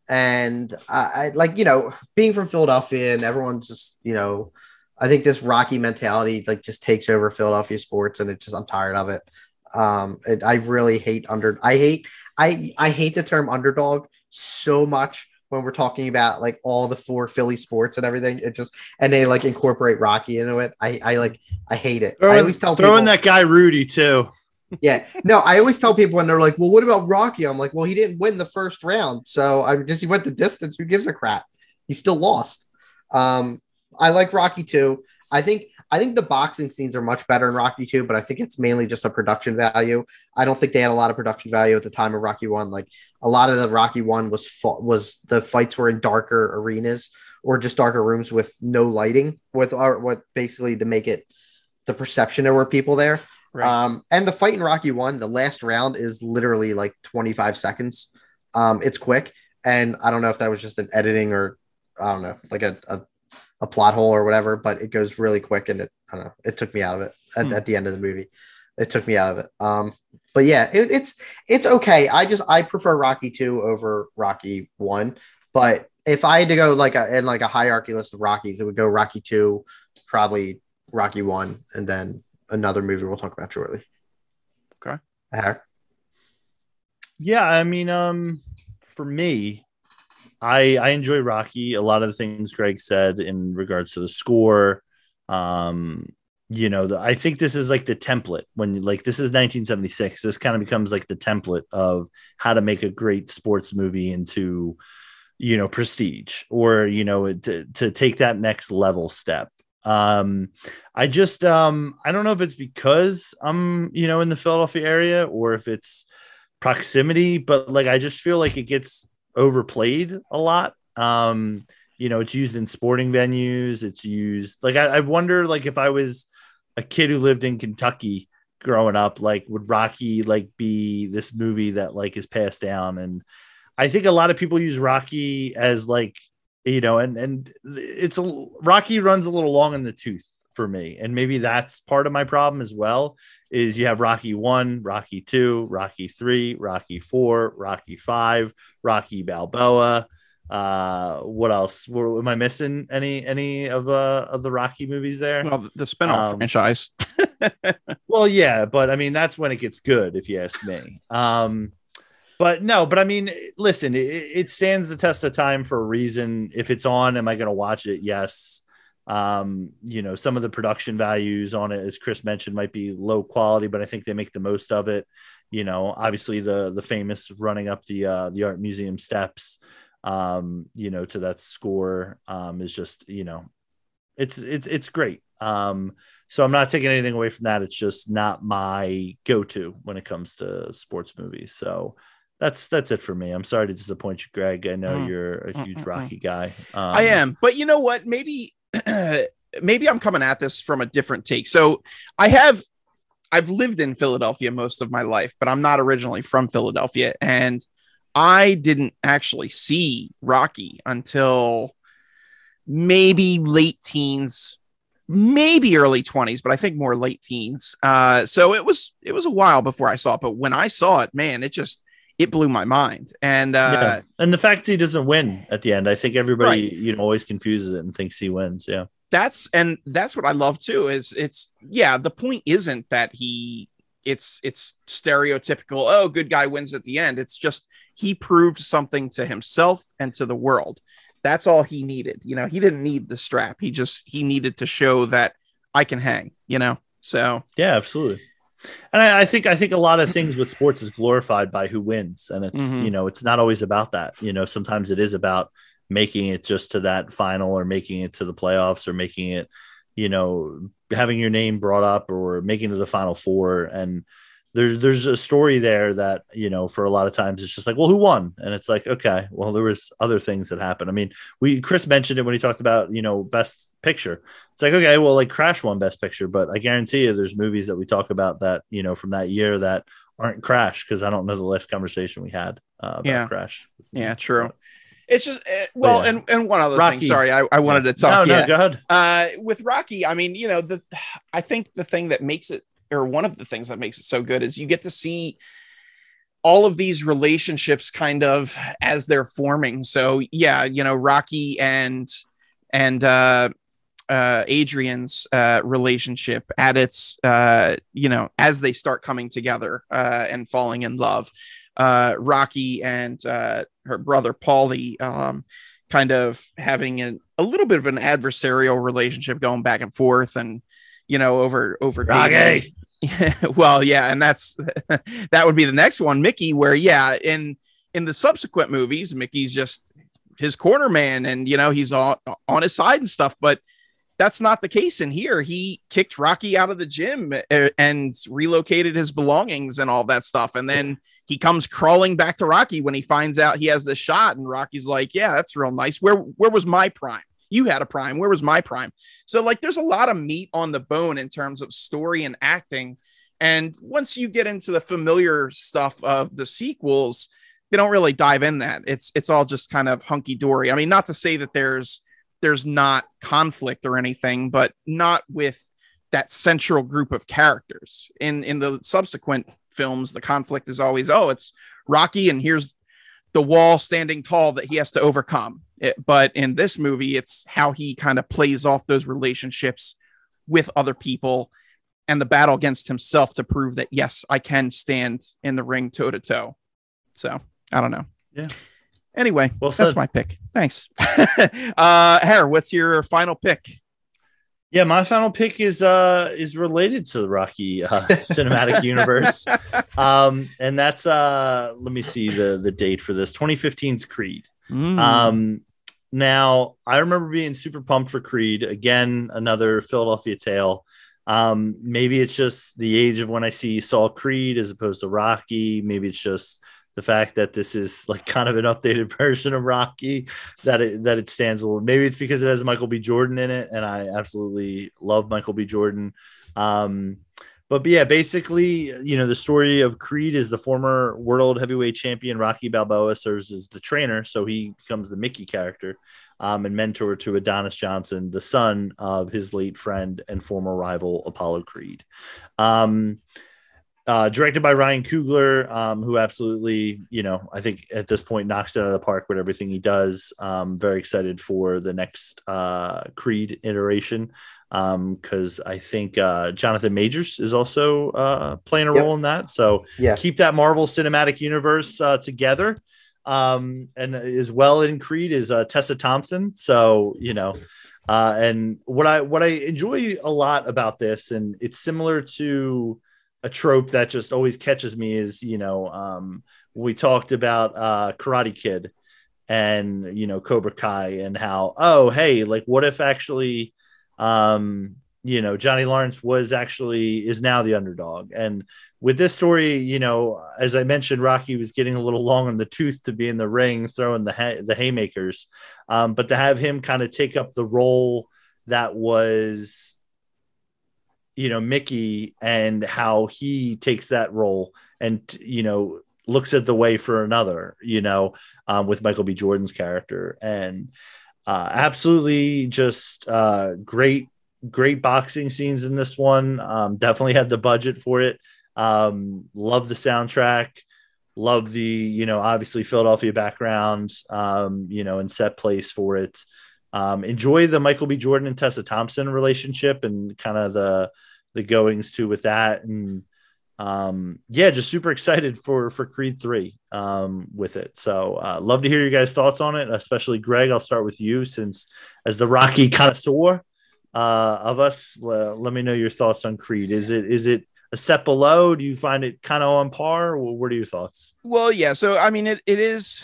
And I, I like you know being from Philadelphia and everyone's just you know I think this Rocky mentality like just takes over Philadelphia sports and it just I'm tired of it. Um, it, I really hate under I hate I I hate the term underdog so much when we're talking about like all the four Philly sports and everything. It just and they like incorporate Rocky into it. I I like I hate it. Throw I always tell throwing people, that guy Rudy too yeah. No, I always tell people when they're like, well, what about Rocky? I'm like, well, he didn't win the first round. So I just he went the distance. Who gives a crap? He still lost. Um, I like Rocky too. I think I think the boxing scenes are much better in Rocky 2, but I think it's mainly just a production value. I don't think they had a lot of production value at the time of Rocky 1. Like a lot of the Rocky 1 was was the fights were in darker arenas or just darker rooms with no lighting with our what basically to make it the perception there were people there. Right. Um, and the fight in Rocky One, the last round is literally like 25 seconds. Um, it's quick, and I don't know if that was just an editing or I don't know, like a, a, a plot hole or whatever, but it goes really quick, and it I don't know, it took me out of it at, hmm. at the end of the movie. It took me out of it. Um, but yeah, it, it's it's okay. I just I prefer Rocky Two over Rocky One, but if I had to go like a in like a hierarchy list of Rockies, it would go Rocky Two, probably Rocky One, and then another movie we'll talk about shortly. Okay. Yeah, I mean, um, for me, I I enjoy Rocky. A lot of the things Greg said in regards to the score, um, you know, the, I think this is like the template when like this is 1976. This kind of becomes like the template of how to make a great sports movie into, you know, prestige or you know to to take that next level step. Um, I just um, I don't know if it's because I'm you know in the Philadelphia area or if it's proximity, but like I just feel like it gets overplayed a lot. Um, you know, it's used in sporting venues. It's used like I, I wonder like if I was a kid who lived in Kentucky growing up, like would Rocky like be this movie that like is passed down? And I think a lot of people use Rocky as like you know, and and it's a Rocky runs a little long in the tooth for me, and maybe that's part of my problem as well. Is you have Rocky one, Rocky two, Rocky three, Rocky four, Rocky five, Rocky Balboa. Uh, what else? Were, am I missing any any of uh of the Rocky movies there? Well, the, the spinoff um, franchise. *laughs* well, yeah, but I mean that's when it gets good, if you ask me. Um, but no, but I mean, listen, it, it, stands the test of time for a reason. If it's on, am I going to watch it? Yes. Um, you know, some of the production values on it, as Chris mentioned, might be low quality, but I think they make the most of it. You know, obviously the the famous running up the uh, the art museum steps, um, you know, to that score um, is just you know it's it's it's great. Um, so I'm not taking anything away from that. It's just not my go-to when it comes to sports movies. So that's that's it for me. I'm sorry to disappoint you, Greg. I know mm. you're a huge. Rocky guy. Um, I am, but you know what? Maybe *clears throat* maybe I'm coming at this from a different take. So I have I've lived in Philadelphia most of my life, but I'm not originally from Philadelphia, and I didn't actually see Rocky until maybe late teens, maybe early 20s, but I think more late teens. Uh, so it was it was a while before I saw it, but when I saw it, man, it just it blew my mind. And uh, yeah. and the fact that he doesn't win at the end, I think everybody right. you know always confuses it and thinks he wins. Yeah, that's and that's what I love too. Is it's yeah, the point isn't that he it's it's stereotypical. Oh, good guy wins at the end. It's just he proved something to himself and to the world. That's all he needed. You know, he didn't need the strap. He just he needed to show that I can hang. You know, so yeah, absolutely. And I, I, think I think a lot of things with sports is glorified by who wins, and it's mm-hmm. you know it's not always about that. You know, sometimes it is about making it just to that final, or making it to the playoffs, or making it, you know, having your name brought up, or making to the final four. And there's there's a story there that you know for a lot of times it's just like well who won and it's like okay well there was other things that happened i mean we chris mentioned it when he talked about you know best picture it's like okay well like crash won best picture but i guarantee you there's movies that we talk about that you know from that year that aren't crash because i don't know the last conversation we had uh, about yeah. crash yeah true it's just uh, well, yeah. and and one other Rocky. thing. Sorry, I, I wanted to talk. No, no, yeah. go ahead. Uh, with Rocky, I mean, you know, the I think the thing that makes it or one of the things that makes it so good is you get to see all of these relationships kind of as they're forming. So yeah, you know, Rocky and and uh uh Adrian's uh relationship at its uh you know as they start coming together uh and falling in love. Uh Rocky and uh her brother Paulie um kind of having a, a little bit of an adversarial relationship going back and forth and you know, over over Rocky. *laughs* well, yeah, and that's *laughs* that would be the next one, Mickey. Where yeah, in in the subsequent movies, Mickey's just his corner man, and you know he's on on his side and stuff. But that's not the case in here. He kicked Rocky out of the gym uh, and relocated his belongings and all that stuff, and then he comes crawling back to Rocky when he finds out he has this shot, and Rocky's like, "Yeah, that's real nice. Where where was my prime?" You had a prime. Where was my prime? So like there's a lot of meat on the bone in terms of story and acting. And once you get into the familiar stuff of the sequels they don't really dive in that. It's it's all just kind of hunky dory i mean not to say that there's there's not conflict or anything but not with that central group of characters. In in the subsequent films the conflict is always oh it's rocky and here's the wall standing tall that he has to overcome it, but in this movie, it's how he kind of plays off those relationships with other people and the battle against himself to prove that yes, I can stand in the ring toe to toe. So I don't know. Yeah. Anyway, well that's my pick. Thanks. *laughs* uh Hare, what's your final pick? Yeah, my final pick is uh is related to the Rocky uh, *laughs* cinematic universe. Um and that's uh let me see the the date for this 2015's Creed. Mm. Um now, I remember being super pumped for Creed. Again, another Philadelphia tale. Um, maybe it's just the age of when I see Saul Creed as opposed to Rocky. Maybe it's just the fact that this is like kind of an updated *laughs* version of Rocky that it that it stands a little. Maybe it's because it has Michael B. Jordan in it, and I absolutely love Michael B. Jordan. Um, but, but yeah, basically, you know, the story of Creed is the former world heavyweight champion Rocky Balboa serves as the trainer, so he becomes the Mickey character um, and mentor to Adonis Johnson, the son of his late friend and former rival Apollo Creed. Um, uh, directed by Ryan Coogler, um, who absolutely, you know, I think at this point knocks it out of the park with everything he does. Um, very excited for the next uh, Creed iteration because um, I think uh, Jonathan Majors is also uh, playing a yep. role in that. So yeah. keep that Marvel Cinematic Universe uh, together. Um, and as well in Creed is uh, Tessa Thompson. So you know, uh, and what I what I enjoy a lot about this, and it's similar to a trope that just always catches me is you know um, we talked about uh, Karate Kid and you know Cobra Kai and how oh hey like what if actually um, you know, Johnny Lawrence was actually is now the underdog. And with this story, you know, as I mentioned, Rocky was getting a little long on the tooth to be in the ring, throwing the hay, the haymakers. Um, but to have him kind of take up the role that was, you know, Mickey and how he takes that role and you know looks at the way for another, you know, um, with Michael B. Jordan's character and. Uh, absolutely just uh, great great boxing scenes in this one. Um, definitely had the budget for it. Um, love the soundtrack. Love the, you know, obviously Philadelphia background, um, you know, and set place for it. Um, enjoy the Michael B. Jordan and Tessa Thompson relationship and kind of the the goings to with that. And um, yeah, just super excited for for Creed three um, with it. So uh, love to hear your guys' thoughts on it, especially Greg. I'll start with you since as the Rocky *laughs* connoisseur uh, of us. let me know your thoughts on Creed. Is it is it a step below? Do you find it kind of on par? What are your thoughts? Well, yeah. So I mean, it, it is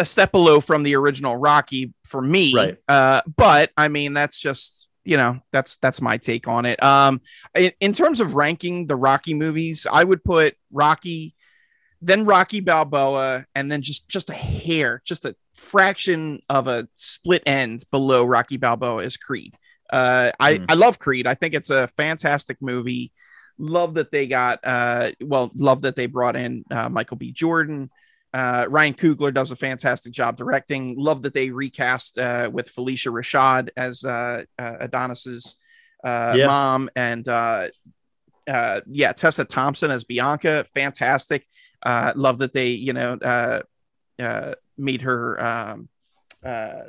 a step below from the original Rocky for me. Right. Uh, but I mean, that's just you know that's that's my take on it. Um, in, in terms of ranking the Rocky movies, I would put Rocky, then Rocky Balboa, and then just just a hair, just a fraction of a split end below Rocky Balboa is Creed. Uh, I, mm. I love Creed. I think it's a fantastic movie. Love that they got, uh, well, love that they brought in uh, Michael B. Jordan. Uh, Ryan Coogler does a fantastic job directing. Love that they recast uh, with Phylicia Rashad as uh, uh, Adonis's uh, yeah. mom, and uh, uh, yeah, Tessa Thompson as Bianca. Fantastic. Uh, love that they, you know, uh, uh, made her, um, uh,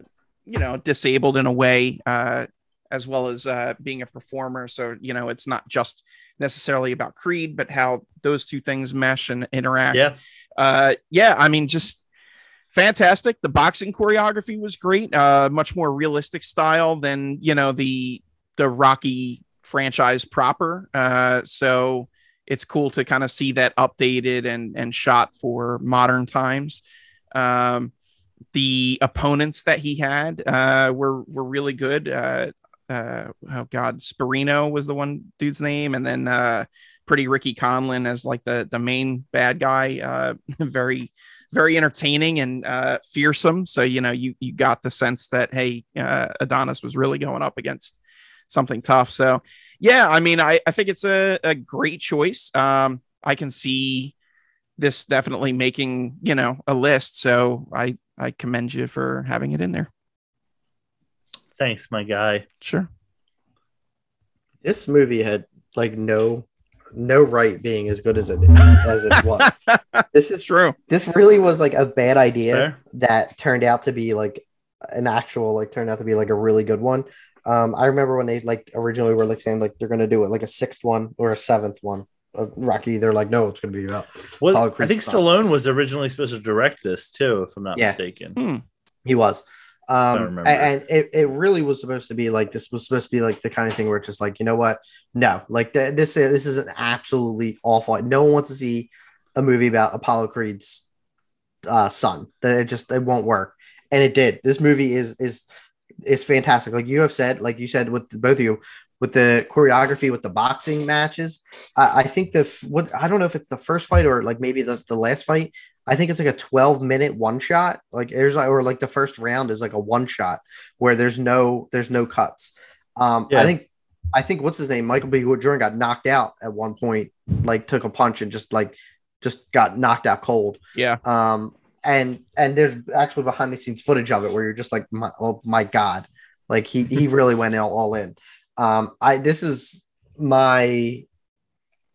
you know, disabled in a way. Uh, as well as uh, being a performer. So, you know, it's not just necessarily about Creed, but how those two things mesh and interact. Yeah. Uh, yeah. I mean, just fantastic. The boxing choreography was great. Uh, much more realistic style than, you know, the, the Rocky franchise proper. Uh, so it's cool to kind of see that updated and, and shot for modern times. Um, the opponents that he had uh, were were really good. Uh, uh, oh god, Sporino was the one dude's name, and then uh, pretty Ricky Conlan as like the the main bad guy. Uh, *laughs* very very entertaining and uh, fearsome. So you know you you got the sense that hey, uh, Adonis was really going up against something tough. So yeah, I mean I I think it's a, a great choice. Um, I can see this definitely making you know a list. So I I commend you for having it in there. Thanks, my guy. Sure. This movie had like no no right being as good as it as it was. *laughs* this is true. This really was like a bad idea Fair. that turned out to be like an actual like turned out to be like a really good one. Um, I remember when they like originally were like saying like they're gonna do it like a sixth one or a seventh one. of Rocky, they're like, no, it's gonna be about. Well, I think Stallone was originally supposed to direct this too, if I'm not yeah. mistaken. Hmm. He was. Um, and it, it really was supposed to be like this was supposed to be like the kind of thing where it's just like you know what? No like the, this this is an absolutely awful no one wants to see a movie about Apollo Creed's uh, son. That it just it won't work. And it did. This movie is is is fantastic. Like you have said like you said with both of you with the choreography with the boxing matches I, I think the what I don't know if it's the first fight or like maybe the, the last fight I think it's like a 12 minute one shot. Like there's like, or like the first round is like a one shot where there's no, there's no cuts. Um, yeah. I think, I think what's his name? Michael B. Jordan got knocked out at one point, like took a punch and just like, just got knocked out cold. Yeah. Um, and, and there's actually behind the scenes footage of it where you're just like, my, oh my God, like he, he *laughs* really went all, all in. Um, I, this is my,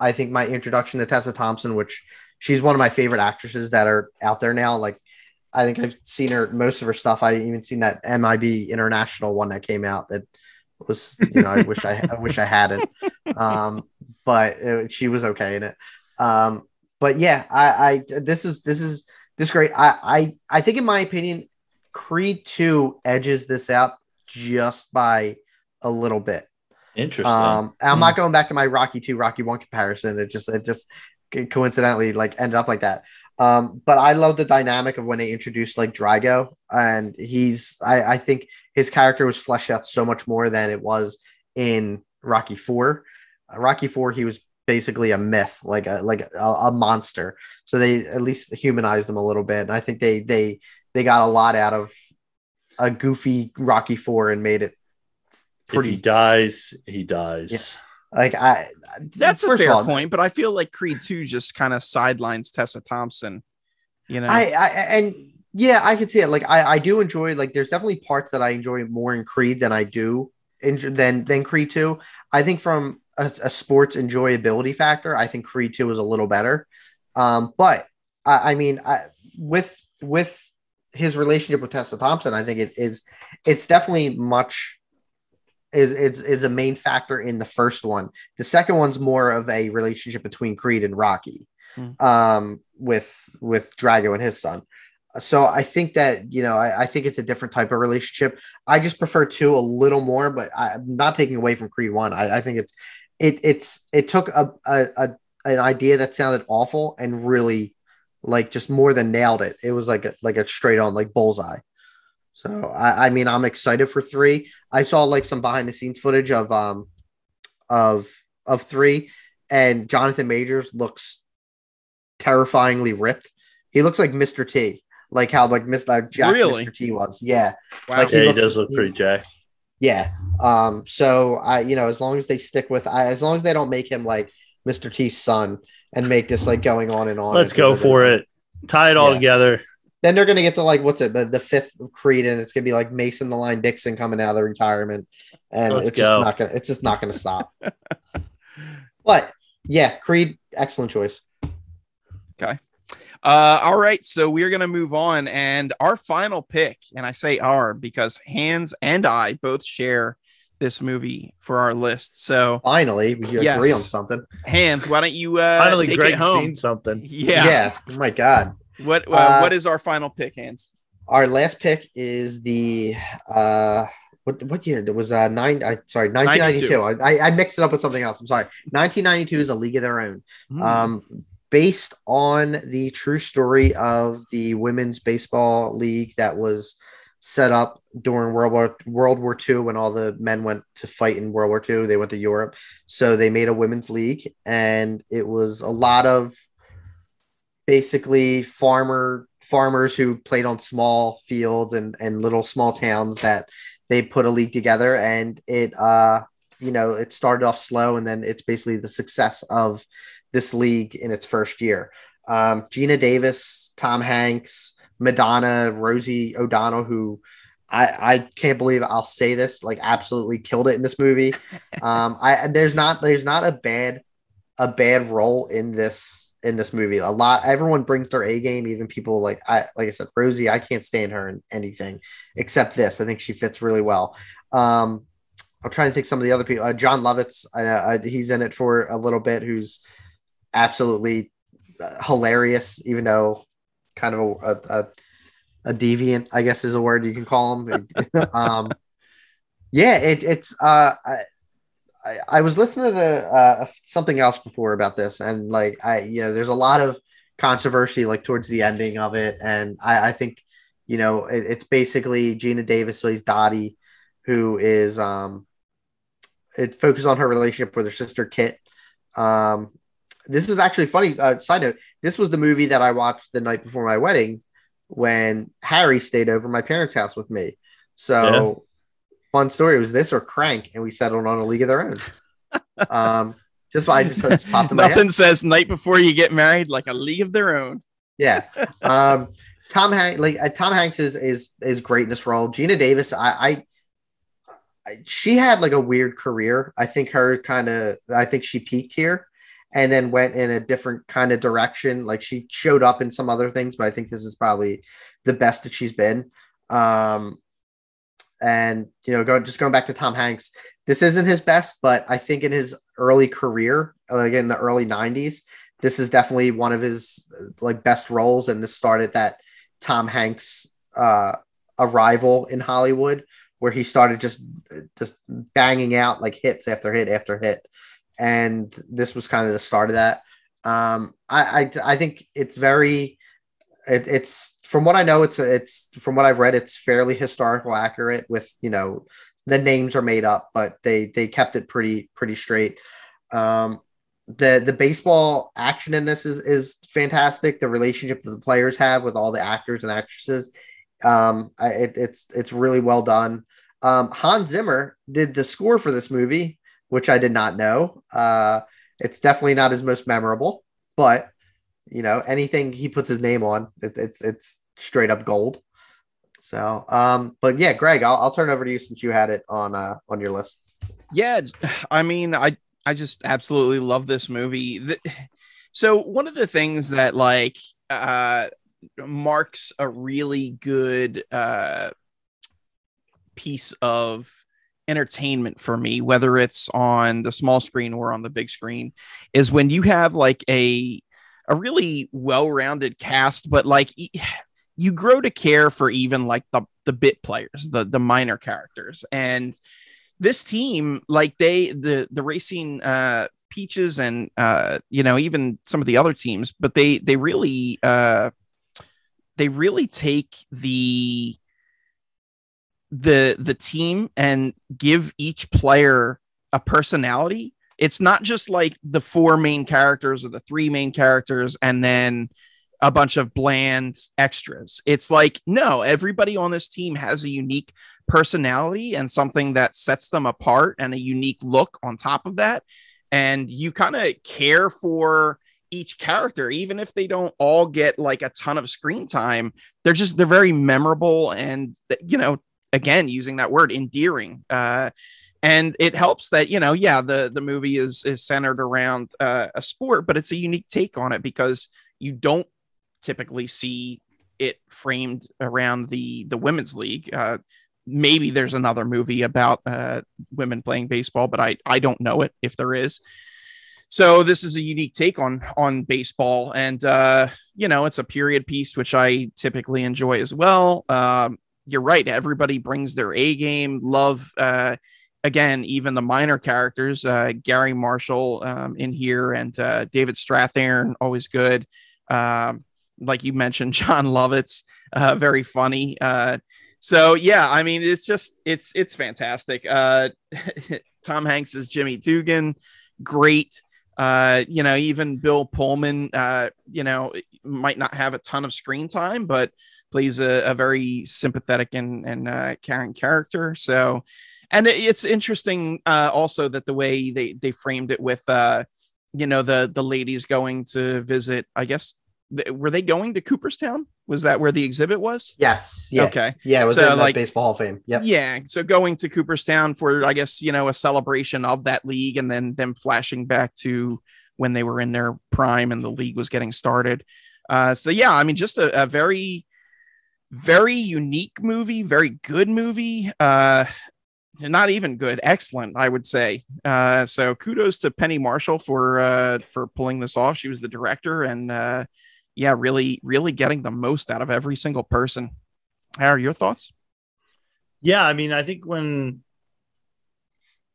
I think my introduction to Tessa Thompson, which, she's one of my favorite actresses that are out there now. Like I think I've seen her most of her stuff. I even seen that MIB international one that came out that was you know I wish I, I wish I had it, um, but it, she was okay in it. Um, but yeah, I, I this is this is this great. I I I think in my opinion, Creed two edges this out just by a little bit. Interesting. Um, I'm mm. not going back to my Rocky two, Rocky one comparison. It just it just coincidentally like ended up like that. Um, but I love the dynamic of when they introduced like Drago, and he's I, I think his character was fleshed out so much more than it was in Rocky Four. Uh, Rocky Four, he was basically a myth, like a like a, a, monster. So they at least humanized him a little bit. And I think they they they got a lot out of a goofy Rocky Four and made it pretty. If he dies, he dies. Yeah. Like I, that's a fair all, point, but I feel like Creed Two just kind of sidelines Tessa Thompson. You know, I, I and yeah, I could see it. Like I, I do enjoy. Like there's definitely parts that I enjoy more in Creed than I do in than than Creed Two. I think from a, a sports enjoyability factor, I think Creed Two is a little better. Um, but I, I mean, I, with with his relationship with Tessa Thompson, I think it is it's definitely much is is is a main factor in the first one. The second one's more of a relationship between Creed and Rocky, mm. um, with with Drago and his son. So I think that you know I, I, think it's a different type of relationship. I just prefer two a little more, but I'm not taking away from Creed one. I, I think it's it it's it took a, a, a an idea that sounded awful and really like just more than nailed it. It was like a, like a straight on like bullseye. So I, I mean, I'm excited for three. I saw like some behind the scenes footage of um of of three, and Jonathan Majors looks terrifyingly ripped. He looks like Mr. T, like how like Mr. Jack really? Mr. T was. Yeah, wow. like he, yeah, looks, he does look pretty jacked. Yeah. Um. So I, you know, as long as they stick with, I, as long as they don't make him like Mr. T's son and make this like going on and on. Let's go for it. Tie it all yeah. together. Then they're gonna get to like what's it the, the fifth of Creed and it's gonna be like Mason the Line Dixon coming out of retirement and Let's it's go. just not gonna it's just not gonna stop. *laughs* but yeah, Creed, excellent choice. Okay. Uh, all right, so we're gonna move on, and our final pick, and I say our because Hans and I both share this movie for our list. So finally, we yes. agree on something. Hans, why don't you uh, finally take Greg it home? seen something? Yeah, yeah. Oh my god. What uh, uh, what is our final pick, Hans? Our last pick is the uh what what year? It was uh nine I sorry, 1992. I, I mixed it up with something else. I'm sorry. 1992 is a league of their own. Mm. Um based on the true story of the women's baseball league that was set up during World War World War II when all the men went to fight in World War II. They went to Europe, so they made a women's league, and it was a lot of basically farmer farmers who played on small fields and and little small towns that they put a league together and it uh you know it started off slow and then it's basically the success of this league in its first year um, Geena Davis tom hanks madonna rosie o'donnell who I, I can't believe I'll say this like absolutely killed it in this movie. *laughs* Um, I there's not there's not a bad a bad role in this in this movie. A lot, everyone brings their A game. Even people like I, like I said, Rosie. I can't stand her in anything except this. I think she fits really well. Um, I'm trying to think some of the other people. Uh, Jon Lovitz, he's in it for a little bit. Who's absolutely uh, hilarious, even though kind of a, a, a, deviant, I guess is a word you can call him. *laughs* um, yeah, it, it's. Uh, I, I, was listening to uh, something else before about this, and like I, you know, there's a lot of controversy like towards the ending of it, and I, I think, you know, it, it's basically Geena Davis plays Dottie, who is um, it focuses on her relationship with her sister Kit. Um, this was actually funny. Uh, side note: This was the movie that I watched the night before my wedding when Harry stayed over my parents' house with me. So fun story. It was this or Crank, and we settled on a league of their own. um, just I just, just popped in Nothing says night before you get married like a league of their own. Yeah. *laughs* Um, Tom Hanks, like uh, Tom Hanks is is is great in this role. Geena Davis, I, I, I she had like a weird career. I think her kind of, I think she peaked here and then went in a different kind of direction. Like she showed up in some other things, but I think this is probably the best that she's been. Um, and you know, going just going back to Tom Hanks, this isn't his best, but I think in his early career, like in the early '90s, this is definitely one of his like best roles. And this started that Tom Hanks uh, arrival in Hollywood, where he started just just banging out like hits after hit after hit, and this was kind of the start of that. Um, I, I, I think it's very, it, it's from what I know, it's it's from what I've read, it's fairly historical accurate. With you know, the names are made up, but they they kept it pretty pretty straight. Um, the the baseball action in this is is fantastic. The relationship that the players have with all the actors and actresses, um, I, it, it's it's really well done. Um, Hans Zimmer did the score for this movie, which I did not know. Uh, it's definitely not his most memorable, but you know anything he puts his name on, it, it's it's straight up gold. So, um, but yeah, Greg, I'll, I'll turn over to you since you had it on uh, on your list. Yeah, I mean, I I just absolutely love this movie. So one of the things that like uh, marks a really good uh, piece of entertainment for me, whether it's on the small screen or on the big screen, is when you have like a a really well-rounded cast, but like *sighs* you grow to care for even like the the bit players, the the minor characters, and this team, like they the the racing uh, peaches and uh, you know even some of the other teams, but they they really uh, they really take the the the team and give each player a personality. It's not just like the four main characters or the three main characters and then a bunch of bland extras. It's like no, everybody on this team has a unique personality and something that sets them apart and a unique look on top of that. And you kind of care for each character, even if they don't all get like a ton of screen time. They're just they're very memorable and you know again using that word endearing uh and it helps that you know yeah the the movie is is centered around uh, a sport but it's a unique take on it because you don't typically see it framed around the the women's league uh maybe there's another movie about uh women playing baseball but i i don't know it if there is so this is a unique take on on baseball and uh you know it's a period piece which i typically enjoy as well um you're right. Everybody brings their A game. Love, uh, again, even the minor characters, uh, Garry Marshall um, in here and uh, David Strathairn, always good. Um, like you mentioned, *laughs* Jon Lovitz, uh, very funny. Uh, so yeah, I mean, it's just it's it's fantastic. Uh, *laughs* Tom Hanks is Jimmy Dugan, great. Uh, you know, even Bill Pullman, you know, might not have a ton of screen time, but plays a, a very sympathetic and, and caring character. So, and it's interesting uh, also that the way they, they framed it with, uh, you know, the, the ladies going to visit, I guess, were they going to Cooperstown? Was that where the exhibit was? Yes. Yeah. Okay. Yeah, it was so, like baseball Hall of Fame. Yeah. Yeah. So going to Cooperstown for, I guess, you know, a celebration of that league, and then them flashing back to when they were in their prime and the league was getting started. Uh, so yeah, I mean, just a, a very very unique movie, very good movie. Uh, not even good, excellent, I would say. Uh, so kudos to Penny Marshall for uh, for pulling this off. She was the director, and uh, yeah, really, really getting the most out of every single person. How are your thoughts? Yeah, I mean, I think when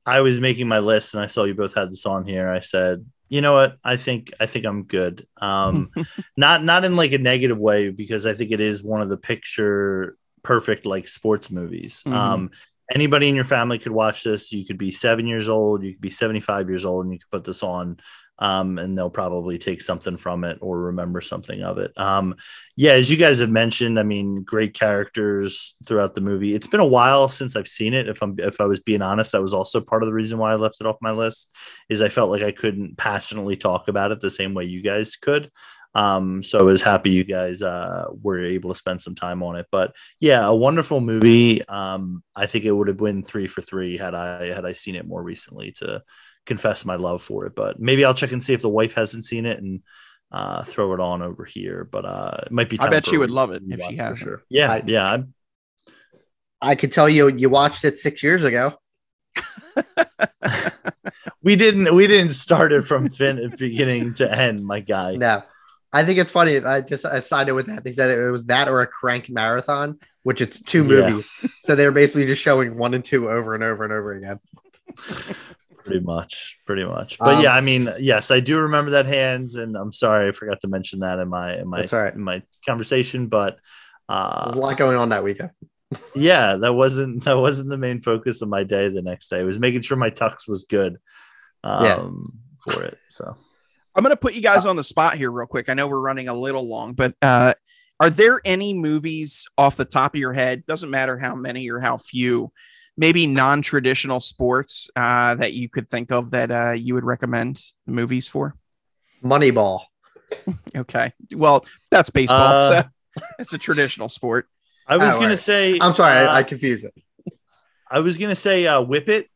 I was making my list and I saw you both had this on here, I said, you know what i think i think i'm good um *laughs* not not in like a negative way because i think it is one of the picture perfect like sports movies mm-hmm. um anybody in your family could watch this you could be seven years old you could be 75 years old and you could put this on um, and they'll probably take something from it or remember something of it. Um, yeah, as you guys have mentioned, I mean, great characters throughout the movie. It's been a while since I've seen it. If I'm if I was being honest, that was also part of the reason why I left it off my list. Is I felt like I couldn't passionately talk about it the same way you guys could. Um, so I was happy you guys uh, were able to spend some time on it. But yeah, a wonderful movie. Um, I think it would have been three for three had I had I seen it more recently to confess my love for it. But maybe I'll check and see if the wife hasn't seen it and uh, throw it on over here. But uh, it might be. I bet she would love it if she has. Sure. Yeah, I, yeah. I'm... I could tell you, you watched it six years ago. *laughs* *laughs* we didn't. We didn't start it from fin- beginning to end, my guy. No. I think it's funny. I just I sided with that. They said it was that or a crank marathon, which it's two movies. Yeah. so they're basically just showing one and two over and over and over again. Pretty much, pretty much. But Um, yeah, I mean, yes, I do remember that Hans, and I'm sorry I forgot to mention that in my in my right. in my conversation. But There's a uh, lot going on that weekend. *laughs* yeah, that wasn't that wasn't the main focus of my day. The next day it was making sure my tux was good um, Yeah. for it. So I'm going to put you guys on the spot here real quick. I know we're running a little long, but uh, are there any movies off the top of your head? Doesn't matter how many or how few, maybe non-traditional sports uh, that you could think of that uh, you would recommend movies for? Moneyball. *laughs* Okay, well that's baseball. Uh, so *laughs* it's a traditional sport. I was Oh, gonna say I'm sorry, uh, I, I confuse it. I was gonna say uh, Whip It.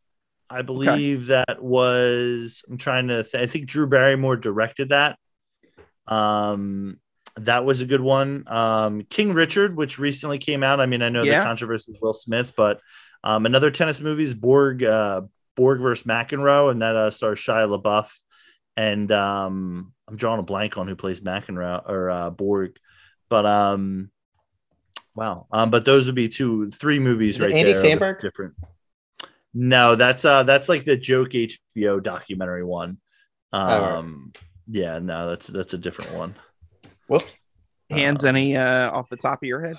I believe that was. I'm trying to. Th- I think Drew Barrymore directed that. Um, that was a good one. Um, King Richard, which recently came out. I mean, I know Yeah. the controversy with Will Smith, but um, another tennis movie is Borg. Uh, Borg versus McEnroe, and that uh, stars Shia LaBeouf. And um, I'm drawing a blank on who plays McEnroe or uh, Borg, but um, wow. Um, but those would be two, three movies Is right Andy there. Samberg? Different. No, that's uh that's like the joke HBO documentary one. Oh, right. Um yeah, no, that's that's a different one. *laughs* Whoops. Hans, Um, any uh, off the top of your head?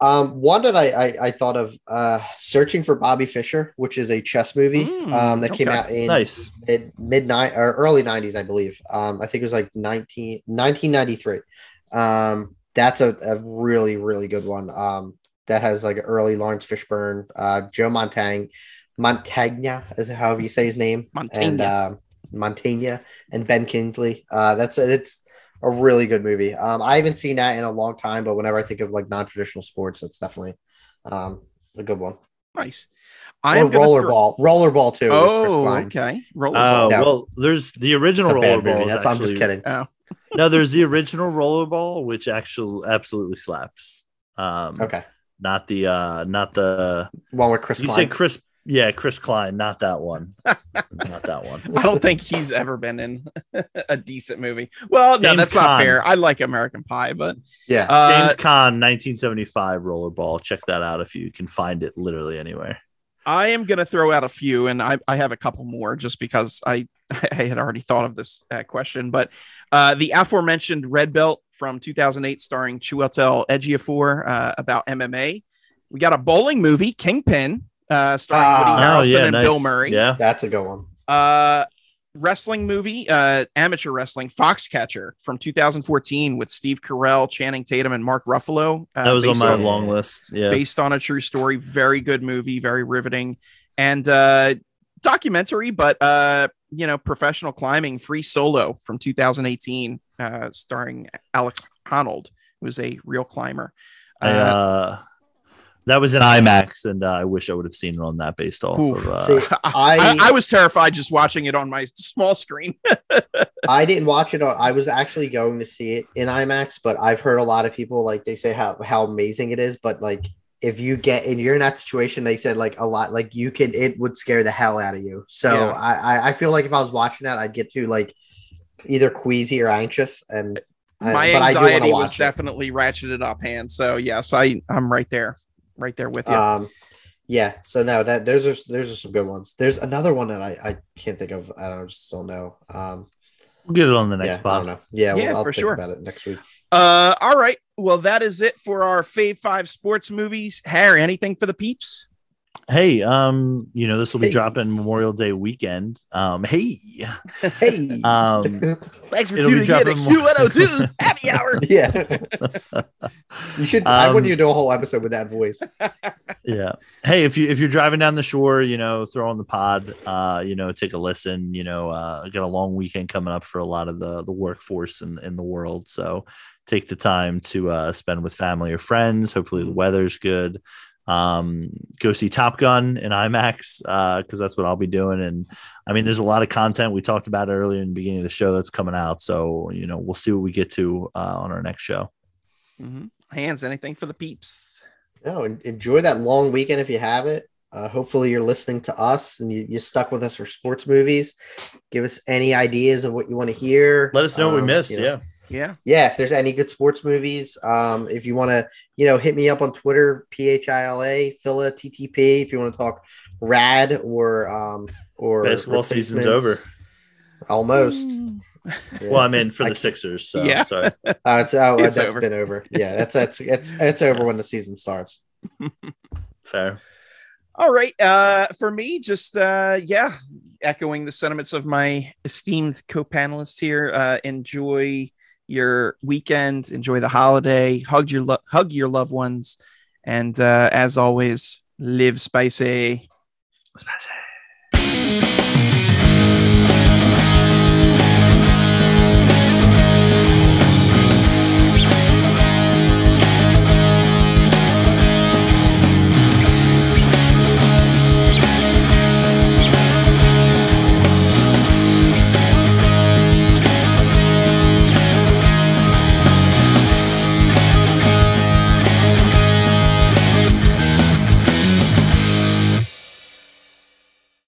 Um, one that I, I I thought of, uh, searching for Bobby Fischer, which is a chess movie, Mm, um, that came out in Nice. mid midnight or early '90s, I believe. Um, I think it was like 19, 1993. Um, that's a, a really really good one. Um, that has like early Laurence Fishburne, uh, Joe Montang, Montagna, is however you say his name, Montaigne. and um, Montagna and Ben Kingsley. Uh, that's it's a really good movie. Um, I haven't seen that in a long time, but whenever I think of like non-traditional sports, it's definitely um, a good one. nice. I or am gonna throw- rollerball, rollerball too. with Chris Oh, okay. Oh Rollerball. No. well, there's the original It's a bad rollerball. movie. is That's I'm just kidding. oh, *laughs* No, there's the original rollerball, which actually absolutely slaps. Um Okay, not the uh not the one with Chris you Klein. said Chris yeah, Chris Klein, not that one. not that one. *laughs* I don't think he's ever been in *laughs* a decent movie. Well, no, James that's not fair. I like American Pie, but yeah, uh, James Caan, 1975 rollerball. Check that out if you can find it literally anywhere. I am going to throw out a few, and I, I have a couple more just because I, *laughs* I had already thought of this uh, question. But uh, the aforementioned Red Belt from 2008, starring Chiwetel Ejiofor, uh, about MMA. We got a bowling movie, Kingpin, uh, starring Ah. Woody Oh, Harrelson and Bill Murray. Yeah. that's a good one. Uh, wrestling movie, uh, amateur wrestling, Foxcatcher from 2014 with Steve Carell, Channing Tatum, and Mark Ruffalo. Uh, That was on my on- long list. Yeah. based on a true story. Very good movie, very riveting, and uh, documentary, but uh, you know, professional climbing, Free Solo from 2018, uh, starring Alex Honnold, who was a real climber. I, Uh, uh, that was in IMAX, and uh, I wish I would have seen it on that based off Oof. of. Uh, See, *laughs* I, I- I was terrified just watching it on my small screen. *laughs* I didn't watch it. On, I was actually going to see it in IMAX, but I've heard a lot of people like they say how how amazing it is. But like, if you get and you're in that situation, they said like a lot like you can it would scare the hell out of you. So Yeah. I I- I feel like if I was watching that, I'd get too like either queasy or anxious, and I- my but I do anxiety was watch it. definitely ratcheted up, hand. So yes, I I'm right there, right there with you. Um, yeah. So no, that those are those are some good ones. There's another one that I I can't think of. I don't just don't know. Um, we'll get it on the next yeah, I spot. don't know. Yeah, well, Yeah, I'll for think sure. about it next week. Uh, all right. Well, that is it for our Fave Five sports movies. Harry, anything for the peeps? Hey, um, you know this will be Hey. dropping Memorial Day weekend. Um, hey, *laughs* Hey. Um, Thanks for tuning in to dropping Q102 *laughs* Happy Hour. *laughs* yeah. You should. I Um, want you to do a whole episode with that voice. yeah. Hey, if you if you're driving down the shore, you know, throw on the pod. Uh, you know, take a listen. You know, uh, got a long weekend coming up for a lot of the the workforce in in the world. So take the time to uh, spend with family or friends. Hopefully, the weather's good. Um, go see Top Gun in IMAX uh, because that's what I'll be doing. And I mean, there's a lot of content we talked about earlier in the beginning of the show that's coming out. So you know, we'll see what we get to uh, on our next show. mm-hmm. Hans, anything for the peeps? No, enjoy that long weekend if you have it. Uh, hopefully, you're listening to us and you, you stuck with us for sports movies. Give us any ideas of what you want to hear. Let us know what we Um, missed. you know, yeah. Yeah. yeah if there's any good sports movies um if you want to you know hit me up on twitter phila phila ttp if you want to talk rad or um or Basketball season's over Almost. Yeah. Well, I'm in for the c- Sixers. So Yeah. sorry. Uh, *laughs* it's oh, It's that's over. been over. Yeah, that's that's it's it's over when the season starts. *laughs* Fair. All right. Uh, for me, just uh, yeah, echoing the sentiments of my esteemed co-panelists here. Uh, enjoy your weekend. Enjoy the holiday. Hug your lo- hug your loved ones, and uh, as always, live spicy. Spicy.